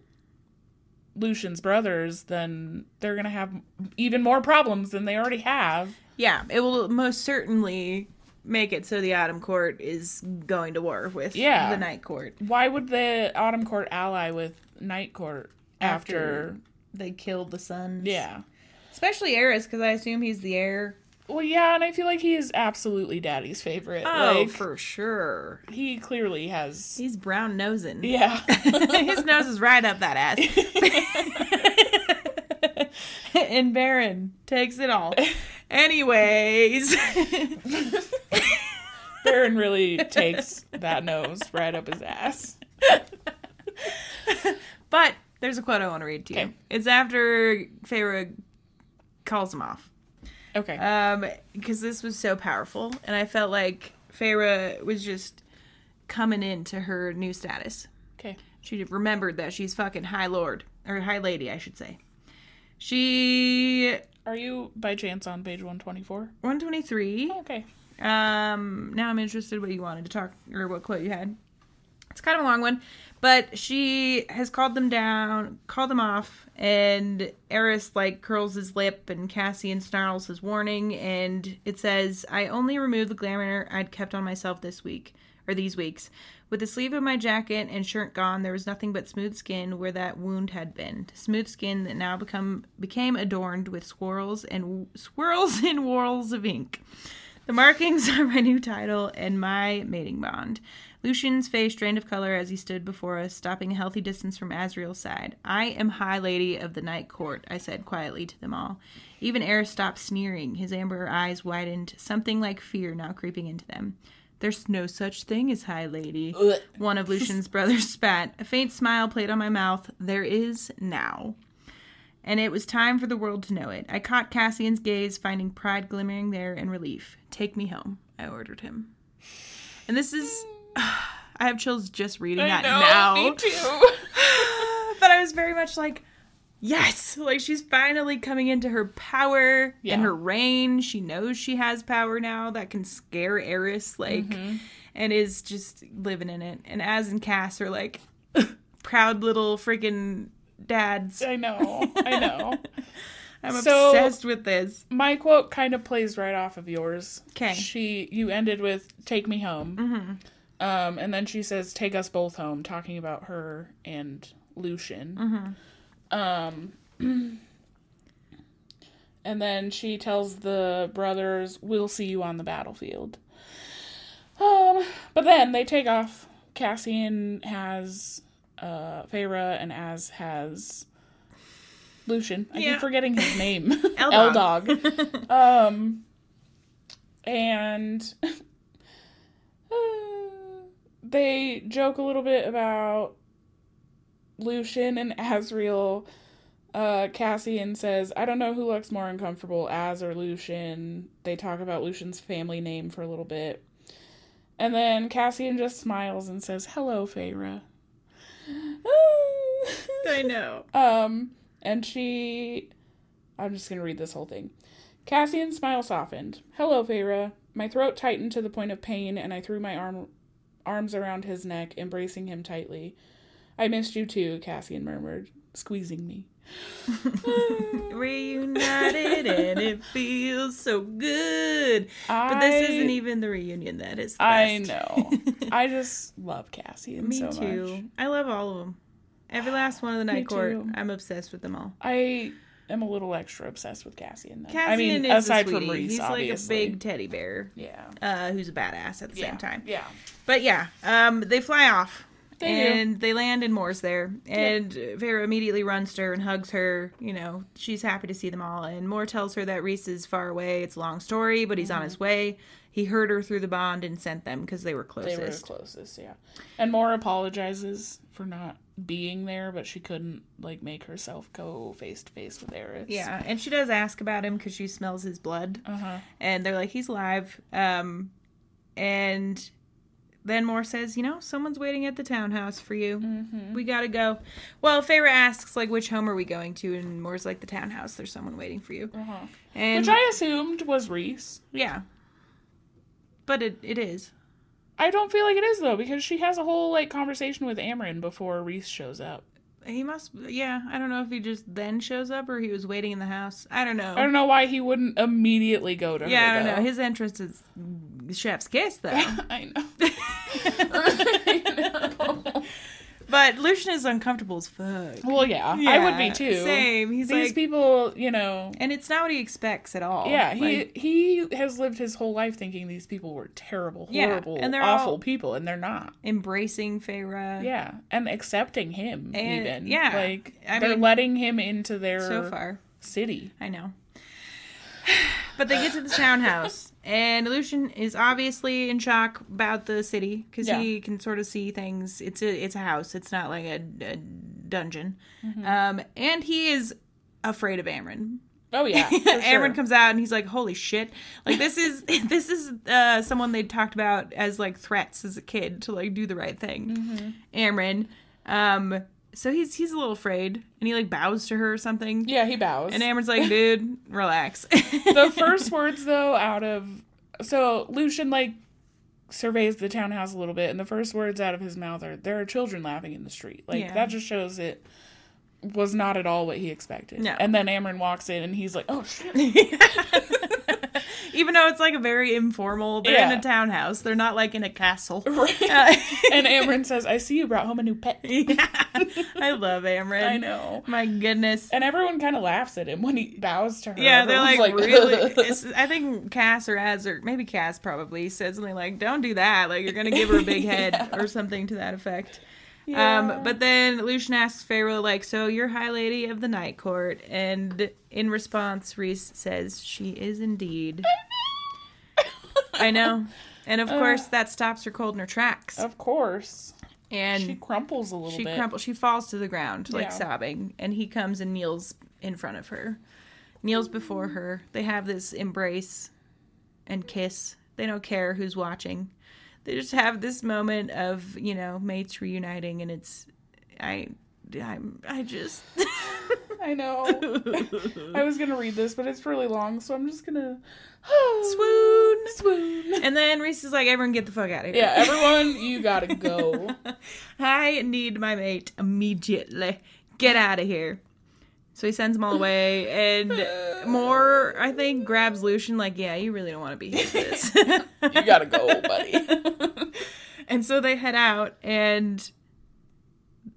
Lucien's brothers, then they're going to have even more problems than they already have. Yeah, it will most certainly make it so the Autumn Court is going to war with Yeah. the Night Court Why would the Autumn Court ally with Night Court after. After- they killed the sons. yeah. especially Eris because I assume he's the heir. Well, yeah, and I feel like he is absolutely Daddy's favorite. Oh, like, for sure. he clearly has. He's brown nosing. Yeah. His nose is right up that ass. and Beron takes it all. Anyways. Beron really takes that nose right up his ass. but there's a quote I want to read to you. Okay. It's after Feyre calls him off. Okay. Um, because this was so powerful, and I felt like Feyre was just coming into her new status. okay. She remembered that she's fucking High Lord or High Lady, I should say. She Are you by chance on page 124? 123. Okay. Um, now I'm interested what you wanted to talk or what quote you had. It's kind of a long one, but she has called them down, called them off, and Eris like curls his lip, and Cassian snarls his warning, and it says, "I only removed the glamour I'd kept on myself this week or these weeks. With the sleeve of my jacket and shirt gone, there was nothing but smooth skin where that wound had been. Smooth skin that now become became adorned with swirls and swirls and whorls of ink." The markings are my new title and my mating bond. Lucien's face drained of color as he stood before us, stopping a healthy distance from Azriel's side. I am High Lady of the Night Court, I said quietly to them all. Even Eris stopped sneering. His amber eyes widened, something like fear now creeping into them. There's no such thing as High Lady. One of Lucien's brothers spat. A faint smile played on my mouth. There is now. and it was time for the world to know it. I caught Cassian's gaze, finding pride glimmering there and relief. Take me home, I ordered him. And this is. I have chills just reading I that know, now. me too. but I was very much like, yes, like she's finally coming into her power Yeah. and her reign. She knows she has power now that can scare Eris, like, Mm-hmm. and is just living in it. And Az and Cass are like proud little freaking dads. I know. I know. I'm So- obsessed with this. My quote kind of plays right off of yours. Okay. She you ended with "Take me home," Mm-hmm. um, and then she says "Take us both home," talking about her and Lucien. Mm-hmm. Um, and then she tells the brothers, "We'll see you on the battlefield." Um, but then they take off. Cassian has uh Feyre, and Az has Lucien. I Yeah. keep forgetting his name. L Dog. Dog. um, and they joke a little bit about Lucien and Azriel. Uh, Cassian says, I don't know who looks more uncomfortable, Az or Lucien. They talk about Lucien's family name for a little bit. And then Cassian just smiles and says, Hello, Feyre. I know. Um, and she. I'm just gonna read this whole thing. Cassian's smile softened. Hello, Feyre. My throat tightened to the point of pain, and I threw my arm, arms around his neck, embracing him tightly. I missed you too, Cassian murmured, squeezing me. Reunited and it feels so good. But this isn't even the reunion that is I know. I just love Cassian so much. Me so too. much. I love all of them. Every last one of the Night Court. too. I'm obsessed with them all. I am a little extra obsessed with Cassian. Though. Cassian I mean, is a aside from. Rhys, He's obviously. like a big teddy bear, yeah. uh, who's a badass at the yeah. same time. Yeah. But yeah, um, they fly off. They do. and they land in Mor's there, and Vera immediately runs to her and hugs her. You know, she's happy to see them all. And Mor tells her that Rhys is far away. It's a long story, but he's Mm-hmm. on his way. He heard her through the bond and sent them because they were closest. They were closest, yeah. And Mor apologizes for not being there, but she couldn't like make herself go face to face with Eris. Yeah, and she does ask about him because she smells his blood, Uh huh. and they're like, he's alive. Um, and then Mor says, you know, someone's waiting at the townhouse for you. Mm-hmm. We gotta go. Well, Feyre asks, like, which home are we going to? And Mor's like, the townhouse. There's someone waiting for you. Uh huh. And Which I assumed was Rhys. yeah, but it it is. I don't feel like it is though, because she has a whole like conversation with Amren before Rhys shows up. He must. Yeah, I don't know if he just then shows up or he was waiting in the house. I don't know. I don't know why he wouldn't immediately go to yeah, her. I don't know. His entrance is chef's kiss though. I know. I know. But Lucien is uncomfortable as fuck. Well, yeah, I would be too. Same. He's These like, people, you know, and it's not what he expects at all. Yeah, he Like, he has lived his whole life thinking these people were terrible, Yeah, horrible, and they're awful people, and they're not. embracing Feyre. Yeah, and accepting him And- even. yeah, like I they're mean, letting him into their So far, city. I know. But they get to the townhouse, and Lucien is obviously in shock about the city because Yeah. he can sort of see things. It's a it's a house. It's not like a, a dungeon. Mm-hmm. Um, and he is afraid of Amren. Oh yeah, for Amren sure. comes out and he's like, "Holy shit!" Like this is this is uh, someone they talked about as like threats as a kid to like do the right thing. Mm-hmm. Amren. Um, so he's he's a little afraid, and he like bows to her or something. Yeah, he bows. And Amren's like, "Dude, relax." the first words though out of so Lucien like surveys the townhouse a little bit, and the first words out of his mouth are, "There are children laughing in the street." Like Yeah. that just shows it was not at all what he expected. No. And then Amren walks in, and he's like, "Oh shit." Even though it's like a very informal, they're in a townhouse. They're not like in a castle. Right. Uh, and Amren says, "I see you brought home a new pet." yeah. I love Amren. I know. My goodness. And everyone kind of laughs at him when he bows to her. Yeah, they're like, Everyone's really. I think Cass or Az or maybe Cass probably said something like, "Don't do that. Like you're gonna give her a big head Yeah. or something to that effect." Yeah. Um, but then Lucien asks Feyre, like, "So you're High Lady of the Night Court?" And in response, Rhys says, "She is indeed." I know, and of Uh. course that stops her cold in her tracks, of course. and she crumples a little she bit. crumples. She falls to the ground, like Yeah. sobbing, and he comes and kneels in front of her, kneels before her. They have this embrace and kiss. They don't care who's watching. They just have this moment of, you know, mates reuniting and it's I I'm I just I know. I was gonna read this, but it's really long, so I'm just gonna swoon. swoon. And then Rhys is like, everyone get the fuck out of here. Yeah, everyone, you gotta go. I need my mate immediately. Get out of here. So he sends them all away, and Mor, I think, grabs Lucien, like, yeah, you really don't want to be here for this. You gotta go, buddy. and so they head out, and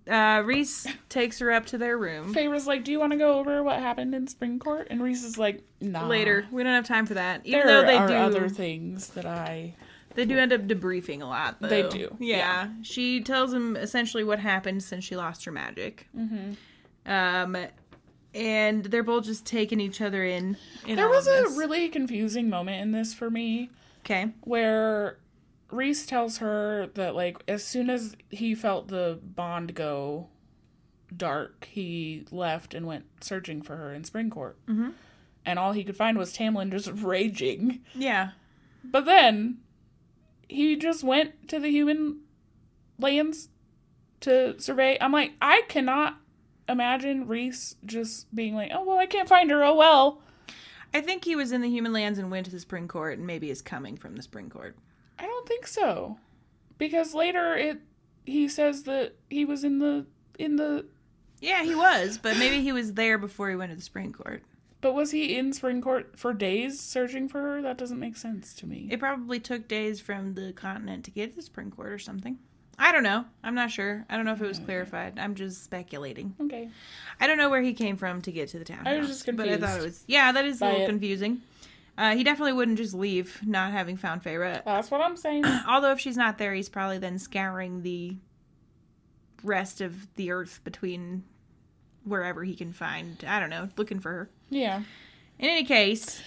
uh, Rhys takes her up to their room. Feyre's like, "Do you want to go over what happened in Spring Court?" And Rhys is like, "Nah." Later, we don't have time for that. Even There though they are do, other things that I. they do end up debriefing a lot. Though. They do, Yeah. she tells him essentially what happened since she lost her magic. Mm-hmm. Um, and they're both just taking each other in. in There was a really confusing moment in this for me okay. where Rhys tells her that like as soon as he felt the bond go dark, he left and went searching for her in Spring Court. Mhm. And all he could find was Tamlin just raging. Yeah. But then he just went to the human lands to survey. I'm like, I cannot imagine Rhys just being like, oh, well, I can't find her. Oh, well. I think he was in the human lands and went to the spring court, and maybe is coming from the spring court. I don't think so. Because later it he says that he was in the in the Yeah, he was, but maybe he was there before he went to the spring court. but was he in Spring Court for days searching for her? That doesn't make sense to me. It probably took days from the continent to get to the spring court or something. I don't know. I'm not sure. I don't know if it was clarified. I'm just speculating. okay. I don't know where he came from to get to the town. I was just confused. But I thought it was yeah, that is a little it. confusing. Uh, he definitely wouldn't just leave, not having found Feyre. That's what I'm saying. Although if she's not there, he's probably then scouring the rest of the earth between wherever he can find. I don't know, looking for her. yeah. In any case,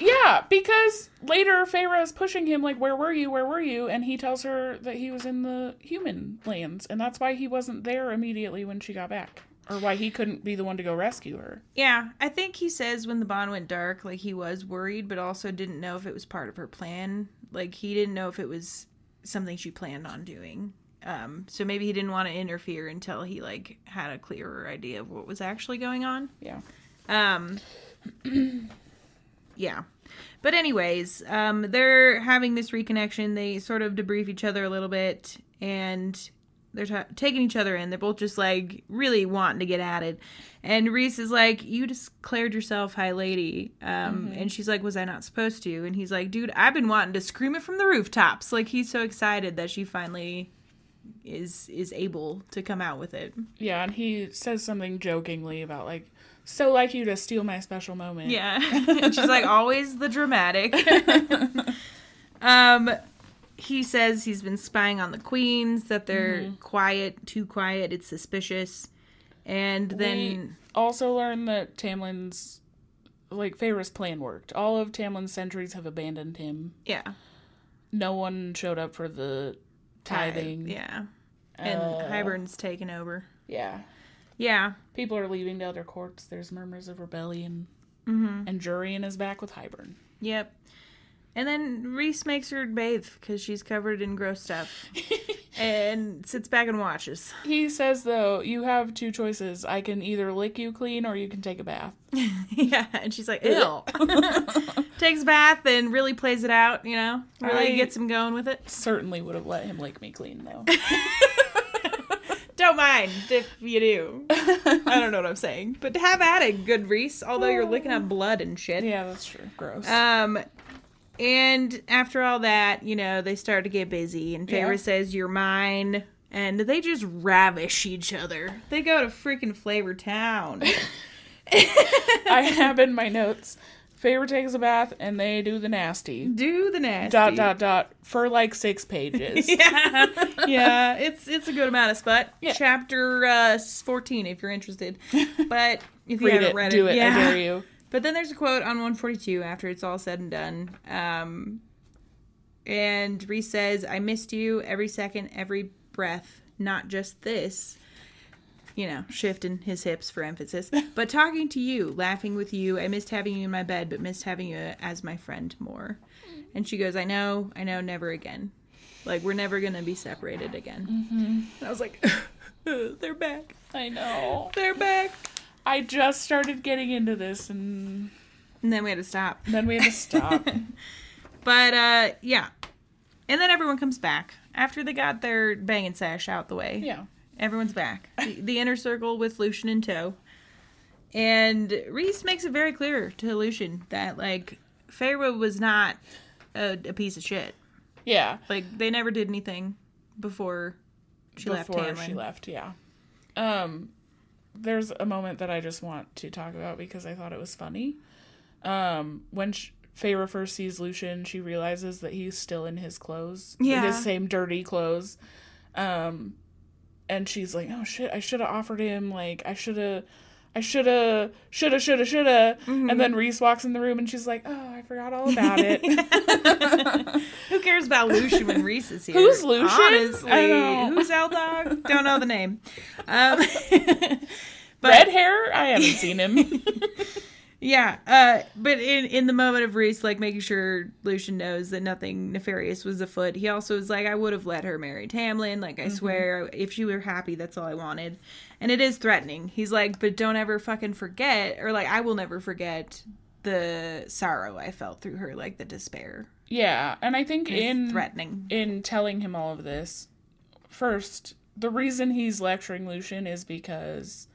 Yeah, because later Feyre is pushing him like, "Where were you? Where were you?" And he tells her that he was in the human lands, and that's why he wasn't there immediately when she got back, or why he couldn't be the one to go rescue her. yeah, I think he says when the bond went dark, like he was worried, but also didn't know if it was part of her plan. Like he didn't know if it was something she planned on doing. Um, so maybe he didn't want to interfere until he like had a clearer idea of what was actually going on. Yeah. Um, yeah. But anyways, um, they're having this reconnection. They sort of debrief each other a little bit, and they're ta taking each other in. They're both just like really wanting to get at it. And Rhys is like, "You declared yourself high lady," um, and she's like, "Was I not supposed to?" And he's like, "Dude, I've been wanting to scream it from the rooftops." Like he's so excited that she finally is is able to come out with it. Yeah, and he says something jokingly about like, "So like you to steal my special moment." Yeah. and she's like, always the dramatic. um, he says he's been spying on the queens, that they're quiet, too quiet, it's suspicious. And then, We also learn that Tamlin's like Feyre's plan worked. All of Tamlin's sentries have abandoned him. yeah, No one showed up for the tithing. Yeah. And Uh, Hybern's taken over. Yeah. Yeah. People are leaving to other courts. There's murmurs of rebellion. Mm-hmm. And Jurian is back with Hybern. Yep. And then Rhys makes her bathe because she's covered in gross stuff and sits back and watches. he says, though, you have two choices. I can either lick you clean or you can take a bath. yeah, and she's like, ew. Takes a bath and really plays it out, you know? Really I- gets him going with it. Certainly would have let him lick me clean, though. Don't mind if you do. I don't know what I'm saying. But have at it, good Rhys, although you're licking up blood and shit. yeah, that's true. Gross. Um, and after all that, you know, they start to get busy, and Feyre Yeah. says, You're mine. And they just ravish each other. They go to freaking Flavor Town. I have in my notes. Feyre takes a bath and they do the nasty. Do the nasty. Dot dot dot for like six pages. yeah, yeah, it's it's a good amount of spot. Yeah. Chapter uh, fourteen, if you're interested. But if you Read haven't read it. read do it. yeah. I dare you. But then there's a quote on 142 after it's all said and done. Um, and Rhys says, "I missed you every second, every breath, not just this." You know, shifting his hips for emphasis. But talking to you, laughing with you. I missed having you in my bed, but missed having you as my friend more. And she goes, I know, I know, never again. Like, we're never going to be separated again. Mm-hmm. And I was like, they're back. I know. They're back. I just started getting into this and And then we had to stop. then we had to stop. But, uh, yeah. And then everyone comes back after they got their banging sash out the way. yeah. Everyone's back. The, the inner circle with Lucien in tow. And Rhys makes it very clear to Lucien that, like, Feyre was not a, a piece of shit. Yeah. Like, they never did anything before she left Before Tamlin. she left, yeah. Um there's a moment that I just want to talk about because I thought it was funny. Um when sh- Feyre first sees Lucien, she realizes that he's still in his clothes. Yeah. His same dirty clothes. Um and she's like, "Oh shit, I should have offered him like I should have I should have, should have, should have, should have. Mm-hmm. And then Rhys walks in the room and she's like, oh, I forgot all about it. Who cares about Lucien when Rhys is here? Who's Lucien? Honestly. Who's L Dog? Don't know the name. Um, but Red hair? I haven't seen him. Yeah, uh, but in in the moment of Rhys, like making sure Lucien knows that nothing nefarious was afoot, he also was like, "I would have let her marry Tamlin. Like, I swear, if she were happy, that's all I wanted." And it is threatening. He's like, "But don't ever fucking forget, or like, I will never forget the sorrow I felt through her, like the despair." yeah. And I think It's in threatening. in telling him all of this, first, the reason he's lecturing Lucien is because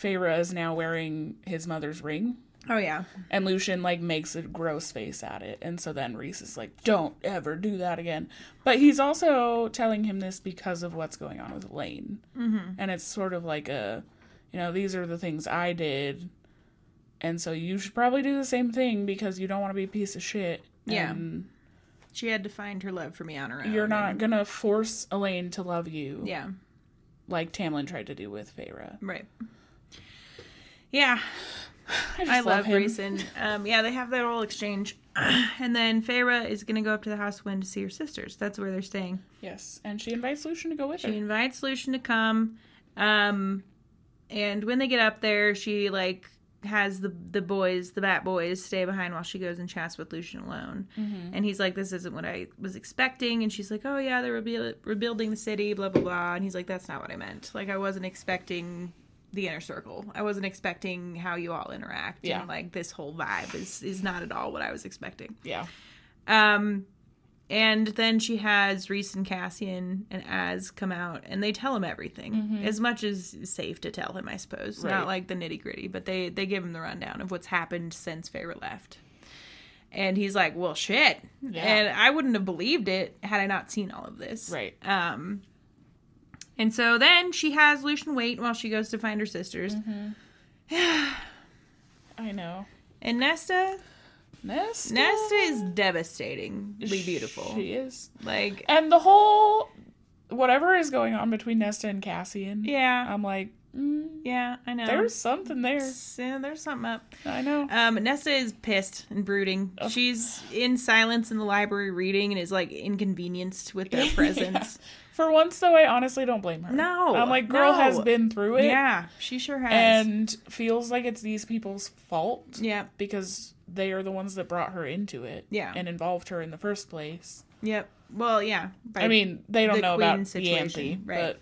Feyre is now wearing his mother's ring. Oh yeah, And Lucien like makes a gross face at it. And so then Rhys is like, Don't ever do that again. But he's also telling him this because of what's going on with Elain. Mm-hmm. And it's sort of like a you know, these are the things I did. And so you should probably do the same thing because you don't want to be a piece of shit. Yeah. She had to find her love for me on her own. you're not gonna force Elain to love you Yeah, like Tamlin tried to do with Feyre. right. Yeah, I, I love. Rhys and um, yeah, they have that whole exchange, and then Feyre is gonna go up to the house when to see her sisters. That's where they're staying. Yes, and she invites Lucien to go with She her. She invites Lucien to come, um, and when they get up there, she like has the the boys, the Bat boys, stay behind while she goes and chats with Lucien alone. And he's like, "This isn't what I was expecting." And she's like, "Oh yeah, they're rebu- rebuilding the city, blah blah blah." And he's like, "That's not what I meant. Like I wasn't expecting." The inner circle. I wasn't expecting how you all interact. Yeah. And like this whole vibe is is not at all what I was expecting. Yeah. Um, and then she has Rhys and Cassian and Az come out, and they tell him everything, as much as is safe to tell him, I suppose. Right. Not like the nitty gritty, but they they give him the rundown of what's happened since Feyre left. And he's like, "Well, shit," Yeah. and I wouldn't have believed it had I not seen all of this. Right. Um. And so then she has Lucien wait while she goes to find her sisters. I know. And Nesta, Nesta. Nesta is devastatingly beautiful. She is. Like, And the whole whatever is going on between Nesta and Cassian. yeah, I'm like, mm, Yeah, I know. there's something there. yeah, there's something up. I know. Um, Nesta is pissed and brooding. She's in silence in the library reading and is like inconvenienced with their presence. For once, though, I honestly don't blame her. No, I'm like, girl no. has been through it. yeah, she sure has. And feels like it's these people's fault yeah, because they are the ones that brought her into it. Yeah. And involved her in the first place. yep. Well, yeah. I mean, they don't the know queen about situation, Yancey, right. but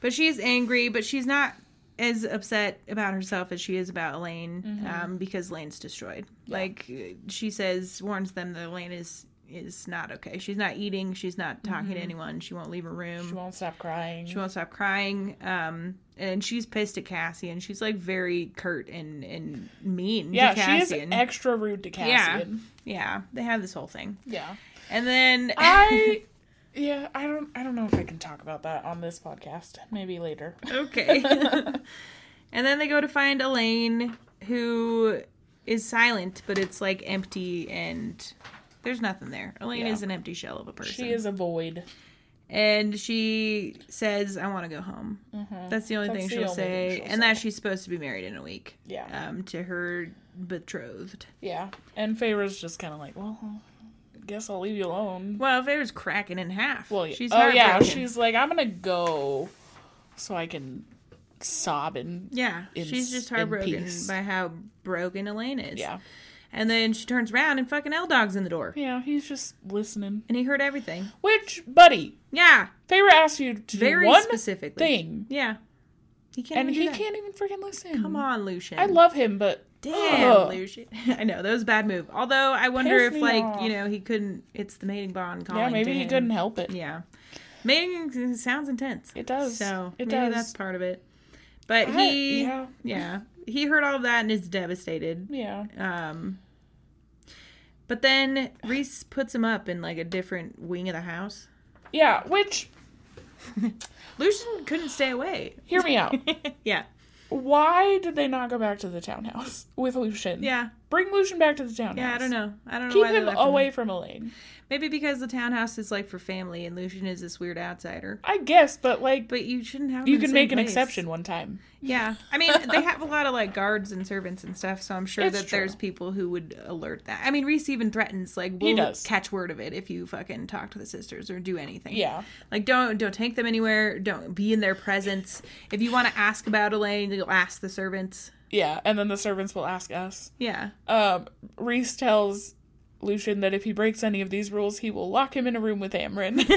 but she's angry, but she's not as upset about herself as she is about Elain, Mm-hmm. um, because Elain's destroyed. Like she says, warns them that Elain is is not okay. She's not eating. She's not talking to anyone. She won't leave her room. Mm-hmm. she won't stop crying. She won't stop crying. Um, and she's pissed at Cassie, and she's like very curt and and mean yeah, to she is extra rude to Cassian. yeah, they have this whole thing, Yeah. and then I yeah, I don't I don't know if I can talk about that on this podcast. Maybe later. okay, and then they go to find Elain, who is silent, but it's like empty and. There's nothing there. Elain Yeah. is an empty shell of a person. She is a void. and she says, "I want to go home." That's the only Mm-hmm. That's thing the she'll only say, thing she'll and that she's supposed to be married in a week. Yeah. Um, to her betrothed. Yeah. And Feyre's just kind of like, well, I guess I'll leave you alone. Well, it cracking in half, Well, yeah. she's oh yeah, she's like, I'm gonna go so I can sob and Yeah, in she's just heartbroken by how broken Elain is. Yeah. And then she turns around and fucking L Dog's in the door. Yeah, he's just listening. And he heard everything. Which, buddy, Yeah. Feyre asked you to Very do one specifically. thing, Yeah. He can't and he can't even freaking listen. Come on, Lucien. I love him, but Damn, ugh. Lucien. I know, that was a bad move. Although I wonder Pissed if like, off. you know, he couldn't it's the mating bond calling. Yeah, maybe he couldn't help it. Yeah. Mating sounds intense. It does. So it maybe does. that's part of it. But I- he yeah. yeah. He heard all of that and is devastated. Yeah. Um, but then Rhys puts him up in like a different wing of the house. Yeah, which Lucien couldn't stay away. hear me out. yeah, Why did they not go back to the townhouse with Lucien? yeah, Bring Lucien back to the townhouse. yeah. I don't know. I don't know Keep why him away from Elain. Maybe because the townhouse is like for family, and Lucien is this weird outsider. I guess, but like But you shouldn't have. you can make an place. exception one time. Yeah, I mean they have a lot of like guards and servants and stuff, so I'm sure It's that there's people who would alert that. I mean Rhys even threatens like we'll catch word of it if you fucking talk to the sisters or do anything. Yeah. Like don't don't take them anywhere. Don't be in their presence. If you want to ask about Elain, you'll ask the servants. Yeah, and then the servants will ask us. Yeah. Um, Rhys tells Lucien that if he breaks any of these rules, he will lock him in a room with Amren.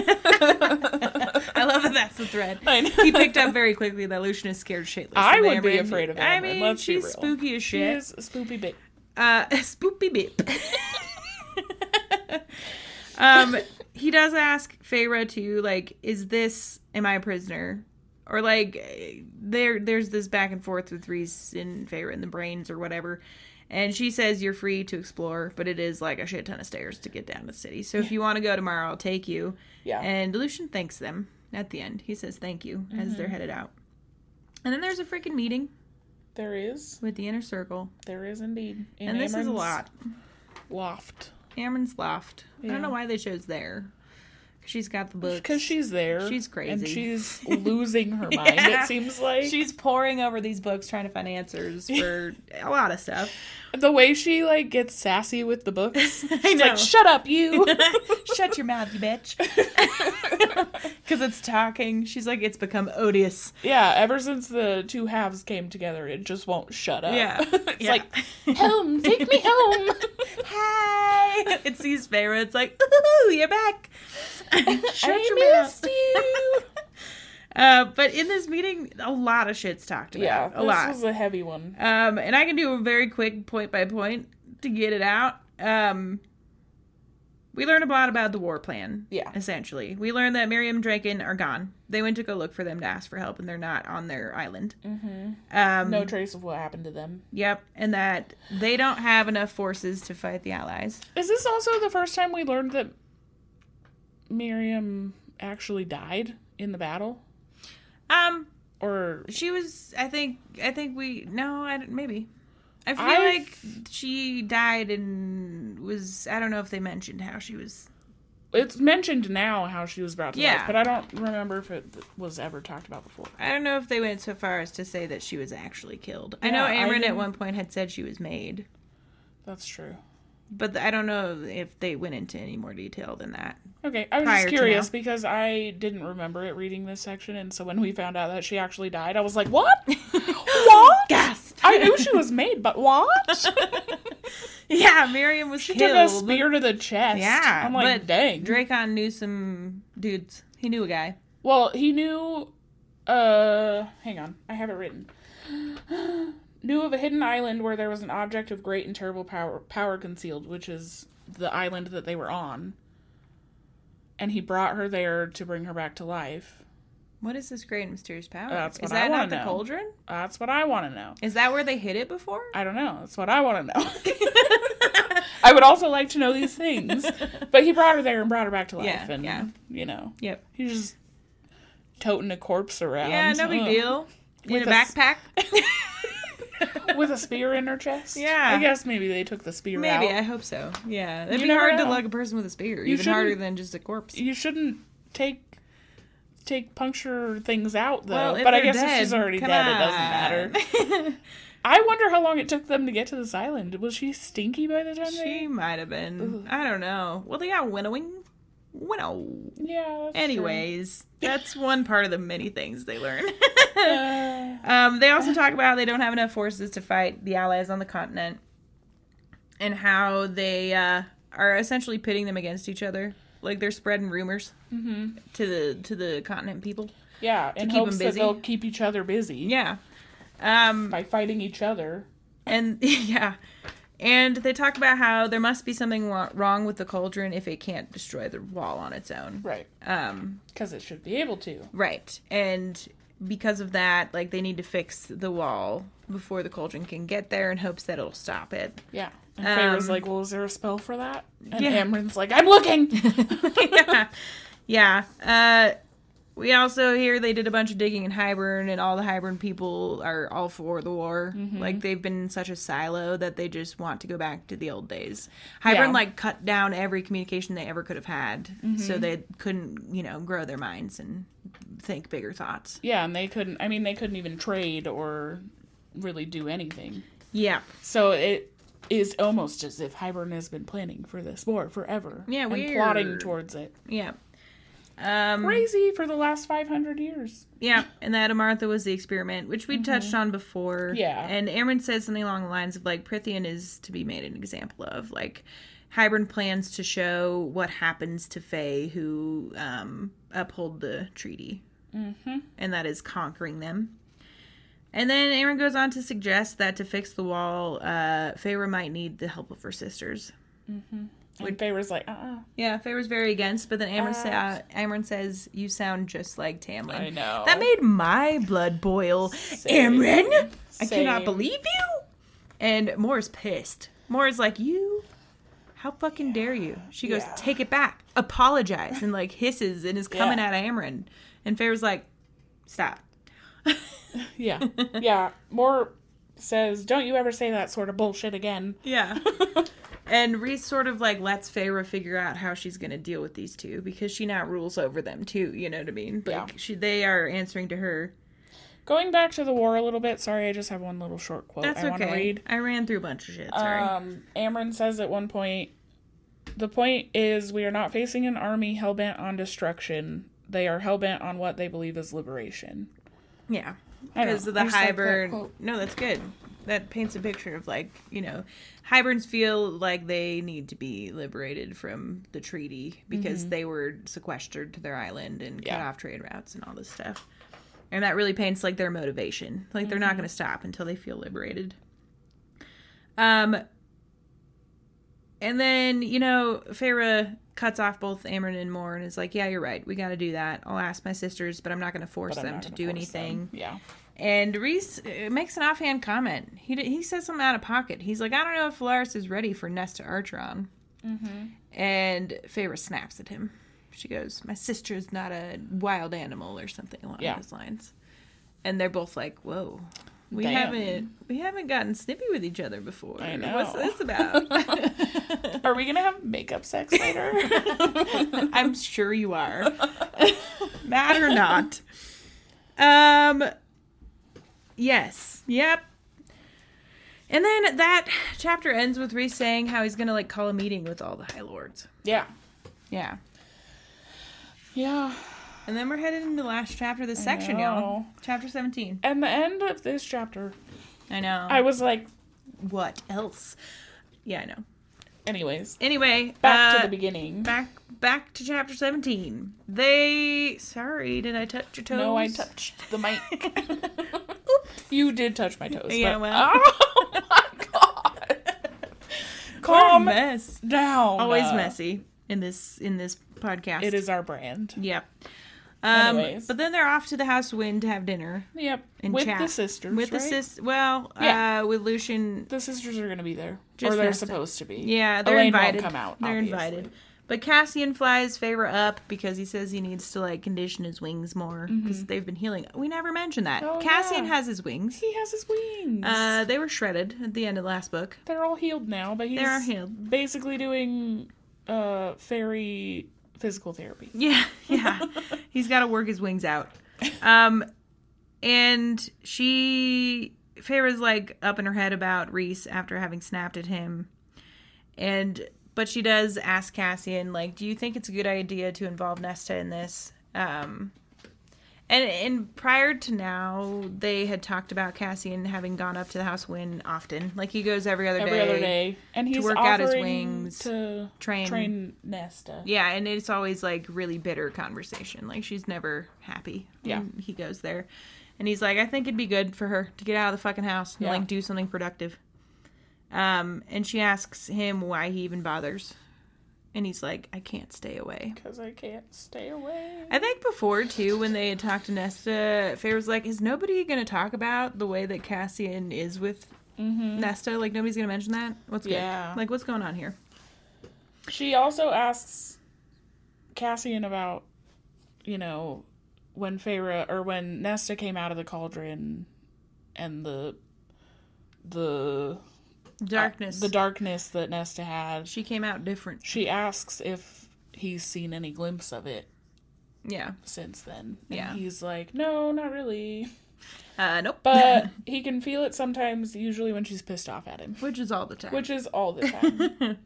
I love that that's the thread. I know. He picked up very quickly that Lucien is scared shitless. I would be afraid of I mean, let's she's spooky as she shit. is a spoopy bit. Uh, spoopy beep. um, he does ask Feyre to like, is this am I a prisoner? Or like, there there's this back and forth with Rhys and Feyre in the brains or whatever. And she says you're free to explore, but it is like a shit ton of stairs to get down to the city. So if you want to go tomorrow, I'll take you. Yeah. And Lucien thanks them at the end. He says thank you as Mm-hmm. they're headed out. And then there's a freaking meeting There is. with the inner circle. There is indeed. In and this is a lot. Loft. Cameron's loft. I don't know why they chose there. She's got the books. Because she's there. She's crazy And she's losing her mind, Yeah. it seems like. she's poring over these books trying to find answers for a lot of stuff. the way she like gets sassy with the books. She's I know. like, shut up, you. Shut your mouth, you bitch. Because it's talking. She's like, it's become odious. yeah, ever since the two halves came together, it just won't shut up. Yeah. it's Yeah. like, home, take me home. Hi. It sees Feyre. It's like, ooh, you're back. Shut I your missed you. Uh, but in this meeting, a lot of shit's talked about. yeah, a lot. this lot. was a heavy one. Um, and I can do a very quick point by point to get it out. Um, we learn a lot about the war plan. Yeah. Essentially, we learn that Miryam and Drakon are gone. They went to go look for them to ask for help, and they're not on their island. Mm-hmm. Um, No trace of what happened to them. Yep, and that they don't have enough forces to fight the Allies. Is this also the first time we learned that Miryam actually died in the battle? Um, Or she was. I think. I think we. No, I maybe. I feel I've- like she died and was. I don't know if they mentioned how she was. it's mentioned now how she was about to Yeah. life, but I don't remember if it was ever talked about before. I don't know if they went so far as to say that she was actually killed. I know I Amren at one point had said she was made, That's true. But I don't know if they went into any more detail than that. Okay, I was just curious because I didn't remember it reading this section, and so when we found out that she actually died, I was like, "What? what? Gasped. I knew she was made, but what?" yeah, Miryam was she killed. took a spear to the chest. Yeah, I'm like, but dang. Drakon knew some dudes. He knew a guy. Well, he knew. Uh, hang on, I have it written. Knew of a hidden island where there was an object of great and terrible power, power concealed, which is the island that they were on. And he brought her there to bring her back to life. What is this great and mysterious power? That's is that I not the know. cauldron? That's what I want to know. Is that where they hid it before? I don't know. That's what I want to know. I would also like to know these things. But he brought her there and brought her back to life. Yeah, and, yeah. you know, Yep. he's just toting a corpse around. Yeah, no big Ugh. deal. In With a backpack. With a spear in her chest. Yeah. I guess maybe they took the spear out. Maybe out. I hope so. Yeah, it'd You be hard never to lug a person with a spear, You even harder than just a corpse. You shouldn't take take puncture things out though. Well, but I guess if she's already dead, it doesn't matter. I wonder how long it took them to get to this island. Was she stinky by the time she they? might have been. Ugh. I don't know. Well, they got winnowing. Winnow. Yeah. that's. Anyways, that's one part of the many things they learn. um, they also talk about how they don't have enough forces to fight the allies on the continent, and how they uh, are essentially pitting them against each other. Like they're spreading rumors Mm-hmm. to the to the continent people. Yeah, in keep hopes that busy. they'll keep each other busy Yeah. Um, by fighting each other. and yeah, and they talk about how there must be something wrong with the cauldron if it can't destroy the wall on its own. Right. Um, Because it should be able to. right, and because of that, like they need to fix the wall before the cauldron can get there, in hopes that it'll stop it. Yeah. And Feyre's Um, like, well, is there a spell for that? And Yeah. Amren's like, I'm looking. yeah, yeah. Uh, we also hear they did a bunch of digging in Hybern, and all the Hybern people are all for the war. Mm-hmm. Like they've been in such a silo that they just want to go back to the old days. Hybern Yeah. like cut down every communication they ever could have had, so mm-hmm. they couldn't, you know, grow their minds and think bigger thoughts. yeah, and they couldn't, I mean, they couldn't even trade or really do anything. Yeah, So it is almost as if Hybern has been planning for this war forever. Yeah, and plotting towards it. yeah. Um, Crazy for the last 500 years. Yeah, and that Amarantha was the experiment, which we touched on before. Mm-hmm. Yeah. And Aaron says something along the lines of like Prythian is to be made an example of. Like Hybern plans to show what happens to Fae who um, uphold the treaty. Mm-hmm. And that is conquering them. And then Aaron goes on to suggest that to fix the wall, uh, Feyre might need the help of her sisters. And Feyre's like, uh-uh. Yeah, was very against, but then Amren, uh, sa- Amren says, "You sound just like Tamlin." I know. That made my blood boil. Same. Amren, I cannot believe you. And Mor's pissed. Mor's like, "You, how fucking dare you?" She goes, Yeah. "Take it back, apologize," and like hisses and is coming Yeah. at Amren. And Faye's like, "Stop." Yeah. yeah. Mor says, don't you ever say that sort of bullshit again. Yeah. and Rhys sort of like lets Feyre figure out how she's going to deal with these two because she now rules over them too. You know what I mean? Like Yeah. she, they are answering to her. Going back to the war a little bit, sorry, I just have one little short quote That's I want to okay. read. I ran through a bunch of shit. Sorry. Um, Amren says at one point, the point is we are not facing an army hell bent on destruction. They are hell bent on what they believe is liberation. yeah. Because of the I just like that no, that's good. That paints a picture of like you know, Hyberns feel like they need to be liberated from the treaty because they were sequestered to their island and cut Mm-hmm. Off trade routes and all this stuff. And that really paints like their motivation. Like they're Mm-hmm. not going to stop until they feel liberated. Um, and then you know, Feyre cuts off both Amren and Mor and is like, "Yeah, you're right. We got to do that. I'll ask my sisters, but I'm not going to force them to do anything." them. Yeah. And Rhys uh, makes an offhand comment. He he says something out of pocket. He's like, "I don't know if Velaris is ready for Nesta Archeron." Mm-hmm. And Feyre snaps at him. She goes, "My sister's not a wild animal or something along Yeah. those lines." And they're both like, "Whoa." We Damn. haven't we haven't gotten snippy with each other before. I know. What's this about? Are we gonna have makeup sex later? I'm sure you are. Mad or not. Um Yes. Yep. And then that chapter ends with Rhys saying how he's gonna like call a meeting with all the High Lords. yeah. Yeah. Yeah. And then we're headed into the last chapter of this section, y'all. Chapter 17. And the end of this chapter, I know. I was like, what else? Yeah, I know. Anyways, Anyway, back uh, to the beginning. back back to chapter 17. They sorry, did I touch your toes? No, I touched the mic. you did touch my toes. Yeah, but- well. Oh my god. Calm mess. down. Always messy in this in this podcast. It is our brand. Yep. Um, Anyways. but then they're off to the House Wind to have dinner Yep. and With chat the sisters. With the right? sis, well, Yeah. uh, with Lucien. The sisters are going to be there. Just or they're supposed to be. Yeah, they're Elain invited. come out, they're obviously. invited. But Cassian flies Feyre up because he says he needs to like condition his wings more because they've been healing. We never mentioned that. Mm-hmm. Oh, Cassian yeah. has his wings. He has his wings. Uh, they were shredded at the end of the last book. they're all healed now, but he's They are healed. basically doing uh fairy physical therapy. Yeah, yeah. He's got to work his wings out. Um, and she, Feyre's like up in her head about Rhys after having snapped at him, and but she does ask Cassian like, "Do you think it's a good idea to involve Nesta in this?" Um, And and prior to now, they had talked about Cassian having gone up to the House Win often. Like he goes every other Every day. Every other day, and he's work out his wings, to train- train Nesta. Yeah, and it's always like really bitter conversation. Like she's never happy. Yeah. he goes there, and he's like, I think it'd be good for her to get out of the fucking house and Yeah. like do something productive. Um, and she asks him why he even bothers, and he's like, I can't stay away. Because I can't stay away. I think before too, when they had talked to Nesta, Faye was like, "Is nobody going to talk about the way that Cassian is with Nesta? Like nobody's going to mention that. What's good? Mm-hmm. Yeah. Like what's going on here? She also asks Cassian about, you know, when Feyre or when Nesta came out of the cauldron and the the Darkness. the darkness that Nesta had. she came out different. She asks if he's seen any glimpse of it Yeah. since then. And Yeah. he's like, "No, not really." Uh, nope. But he can feel it sometimes, usually when she's pissed off at him, which is all the time. which is all the time.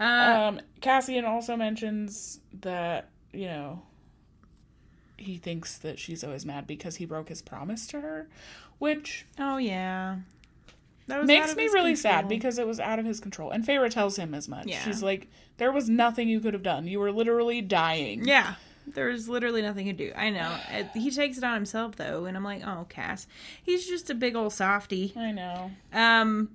uh, Um, Cassian also mentions that, you know, he thinks that she's always mad because he broke his promise to her, which oh yeah. That was makes me really sad because it was out of his control. And Feyre tells him as much. Yeah. She's like, there was nothing you could have done. You were literally dying. Yeah. There's literally nothing to do. I know. He takes it on himself though, and I'm like, oh, Cass, he's just a big old softy. I know. Um,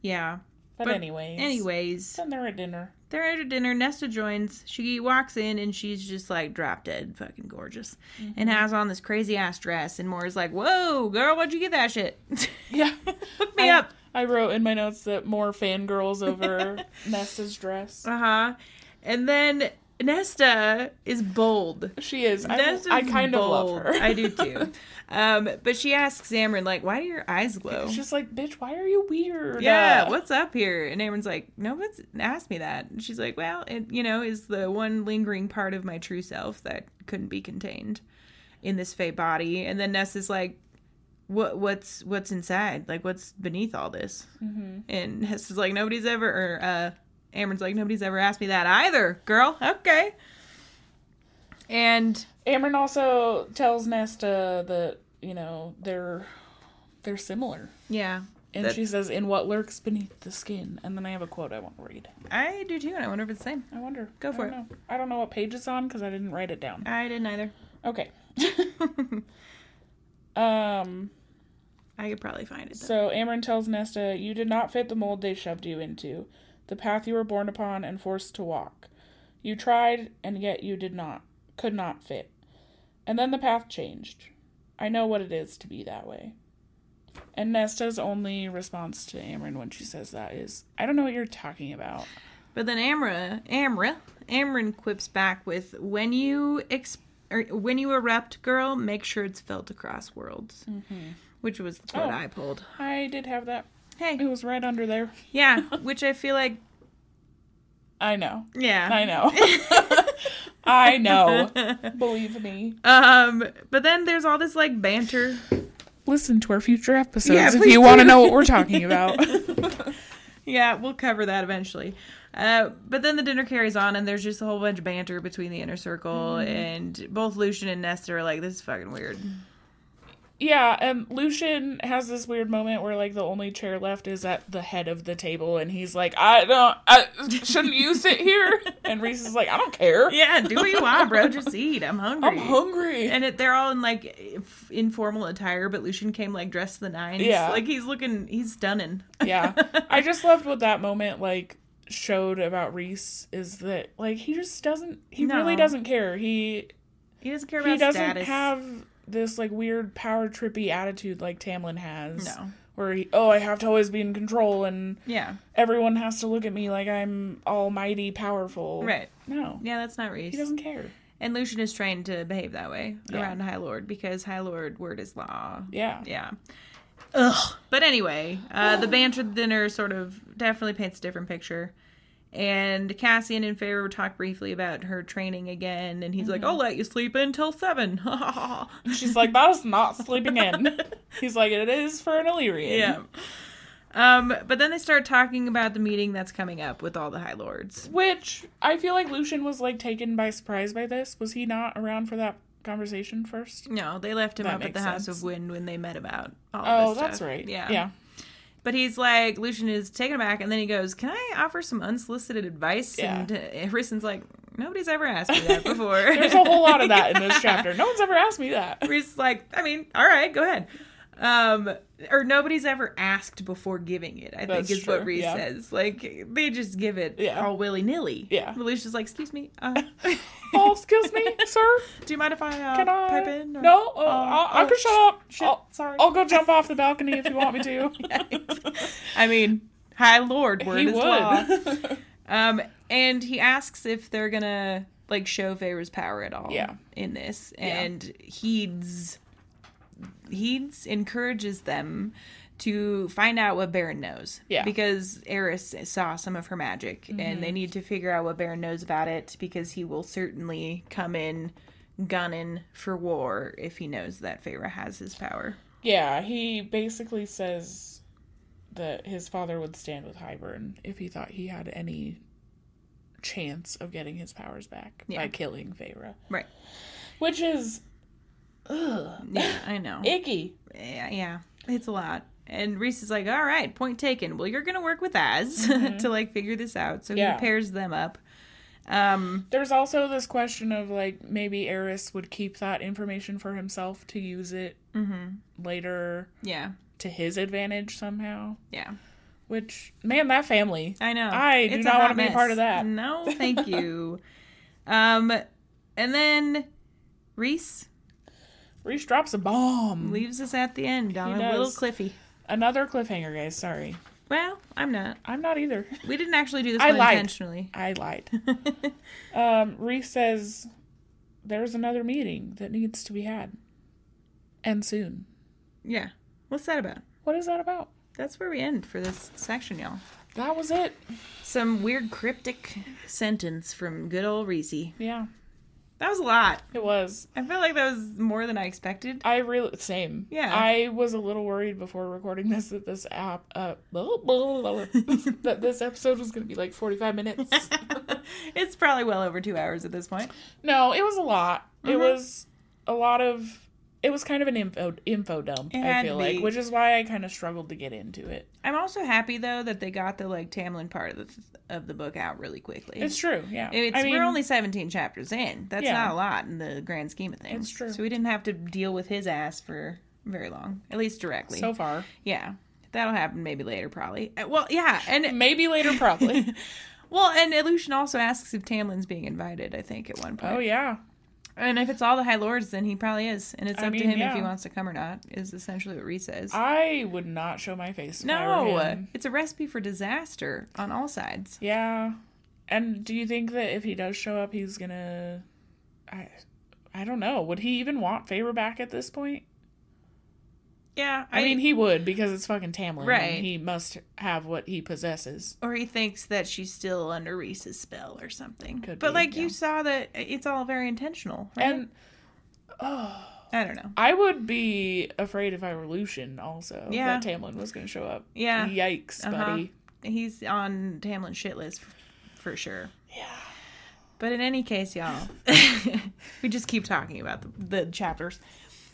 yeah. But, But anyways. Anyways, Then they're at dinner. They're at a dinner. Nesta joins. She walks in and she's just like drop dead, fucking gorgeous, Mm-hmm. and has on this crazy ass dress. And Mor's like, "Whoa, girl, why'd you get that shit? Yeah. Hook me I, up." I wrote in my notes that Mor fangirls over Nesta's dress. Uh huh. And then Nesta is bold. She is. I, Nesta's I kind of love her. I do too. Um, but she asks Amren like, "Why do your eyes glow?" She's just like, bitch, why are you weird? yeah, what's up here? And Amren's like, no one's asked me that. And she's like, well, it, you know, is the one lingering part of my true self that couldn't be contained in this Fae body. And then Nesta's like, what, what's, what's inside? Like, what's beneath all this? Mm-hmm. And Nesta's like, nobody's ever, or, uh, Amren's like, nobody's ever asked me that either, girl. Okay. And Amren also tells Nesta that you know they're they're similar, yeah, and That- she says, "In what lurks beneath the skin." And then I have a quote I want to read. I do too. And I wonder if it's the same. I wonder. Go for I it. Know. I don't know what page it's on because I didn't write it down. I didn't either. Okay. um. I could probably find it. though. So Amren tells Nesta, "You did not fit the mold they shoved you into, the path you were born upon and forced to walk. You tried, and yet you did not, could not fit. And then the path changed. I know what it is to be that way." And Nesta's only response to Amren when she says that is, "I don't know what you're talking about." But then Amra, Amra, Amren quips back with, "When you ex- or when you erupt, girl, make sure it's felt across worlds," mm-hmm. which was what Oh. I pulled. I did have that. It was right under there. yeah, which I feel like, I know. yeah, I know. I know. Believe me. Um, but then there's all this like banter. Listen to our future episodes Yeah, if you want to know what we're talking about. Yeah, we'll cover that eventually. Uh, but then the dinner carries on, and there's just a whole bunch of banter between the inner circle, and both Lucien and Nesta are like, "This is fucking weird." Yeah, and Lucien has this weird moment where like the only chair left is at the head of the table, and he's like, "I don't, I shouldn't you sit here?" And Rhys is like, "I don't care. Yeah, do what you want, bro. Just eat. I'm hungry. I'm hungry." And it, they're all in like f- informal attire, but Lucien came like dressed to the nines. Yeah. like he's looking, he's stunning. yeah, I just loved what that moment like showed about Rhys is that like he just doesn't, he No. really doesn't care. He he doesn't care about he doesn't status. have this like weird power trippy attitude like Tamlin has. no. Where he, oh, I have to always be in control and Yeah, everyone has to look at me like I'm almighty powerful. right. No. Yeah, that's not Rhys. He doesn't care. And Lucien is trained to behave that way Yeah. around High Lord because High Lord word is law. Yeah. Yeah. Ugh. But anyway, uh, the banter dinner sort of definitely paints a different picture. And Cassian and Feyre talk briefly about her training again, and he's like, "I'll let you sleep until seven. She's like, that is not sleeping in. He's like, it is for an Illyrian. yeah. Um, but then they start talking about the meeting that's coming up with all the High Lords. Which I feel like Lucien was like taken by surprise by this. Was he not around for that conversation first? No, they left him That up at the House of Wind when they met about all Oh, this that's right. Yeah. Yeah. But he's like, Lucien is taken aback, and then he goes, Can I offer some unsolicited advice? Yeah. And uh, Harrison's like, Nobody's ever asked me that before. There's a whole lot of that in this chapter. No one's ever asked me that. Is like, I mean, all right, go ahead. Um, or nobody's ever asked before giving it. I That's think is true, what Rhys yeah. says. Like they just give it Yeah. all willy nilly. Yeah. Lucia's like, excuse me, uh, Oh, excuse me, sir. do you mind if I uh, Can I? pipe in? or- No, uh, Oh, I, I oh, can shut up. shit, I'll, sorry. I'll go jump off the balcony if you want me to. I mean, High Lord, word he is law. Um, and he asks if they're gonna like show Feyre's power at all. Yeah. In this, and Heeds Heeds encourages them to find out what Beron knows. Yeah. Because Eris saw some of her magic, and Mm-hmm. they need to figure out what Beron knows about it because he will certainly come in gunning for war if he knows that Feyre has his power. yeah, he basically says that his father would stand with Hybern if he thought he had any chance of getting his powers back Yeah. by killing Feyre. Right. Which is ugh, Yeah, I know. icky. yeah, yeah, it's a lot. And Rhys is like, "All right, point taken. Well, you're gonna work with Az to like figure this out." So Mm-hmm. Yeah. he pairs them up. Um, There's also this question of like maybe Eris would keep that information for himself to use it Mm-hmm. later yeah, to his advantage somehow. yeah, Which man, that family. I know. I do not wanna be a part of that. No, thank you. um, and then Rhys Rhys drops a bomb. leaves us at the end on a little cliffy. Another cliffhanger, guys. Sorry, Well, I'm not. I'm not either. We didn't actually do this I one lied. intentionally. I lied. um, Rhys says there's another meeting that needs to be had, and soon. yeah. What's that about? What is that about? That's where we end for this section, y'all. That was it. Some weird cryptic sentence from good old Rhys. Yeah, That was a lot. it was. I feel like that was more than I expected. I really same. Yeah. I was a little worried before recording this that this app uh that this episode was going to be like 45 minutes. it's probably well over two hours at this point. no, it was a lot. It Mhm. was a lot of it was kind of an info info dump, It I feel like, which is why I kind of struggled to get into it. I'm also happy though that they got the like Tamlin part of the of the book out really quickly. It's true, yeah. It's, I mean, we're only 17 chapters in. That's Yeah. not a lot in the grand scheme of things. It's true. So we didn't have to deal with his ass for very long, at least directly. so far. yeah, that'll happen maybe later, probably. Uh, Well, yeah, and Maybe later, probably. well, and Illusion also asks if Tamlin's being invited. I think at one point. oh yeah, And if it's all the High Lords, then he probably is, and it's I up mean, to him if he wants to come or not. Is essentially what Rhys says. I would not show my face. If I were no, it's a recipe for disaster on all sides. Yeah. And do you think that if he does show up, he's gonna? I, I don't know. Would he even want Feyre back at this point? Yeah, I, mean, he would because it's fucking Tamlin. Right. And he must have what he possesses. or he thinks that she's still under Rhys's spell or something. Could but be, like yeah. you saw that it's all very intentional, right? And oh, I don't know. I would be afraid if I were Lucien. Also, Yeah. that Tamlin was gonna show up. Yeah. Yikes, Uh-huh. buddy. He's on Tamlin's shit list f- for sure. Yeah. But in any case, y'all, we just keep talking about the, the chapters.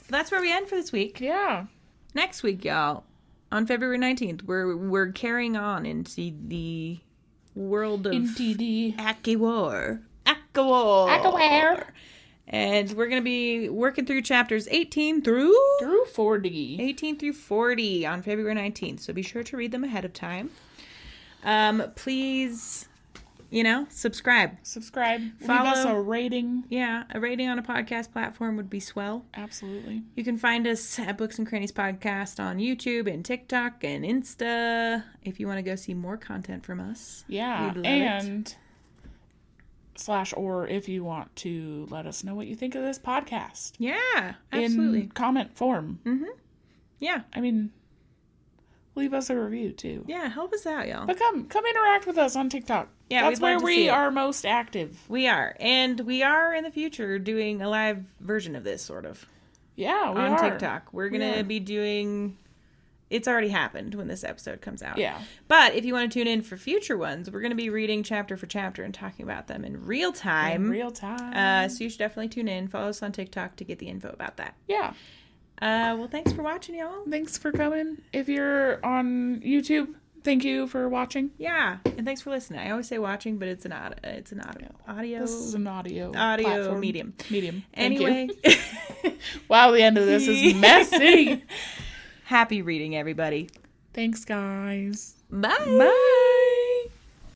That's where we end for this week. Yeah. Next week, y'all, on February 19th, we're we're carrying on into the world of NTD. ACOWAR. ACOWAR. ACOWAR. And we're going to be working through chapters 18 through Through 4D. 18 through 40 on February 19th. So be sure to read them ahead of time. Um, please, you know, subscribe. Subscribe. Leave Follow. us a rating. Yeah, a rating on a podcast platform would be swell. Absolutely. You can find us at Books and Crannies Podcast on YouTube and TikTok and Insta if you want to go see more content from us. Yeah, We'd love it. and slash or if you want to let us know what you think of this podcast Yeah, absolutely. in comment form. Mm-hmm. yeah, I mean, leave us a review too. yeah, help us out, y'all. But come come interact with us on TikTok. Yeah, that's where we are most active. We are. And we are in the future doing a live version of this, sort of. Yeah, we on are. TikTok. We're gonna are. be doing it's already happened when this episode comes out. Yeah. But if you want to tune in for future ones, we're going to be reading chapter for chapter and talking about them in real time. In real time. Uh, so you should definitely tune in. Follow us on TikTok to get the info about that. yeah. Uh, well, thanks for watching, y'all. Thanks for coming. If you're on YouTube, thank you for watching. Yeah, and thanks for listening. I always say watching, but it's an audio. It's an audio. Audio. This is an audio audio platform. medium. Medium. Thank. Anyway, Wow, the end of this is messy. happy reading, everybody. Thanks, guys. Bye. Bye.